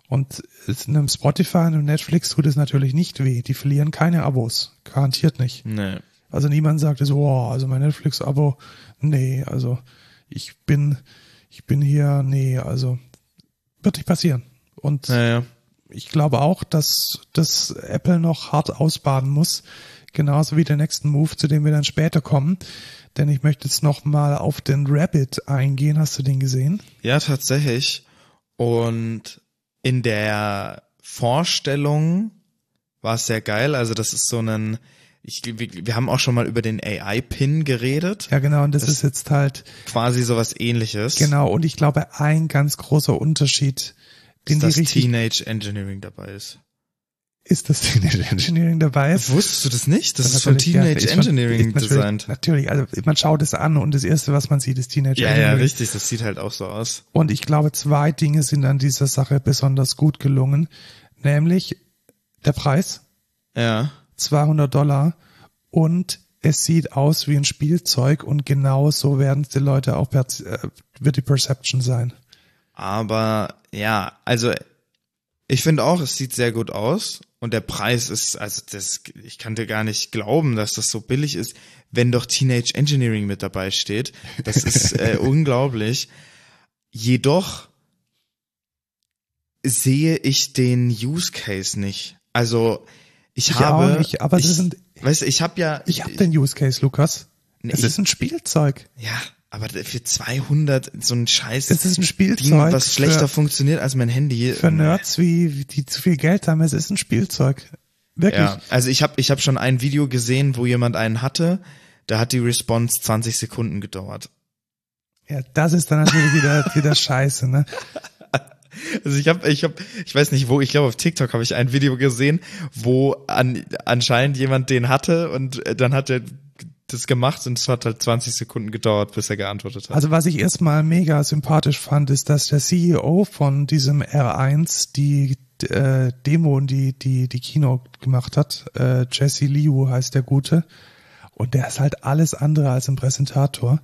Und einem Spotify und einem Netflix tut es natürlich nicht weh. Die verlieren keine Abos. Garantiert nicht. Nee. Also niemand sagte so, oh, also mein Netflix-Abo, nee, also ich bin, ich bin hier, nee, also wird nicht passieren. Und Naja. ich glaube auch, dass das Apple noch hart ausbaden muss, genauso wie der nächsten Move, zu dem wir dann später kommen. Denn ich möchte jetzt noch mal auf den Rabbit eingehen. Hast du den gesehen? Ja, tatsächlich. Und in der Vorstellung war es sehr geil. Also das ist so ein, ich, wir, wir haben auch schon mal über den AI-Pin geredet. Ja, genau. Und das, Das- ist jetzt halt Quasi sowas ähnliches. genau. Und ich glaube, ein ganz großer Unterschied, den Dass die richtig Teenage Engineering dabei ist. Ist, dass Teenage Engineering dabei. Wusstest du das nicht? Das Ja, ist von ja, Teenage von- Engineering natürlich, designt. Natürlich, also man schaut es an und das erste, was man sieht, ist Teenage Ja, ja, Engineering. richtig. Das sieht halt auch so aus. Und ich glaube, zwei Dinge sind an dieser Sache besonders gut gelungen, nämlich der Preis, Ja. 200 Dollar, und es sieht aus wie ein Spielzeug und genau so werden die Leute auch äh, wird die Perception sein. Aber ja, also ich finde auch, es sieht sehr gut aus und der Preis ist, also das, ich kann dir gar nicht glauben, dass das so billig ist, wenn doch Teenage Engineering mit dabei steht. Das ist äh, unglaublich. Jedoch sehe ich den Use Case nicht. Also ich, Ich habe, nicht, aber ich, sind- weißt ich habe ja, Ich habe den Use Case, Lukas. Nee, es ich- ist ein Spielzeug. ja, aber für 200 so ein Scheiß Es ist ein Ding, Spielzeug was schlechter für, funktioniert als mein Handy. für Nerds, wie, die zu viel Geld haben. Es ist ein Spielzeug. Wirklich. Ja, also ich habe ich hab schon ein Video gesehen, wo jemand einen hatte, da hat die Response 20 Sekunden gedauert. Ja, das ist dann natürlich wieder, wieder scheiße, ne? Also ich habe, ich habe, ich weiß nicht wo, ich glaube auf TikTok habe ich ein Video gesehen, wo an, anscheinend jemand den hatte und äh, dann hat er das gemacht und es hat halt 20 Sekunden gedauert, bis er geantwortet hat. Also was ich erstmal mega sympathisch fand, ist, dass der CEO von diesem R1 die äh, Demo, die die die Kino gemacht hat, äh, Jesse Liu heißt der Gute, und der ist halt alles andere als ein Präsentator.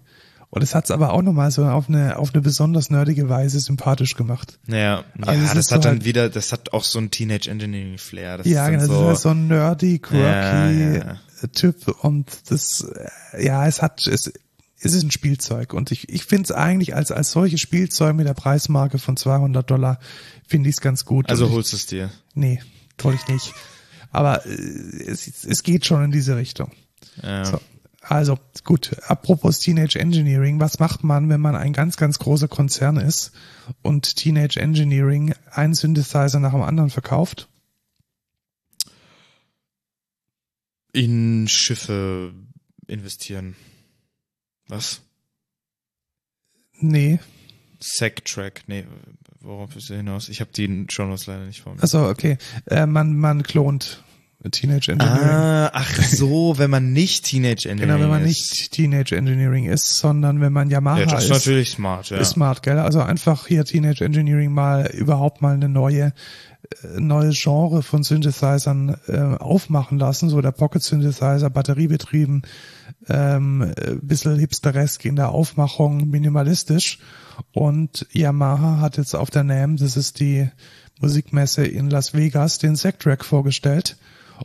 Und es hat's aber auch nochmal so auf eine auf eine besonders nerdige Weise sympathisch gemacht. ja, also ja das hat so dann halt- wieder, das hat auch so ein Teenage Engineering Flair. Das Ja, ist genau, dann das so, ist halt so ein nerdy, quirky Ja, ja. Typ und das, äh, ja, es hat, es, es ist ein Spielzeug und ich, ich finde es eigentlich als, als solches Spielzeug mit der Preismarke von 200 Dollar finde ich es ganz gut. also holst es dir. nee, hol ich nicht. Aber äh, es, es geht schon in diese Richtung. Ja. So. Also gut, apropos Teenage Engineering, was macht man, wenn man ein ganz, ganz großer Konzern ist und Teenage Engineering einen Synthesizer nach dem anderen verkauft? In Schiffe investieren. Was? Nee, Sack-Track, nee, worauf ist er hinaus? Ich habe die schon was leider nicht vor mir. Also okay, äh, man man klont Teenage Engineering. Ah, ach so, wenn man nicht Teenage Engineering genau, wenn man ist. nicht Teenage Engineering ist, sondern wenn man Yamaha Ja, das ist ist, natürlich smart, ja. ist smart, gell? Also einfach hier Teenage Engineering mal überhaupt mal eine neue neue Genre von Synthesizern äh, aufmachen lassen, so der Pocket Synthesizer, batteriebetrieben, ähm, äh, bisschen hipsteresk in der Aufmachung, minimalistisch. Und Yamaha hat jetzt auf der NAMM, das ist die Musikmesse in Las Vegas, den Zack-Track vorgestellt.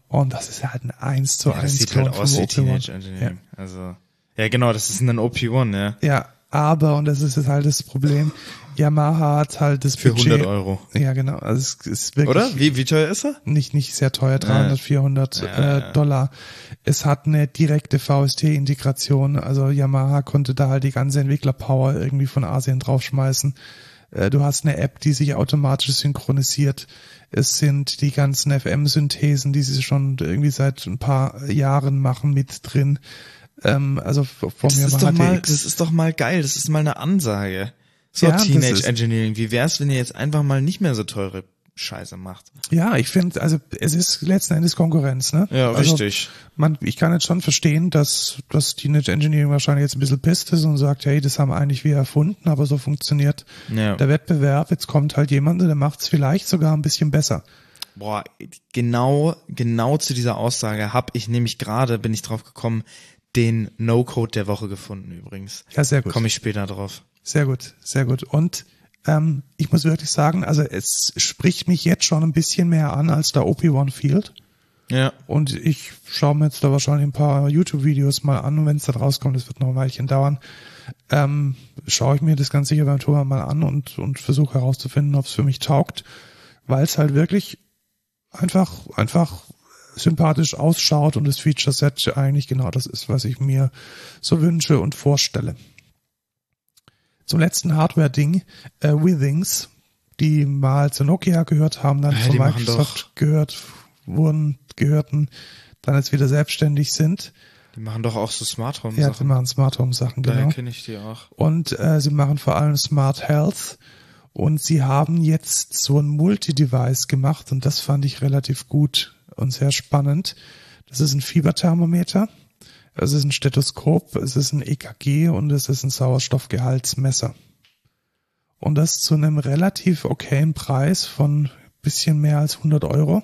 Und das ist halt ein 1 zu ja, 1 das sieht Klon halt aus wie OP1. Teenage Engineering. Also, ja genau, das ist ein OP1, ja. Ja, aber, und das ist jetzt halt das Problem, Yamaha hat halt das Für Budget. 100 Euro. Ja, genau. Also es ist wirklich Oder? Wie, wie teuer ist er? nicht, nicht sehr teuer, 300, 400 Ja, äh. Dollar. Es hat eine direkte VST-Integration, also Yamaha konnte da halt die ganze Entwicklerpower irgendwie von Asien draufschmeißen. Äh, Du hast eine App, die sich automatisch synchronisiert. Es sind die ganzen FM-Synthesen, die sie schon irgendwie seit ein paar Jahren machen, mit drin. Ähm, also v- vom Das ist, Yamaha doch mal, das ist doch mal geil, das ist mal eine Ansage. So Ja, Teenage Engineering, wie wär's, wenn ihr jetzt einfach mal nicht mehr so teure Scheiße macht. Ja, ich finde, also es ist letzten Endes Konkurrenz, ne? Ja, also, richtig. Man, ich kann jetzt schon verstehen, dass, dass Teenage Engineering wahrscheinlich jetzt ein bisschen pisst ist und sagt, hey, das haben eigentlich wir erfunden, aber so funktioniert Ja. der Wettbewerb. Jetzt kommt halt jemand, der macht es vielleicht sogar ein bisschen besser. Boah, genau, genau zu dieser Aussage habe ich nämlich gerade, bin ich drauf gekommen, den No-Code der Woche gefunden übrigens. Ja, sehr gut. Komme ich später drauf. Sehr gut, sehr gut. Und ähm, ich muss wirklich sagen, also es spricht mich jetzt schon ein bisschen mehr an als der OP1 Field. Ja. Und ich schaue mir jetzt da wahrscheinlich ein paar YouTube-Videos mal an und wenn es dann rauskommt, das wird noch ein Weilchen dauern, ähm, schaue ich mir das ganz sicher beim Thomas mal an und, und versuche herauszufinden, ob es für mich taugt, weil es halt wirklich einfach, einfach sympathisch ausschaut und das Feature-Set eigentlich genau das ist, was ich mir so wünsche und vorstelle. Zum letzten Hardware-Ding, äh, Withings, die mal zu Nokia gehört haben, dann Ja, die machen Microsoft gehört wurden, gehörten, dann jetzt wieder selbstständig sind. Die machen doch auch so Smart Home Ja, sie Sachen. machen Smart Home Sachen, Daher genau. kenne ich die auch. Und äh, sie machen vor allem Smart Health. Und sie haben jetzt so ein Multi-Device gemacht und das fand ich relativ gut und sehr spannend. Das ist ein Fieberthermometer, es ist ein Stethoskop, es ist ein EKG und es ist ein Sauerstoffgehaltsmesser. Und das zu einem relativ okayen Preis von bisschen mehr als 100 Euro.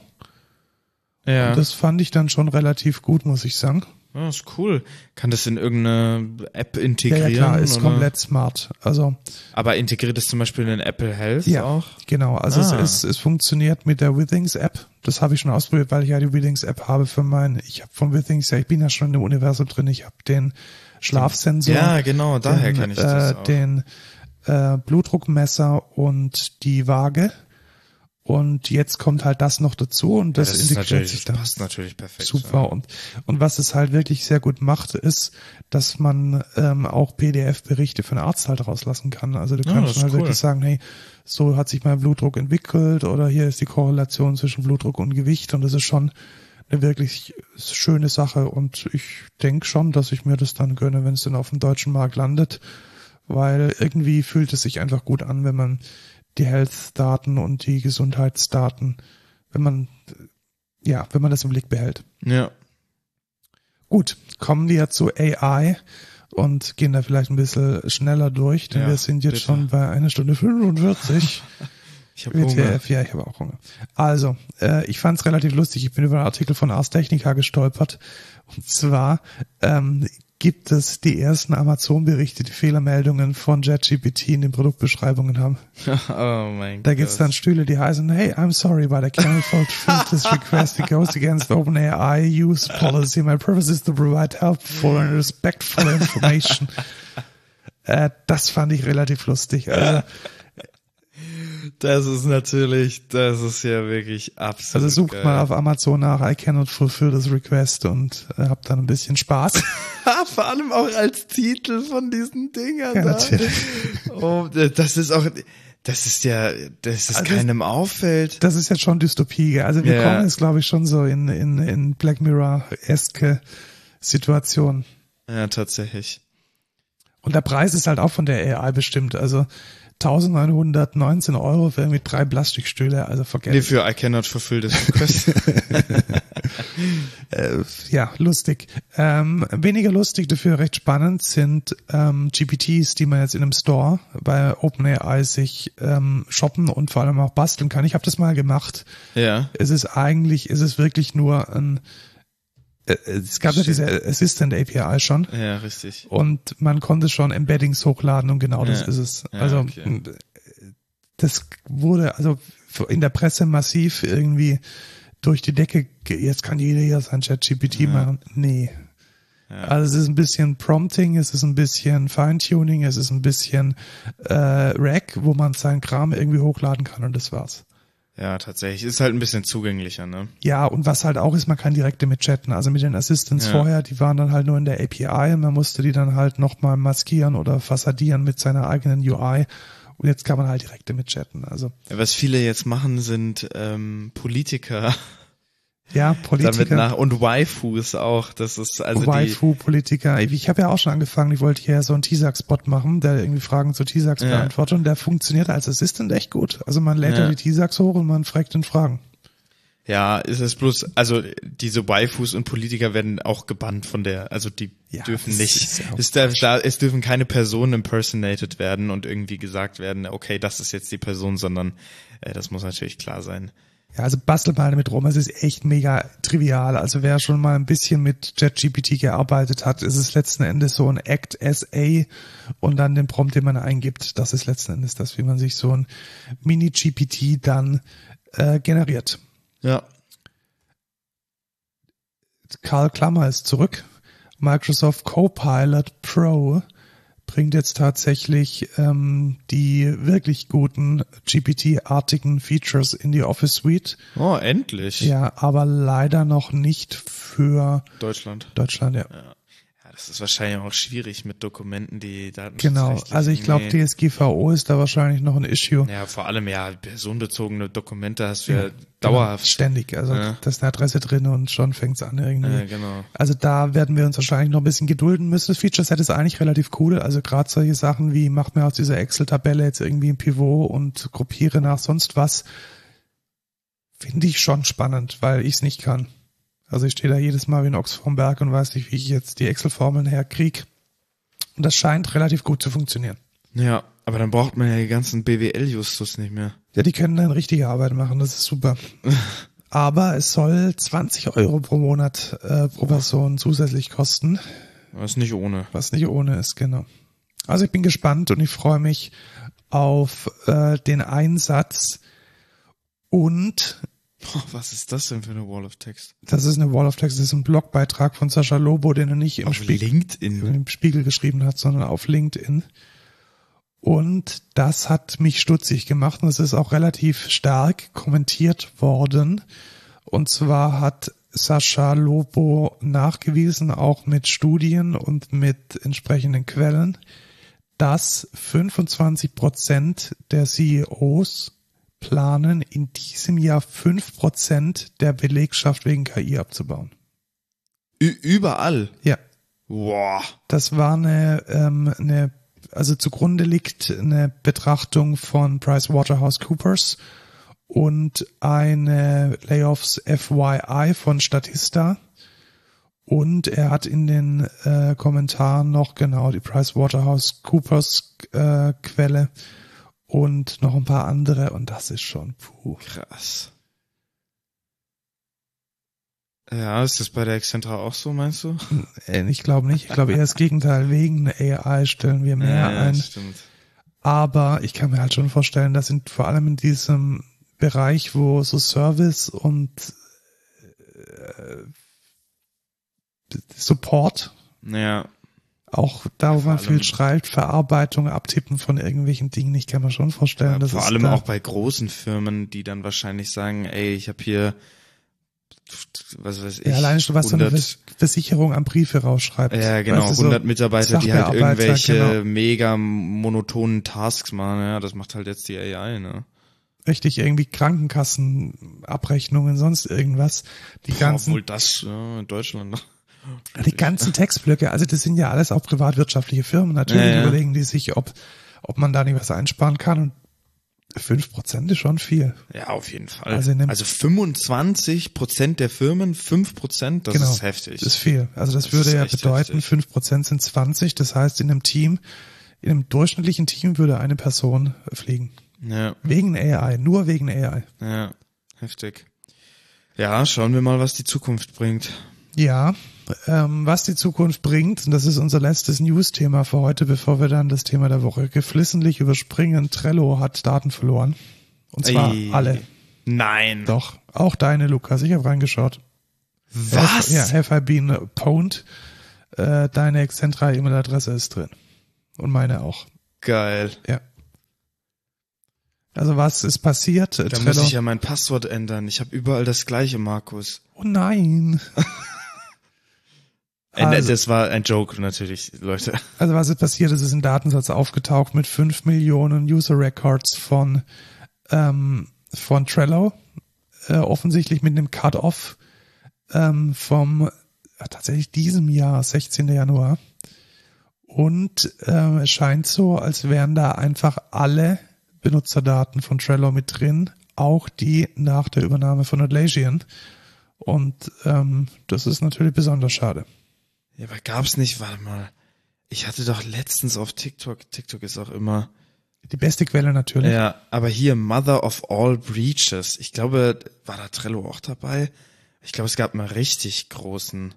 Ja. Und das fand ich dann schon relativ gut, muss ich sagen. Ja, ist cool. Kann das in irgendeine App Ja, integrieren? ja klar, ist oder? komplett smart. Also Aber integriert es zum Beispiel in Apple Health Ja, auch? genau. Also Ah. es, es, es funktioniert mit der Withings App. Das habe ich schon ausprobiert, weil ich ja die Withings App habe für mein, ich habe von Withings, ja, ich bin ja schon in dem Universum drin, ich habe den Schlafsensor. Ja, genau, daher den, kenne ich das äh, auch. Den äh, Blutdruckmesser und die Waage. Und jetzt kommt halt das noch dazu und das, das ist integriert sich das dann. passt natürlich perfekt. Super. Ja. Und, und was es halt wirklich sehr gut macht, ist, dass man ähm, auch PDF-Berichte für einen Arzt halt rauslassen kann. Also du Ja, kannst das ist halt cool. wirklich sagen, hey, so hat sich mein Blutdruck entwickelt oder hier ist die Korrelation zwischen Blutdruck und Gewicht und das ist schon eine wirklich schöne Sache und ich denke schon, dass ich mir das dann gönne, wenn es dann auf dem deutschen Markt landet, weil irgendwie fühlt es sich einfach gut an, wenn man die Health-Daten und die Gesundheitsdaten, wenn man ja, wenn man das im Blick behält. Ja. Gut, kommen wir zu AI und gehen da vielleicht ein bisschen schneller durch, denn Ja, wir sind jetzt bitte. schon bei einer Stunde 45. Ich habe Hunger. WTF, ja, ich habe auch Hunger. Also, äh, ich fand es relativ lustig. Ich bin über einen Artikel von Ars Technica gestolpert. Und zwar ähm, gibt es die ersten Amazon-Berichte, die Fehlermeldungen von JetGPT in den Produktbeschreibungen haben. oh mein Da gibt's dann Stühle, die heißen, hey, I'm sorry, but I can't fulfill this request. It goes against OpenAI use policy. My purpose is to provide helpful and respectful information. äh, das fand ich relativ lustig. Also, Das ist natürlich, das ist ja wirklich absolut also sucht geil. mal auf Amazon nach, I cannot fulfill this request und äh, habt dann ein bisschen Spaß. Vor allem auch als Titel von diesen Dingern. Ja, da. natürlich. Oh, das ist auch, das ist ja, dass es Also keinem auffällt. Das ist jetzt schon Dystopie. Also wir Ja. kommen jetzt, glaube ich, schon so in, in, in Black Mirror-eske Situation. Ja, tatsächlich. Und der Preis ist halt auch von der AI bestimmt. Also 1919 Euro für irgendwie drei Plastikstühle. Also vergessen. Nee, für I cannot fulfill this request. Äh, ja, lustig. Ähm, weniger lustig, dafür recht spannend sind ähm, GPTs, die man jetzt in einem Store bei OpenAI sich ähm, shoppen und vor allem auch basteln kann. Ich habe das mal gemacht. ja. Es ist eigentlich, es ist wirklich nur ein, es gab ja diese Assistant API schon. Ja, richtig. und man konnte schon Embeddings hochladen und genau das Ja. ist es. Ja, also okay. das wurde also in der Presse massiv irgendwie durch die Decke, jetzt kann jeder hier sein ChatGPT machen. Nee. Ja. Also es ist ein bisschen Prompting, es ist ein bisschen Feintuning, es ist ein bisschen äh, Rack, wo man seinen Kram irgendwie hochladen kann und das war's. Ja, tatsächlich. Ist halt ein bisschen zugänglicher, ne? Ja, und was halt auch ist, man kann direkt damit chatten. Also mit den Assistants Ja. vorher, die waren dann halt nur in der API und man musste die dann halt nochmal maskieren oder fassadieren mit seiner eigenen UI. Und jetzt kann man halt direkt damit chatten. Also Ja, was viele jetzt machen, sind ähm, Politiker Ja, Politiker. Damit nach, und Waifus auch. Das ist also Waifu-Politiker. Ich habe ja auch schon angefangen, ich wollte hier so einen T-Sax-Spot machen, der irgendwie Fragen zu T-Sax Ja. beantwortet und der funktioniert als Assistant echt gut. Also man lädt Ja. da die T-Sax hoch und man fragt den Fragen. ja, ist es bloß, also diese Waifus und Politiker werden auch gebannt von der, also die Ja, dürfen nicht, ist es, darf, da, es dürfen keine Personen impersonated werden und irgendwie gesagt werden, okay, das ist jetzt die Person, sondern äh, das muss natürlich klar sein. Ja, also bastel mal damit rum. Es ist echt mega trivial. Also wer schon mal ein bisschen mit JetGPT gearbeitet hat, ist es letzten Endes so ein Act SA und dann den Prompt, den man eingibt. Das ist letzten Endes das, wie man sich so ein Mini-GPT dann äh, generiert. Ja. Karl Klammer ist zurück. Microsoft Copilot Pro bringt jetzt tatsächlich ähm, die wirklich guten GPT-artigen Features in die Office Suite. Oh, endlich. Ja, aber leider noch nicht für Deutschland. Deutschland, ja. Ja, das ist wahrscheinlich auch schwierig mit Dokumenten, die Daten Genau. Also ich glaube, DSGVO ist da wahrscheinlich noch ein Issue. Ja, vor allem ja, personenbezogene Dokumente hast du ja, Genau. dauerhaft. Ständig. Also Ja. da ist eine Adresse drin und schon fängt's an irgendwie. Ja, genau. Also da werden wir uns wahrscheinlich noch ein bisschen gedulden müssen. Das Feature-Set ist eigentlich relativ cool. Also gerade solche Sachen wie, mach mir aus dieser Excel-Tabelle jetzt irgendwie ein Pivot und gruppiere nach sonst was, finde ich schon spannend, weil ich es nicht kann. Also ich stehe da jedes Mal wie ein Ochs vorm Berg und weiß nicht, wie ich jetzt die Excel-Formeln herkrieg. Und das scheint relativ gut zu funktionieren. Ja, aber dann braucht man ja die ganzen BWL-Justus nicht mehr. Ja, die können dann richtige Arbeit machen, das ist super. Aber es soll 20 Euro pro Monat äh, pro Person zusätzlich kosten. Ist nicht ohne. was nicht ohne ist, genau. Also ich bin gespannt und ich freue mich auf äh, den Einsatz und Boah, was ist das denn für eine Wall of Text? das ist eine Wall of Text, das ist ein Blogbeitrag von Sascha Lobo, den er nicht im, Spiegel, im Spiegel geschrieben hat, sondern auf LinkedIn. Und das hat mich stutzig gemacht und es ist auch relativ stark kommentiert worden. Und zwar hat Sascha Lobo nachgewiesen, auch mit Studien und mit entsprechenden Quellen, dass 25 Prozent der CEOs planen, in diesem Jahr 5 Prozent der Belegschaft wegen KI abzubauen. Ü überall. Ja, Boah. das war eine, ähm, eine, also zugrunde liegt eine Betrachtung von PricewaterhouseCoopers und eine Layoffs FYI von Statista. Und er hat in den äh, Kommentaren noch genau die PricewaterhouseCoopers äh, Quelle und noch ein paar andere und das ist schon puh. Krass. Ja, ist das bei der Excentra auch so, meinst du? Äh, Ich glaube nicht. Ich glaube eher das Gegenteil. Wegen AI stellen wir mehr ein. stimmt. Aber ich kann mir halt schon vorstellen, dass sind vor allem in diesem Bereich, wo so Service und äh, Support Ja, auch da, wo man viel schreibt, Verarbeitung, Abtippen von irgendwelchen Dingen, ich kann mir schon vorstellen, dass vor es allem da, auch bei großen Firmen, die dann wahrscheinlich sagen, ey, ich habe hier, was weiß ich, ja, alleine schon was so eine 100 Vers- Versicherung an Briefe rausschreibt. Ja, genau, Weißt du, so 100 Mitarbeiter, die halt irgendwelche genau. mega monotonen Tasks machen, ja, das macht halt jetzt die AI, ne? Richtig, irgendwie Krankenkassenabrechnungen, sonst irgendwas. Die ganzen Obwohl das, ja, in Deutschland noch. Die ganzen Textblöcke, also das sind ja alles auch privatwirtschaftliche Firmen. Natürlich Ja, ja. überlegen die sich, ob, ob man da nicht was einsparen kann. Und fünf Prozent ist schon viel. Ja, auf jeden Fall. Also Also, in dem- 25 Prozent der Firmen, 5 Prozent, das genau. ist heftig. Das ist viel. Also das, Das würde ja bedeuten, heftig. fünf Prozent sind 20. Das heißt, in einem Team, in einem durchschnittlichen Team würde eine Person fliegen. ja, Wegen AI, nur wegen AI. ja, heftig. Ja, schauen wir mal, was die Zukunft bringt. Ja, ähm, was die Zukunft bringt, und das ist unser letztes News-Thema für heute, bevor wir dann das Thema der Woche geflissentlich überspringen. Trello hat Daten verloren. Und zwar Ey. alle. Nein. Doch, auch deine, Lukas. Ich habe reingeschaut. Was? Ja, have I been pwned? Äh, deine Excentra-E-Mail-Adresse ist drin. Und meine auch. Geil. Ja. Also was ist passiert? Da muss ich ja mein Passwort ändern. Ich habe überall das gleiche, Markus. oh nein. Äh, Also- das war ein Joke natürlich, Leute. Also was ist passiert? Es ist ein Datensatz aufgetaucht mit fünf Millionen User Records von, ähm, von Trello. Äh, offensichtlich mit einem Cut-Off ähm, vom äh, tatsächlich diesem Jahr, 16. Januar. Und ähm, es scheint so, als wären da einfach alle Benutzerdaten von Trello mit drin, auch die nach der Übernahme von Atlassian. Und ähm, das ist natürlich besonders schade. Ja, aber gab's nicht, warte mal. Ich hatte doch letztens auf TikTok, TikTok ist auch immer. Die beste Quelle natürlich. Ja, aber hier Mother of All Breaches. Ich glaube, war da Trello auch dabei? Ich glaube, es gab einen richtig großen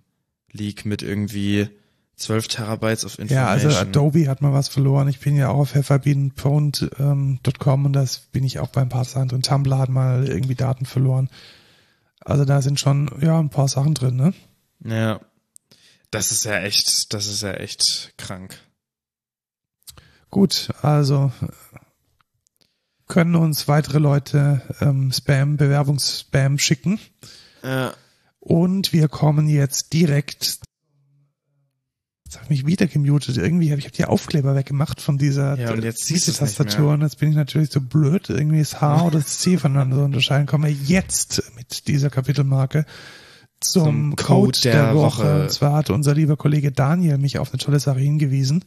Leak mit irgendwie 12 Terabytes Ja, Information. also Adobe hat mal was verloren. Ich bin ja auch auf hefferbeatenpound.com und das bin ich auch bei ein paar Sachen drin. Tumblr hat mal irgendwie Daten verloren. Also da sind schon, ja, ein paar Sachen drin, ne? Ja. Das ist ja echt, das ist ja echt krank. Gut, also können uns weitere Leute ähm, Spam, Bewerbungsspam schicken. Ja. Und wir kommen jetzt direkt. Jetzt habe ich mich wieder gemutet. Irgendwie habe ich hab die Aufkleber weggemacht von dieser Ja, und jetzt siehst du's nicht Tastatur. mehr. Und jetzt bin ich natürlich so blöd, irgendwie das H oder das C voneinander zu unterscheiden. Kommen wir jetzt mit dieser Kapitelmarke zum, Code der, der Woche. Woche. Und zwar hat unser lieber Kollege Daniel mich auf eine tolle Sache hingewiesen.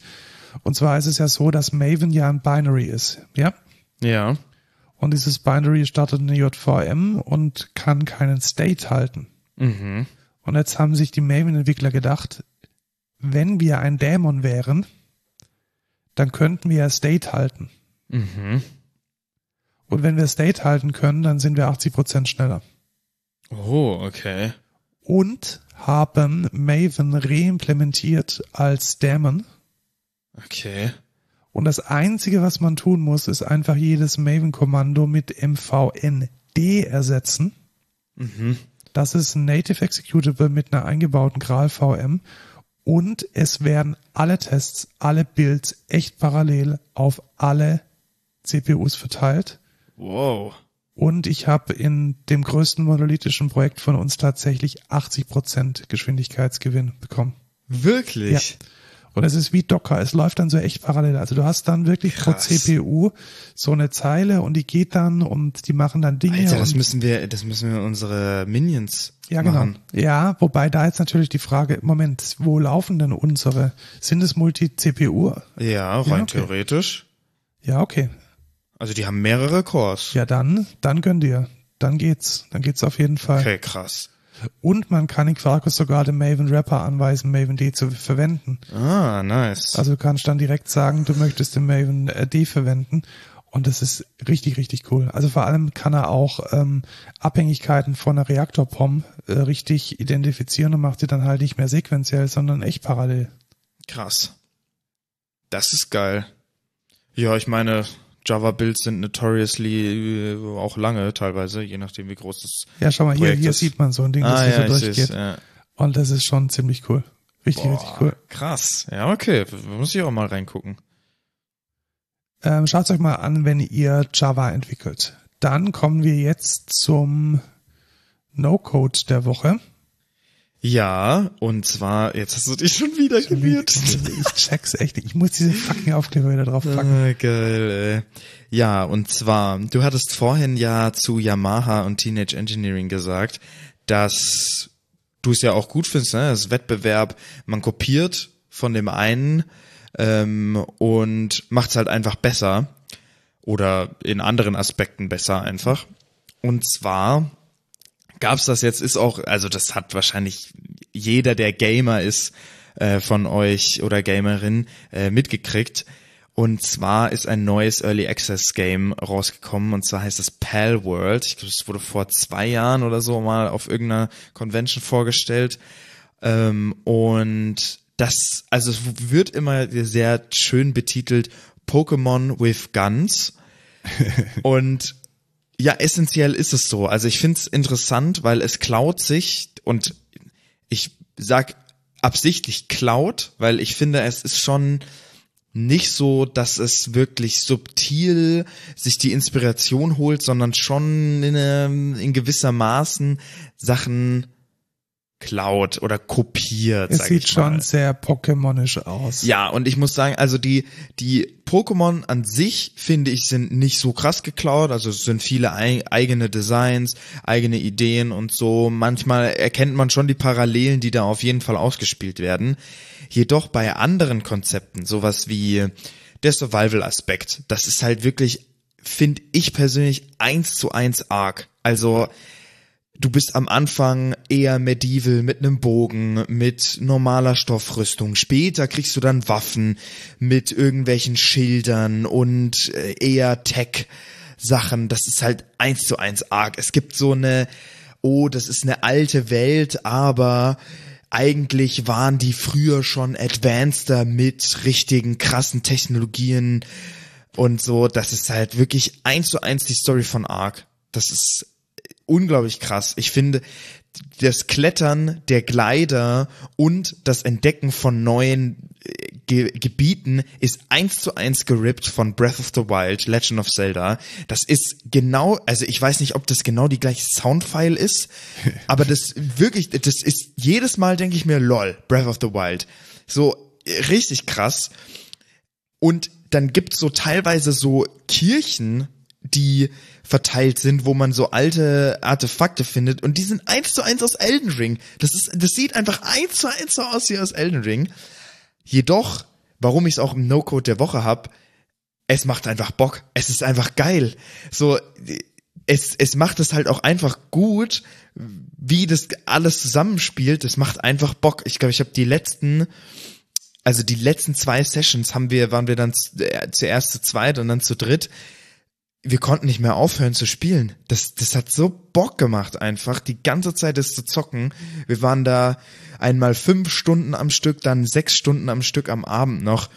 Und zwar ist es ja so, dass Maven ja ein Binary ist. Ja? Ja. Und dieses Binary startet eine JVM und kann keinen State halten. Mhm. Und jetzt haben sich die Maven-Entwickler gedacht, wenn wir ein Dämon wären, dann könnten wir State halten. Mhm. Und wenn wir State halten können, dann sind wir 80% schneller. Oh, okay. Und haben Maven reimplementiert als Daemon. Okay. Und das Einzige, was man tun muss, ist einfach jedes Maven-Kommando mit mvnd ersetzen. Mhm. Das ist ein Native Executable mit einer eingebauten Graal-VM. Und es werden alle Tests, alle Builds echt parallel auf alle CPUs verteilt. Wow. Und ich habe in dem größten monolithischen Projekt von uns tatsächlich 80% Geschwindigkeitsgewinn bekommen. Wirklich? Und es ist wie Docker, es läuft dann so echt parallel. Also du hast dann wirklich pro Krass. CPU so eine Zeile und die geht dann und die machen dann Dinge. Alter, das müssen wir, das müssen wir unsere Minions ja, genau. machen. Ja, wobei da jetzt natürlich die Frage, Moment, wo laufen denn unsere? Sind es Multi-CPU? Ja, rein okay. theoretisch. Ja, okay. Also die haben mehrere Cores. Ja, dann, dann gönn dir. Dann geht's. Dann geht's auf jeden Fall. Okay, krass. Und man kann in Quarkus sogar dem Maven Wrapper anweisen, Maven D zu verwenden. Ah, nice. Also du kannst dann direkt sagen, du möchtest den Maven äh, D verwenden. Und das ist richtig, richtig cool. Also vor allem kann er auch ähm, Abhängigkeiten von einer Reaktor-POM äh, richtig identifizieren und macht sie dann halt nicht mehr sequenziell, sondern echt parallel. Krass. Das ist geil. Ja, ich meine, Java-Builds sind notoriously äh, auch lange teilweise, je nachdem wie groß das Ja, schau mal, hier, Projekt hier ist. sieht man so ein Ding, das ah, hier ja, so durchgeht. ja. Und das ist schon ziemlich cool. Richtig, richtig cool. Krass. Ja, okay. Muss ich auch mal reingucken. Ähm, Schaut euch mal an, wenn ihr Java entwickelt. Dann kommen wir jetzt zum No-Code der Woche. Ja, und zwar, jetzt hast du dich schon wieder gemutet. Ich check's echt nicht. Ich muss diese fucking Aufkleber wieder drauf packen. Ah, geil, ey. Ja, und zwar, du hattest vorhin ja zu Yamaha und Teenage Engineering gesagt, dass du es ja auch gut findest, ne? Das Wettbewerb, man kopiert von dem einen ähm, und macht es halt einfach besser oder in anderen Aspekten besser einfach. Und zwar gab's das jetzt, ist auch, also das hat wahrscheinlich jeder, der Gamer ist, äh, von euch oder Gamerin äh, mitgekriegt. Und zwar ist ein neues Early Access Game rausgekommen und zwar heißt es Pal World. Ich glaube, es wurde vor zwei Jahren oder so mal auf irgendeiner Convention vorgestellt. Ähm, und das, also es wird immer sehr schön betitelt Pokémon with Guns. und ja, essentiell ist es so. Also ich finde es interessant, weil es klaut sich und ich sag absichtlich klaut, weil ich finde, es ist schon nicht so, dass es wirklich subtil sich die Inspiration holt, sondern schon in, ähm, in gewisser Maßen Sachen klaut oder kopiert. Es sieht schon sehr Pokémonisch aus. Ja, und ich muss sagen, also die, die Pokémon an sich, finde ich, sind nicht so krass geklaut. Also es sind viele ei eigene Designs, eigene Ideen und so. Manchmal erkennt man schon die Parallelen, die da auf jeden Fall ausgespielt werden. Jedoch bei anderen Konzepten, sowas wie der Survival-Aspekt, das ist halt wirklich, finde ich persönlich, eins zu eins arg. Also, du bist am Anfang eher medieval mit einem Bogen, mit normaler Stoffrüstung. Später kriegst du dann Waffen mit irgendwelchen Schildern und äh, eher Tech Sachen. Das ist halt eins zu eins arg. Es gibt so eine, oh, das ist eine alte Welt, aber eigentlich waren die früher schon advanceder mit richtigen krassen Technologien und so. Das ist halt wirklich eins zu eins die Story von Ark. Das ist unglaublich krass. Ich finde, das Klettern der Glider und das Entdecken von neuen äh, Ge Gebieten ist eins zu eins gerippt von Breath of the Wild, Legend of Zelda. Das ist genau, also ich weiß nicht, ob das genau die gleiche Soundfile ist, aber das wirklich, das ist jedes Mal denke ich mir, lol, Breath of the Wild. So äh, richtig krass. Und dann gibt's so teilweise so Kirchen, die verteilt sind, wo man so alte Artefakte findet und die sind eins zu eins aus Elden Ring. Das ist, das sieht einfach eins zu eins so aus wie aus Elden Ring. Jedoch, warum ich es auch im No-Code der Woche hab, es macht einfach Bock. Es ist einfach geil. So, es, es macht es halt auch einfach gut, wie das alles zusammenspielt. Es macht einfach Bock. Ich glaube, ich habe die letzten, also die letzten zwei Sessions haben wir, waren wir dann zuerst zu zweit und dann zu dritt wir konnten nicht mehr aufhören zu spielen. Das, das hat so Bock gemacht einfach, die ganze Zeit das zu zocken. Wir waren da einmal fünf Stunden am Stück, dann sechs Stunden am Stück am Abend noch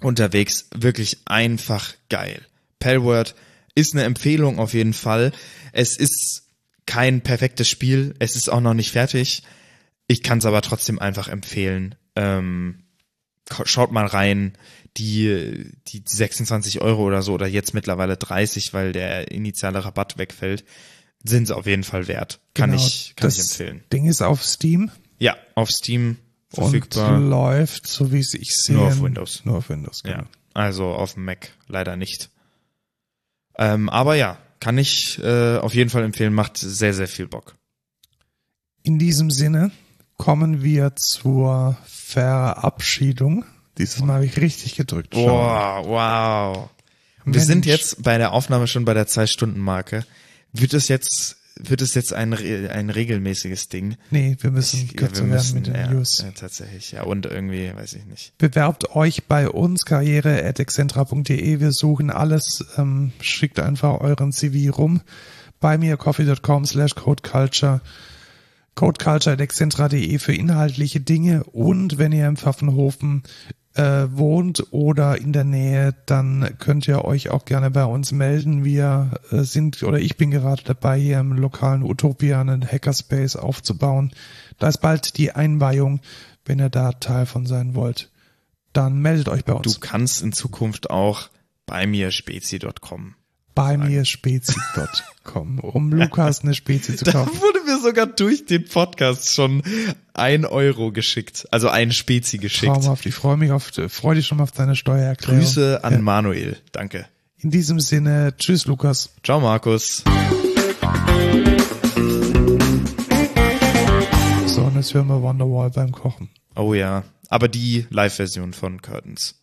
unterwegs. Wirklich einfach geil. Palworld ist eine Empfehlung auf jeden Fall. Es ist kein perfektes Spiel. Es ist auch noch nicht fertig. Ich kann es aber trotzdem einfach empfehlen. Ähm, schaut mal rein die, die 26 Euro oder so oder jetzt mittlerweile 30, weil der initiale Rabatt wegfällt, sind sie auf jeden Fall wert. Kann Genau, ich, kann ich das empfehlen. Ding ist auf Steam Ja, auf Steam verfügbar. und läuft, so wie es ich sehe. Nur auf Windows. Nur auf Windows, genau. Ja, also auf dem Mac leider nicht. Ähm, aber ja, kann ich äh, auf jeden Fall empfehlen, macht sehr, sehr viel Bock. In diesem Sinne kommen wir zur Verabschiedung. Dieses Mal habe ich richtig gedrückt. Boah, wow. Wir sind jetzt bei der Aufnahme schon bei der Zwei-Stunden-Marke. Wird es jetzt, wird es jetzt ein, ein regelmäßiges Ding? Nee, wir müssen Ich- kürzer wir werden müssen, mit den ja, News. Ja, tatsächlich, ja. Und irgendwie, weiß ich nicht. Bewerbt euch bei uns, karriere.excentra.de. Wir suchen alles. Ähm, schickt einfach euren CV rum. Bei mir coffee.com slash codeculture. codeculture.excentra.de für inhaltliche Dinge. Und wenn ihr im Pfaffenhofen äh, wohnt oder in der Nähe, dann könnt ihr euch auch gerne bei uns melden. Wir äh, sind oder ich bin gerade dabei, hier im lokalen Utopia einen Hackerspace aufzubauen. Da ist bald die Einweihung, wenn ihr da Teil von sein wollt. Dann meldet euch bei Du uns. kannst in Zukunft auch bei mir spezi.com. Bei mir spezi.com, um Lukas eine Spezi zu Da kaufen. wurde mir sogar durch den Podcast schon ein Euro geschickt. Also ein Spezi geschickt. Traumhaft. Ich freue mich auf, freue dich schon mal auf deine Steuererklärung. Grüße an Ja. Manuel. Danke. In diesem Sinne, tschüss Lukas. Ciao, Markus. So, und jetzt hören wir Wonderwall beim Kochen. Oh ja. Aber die Live-Version von Curtains.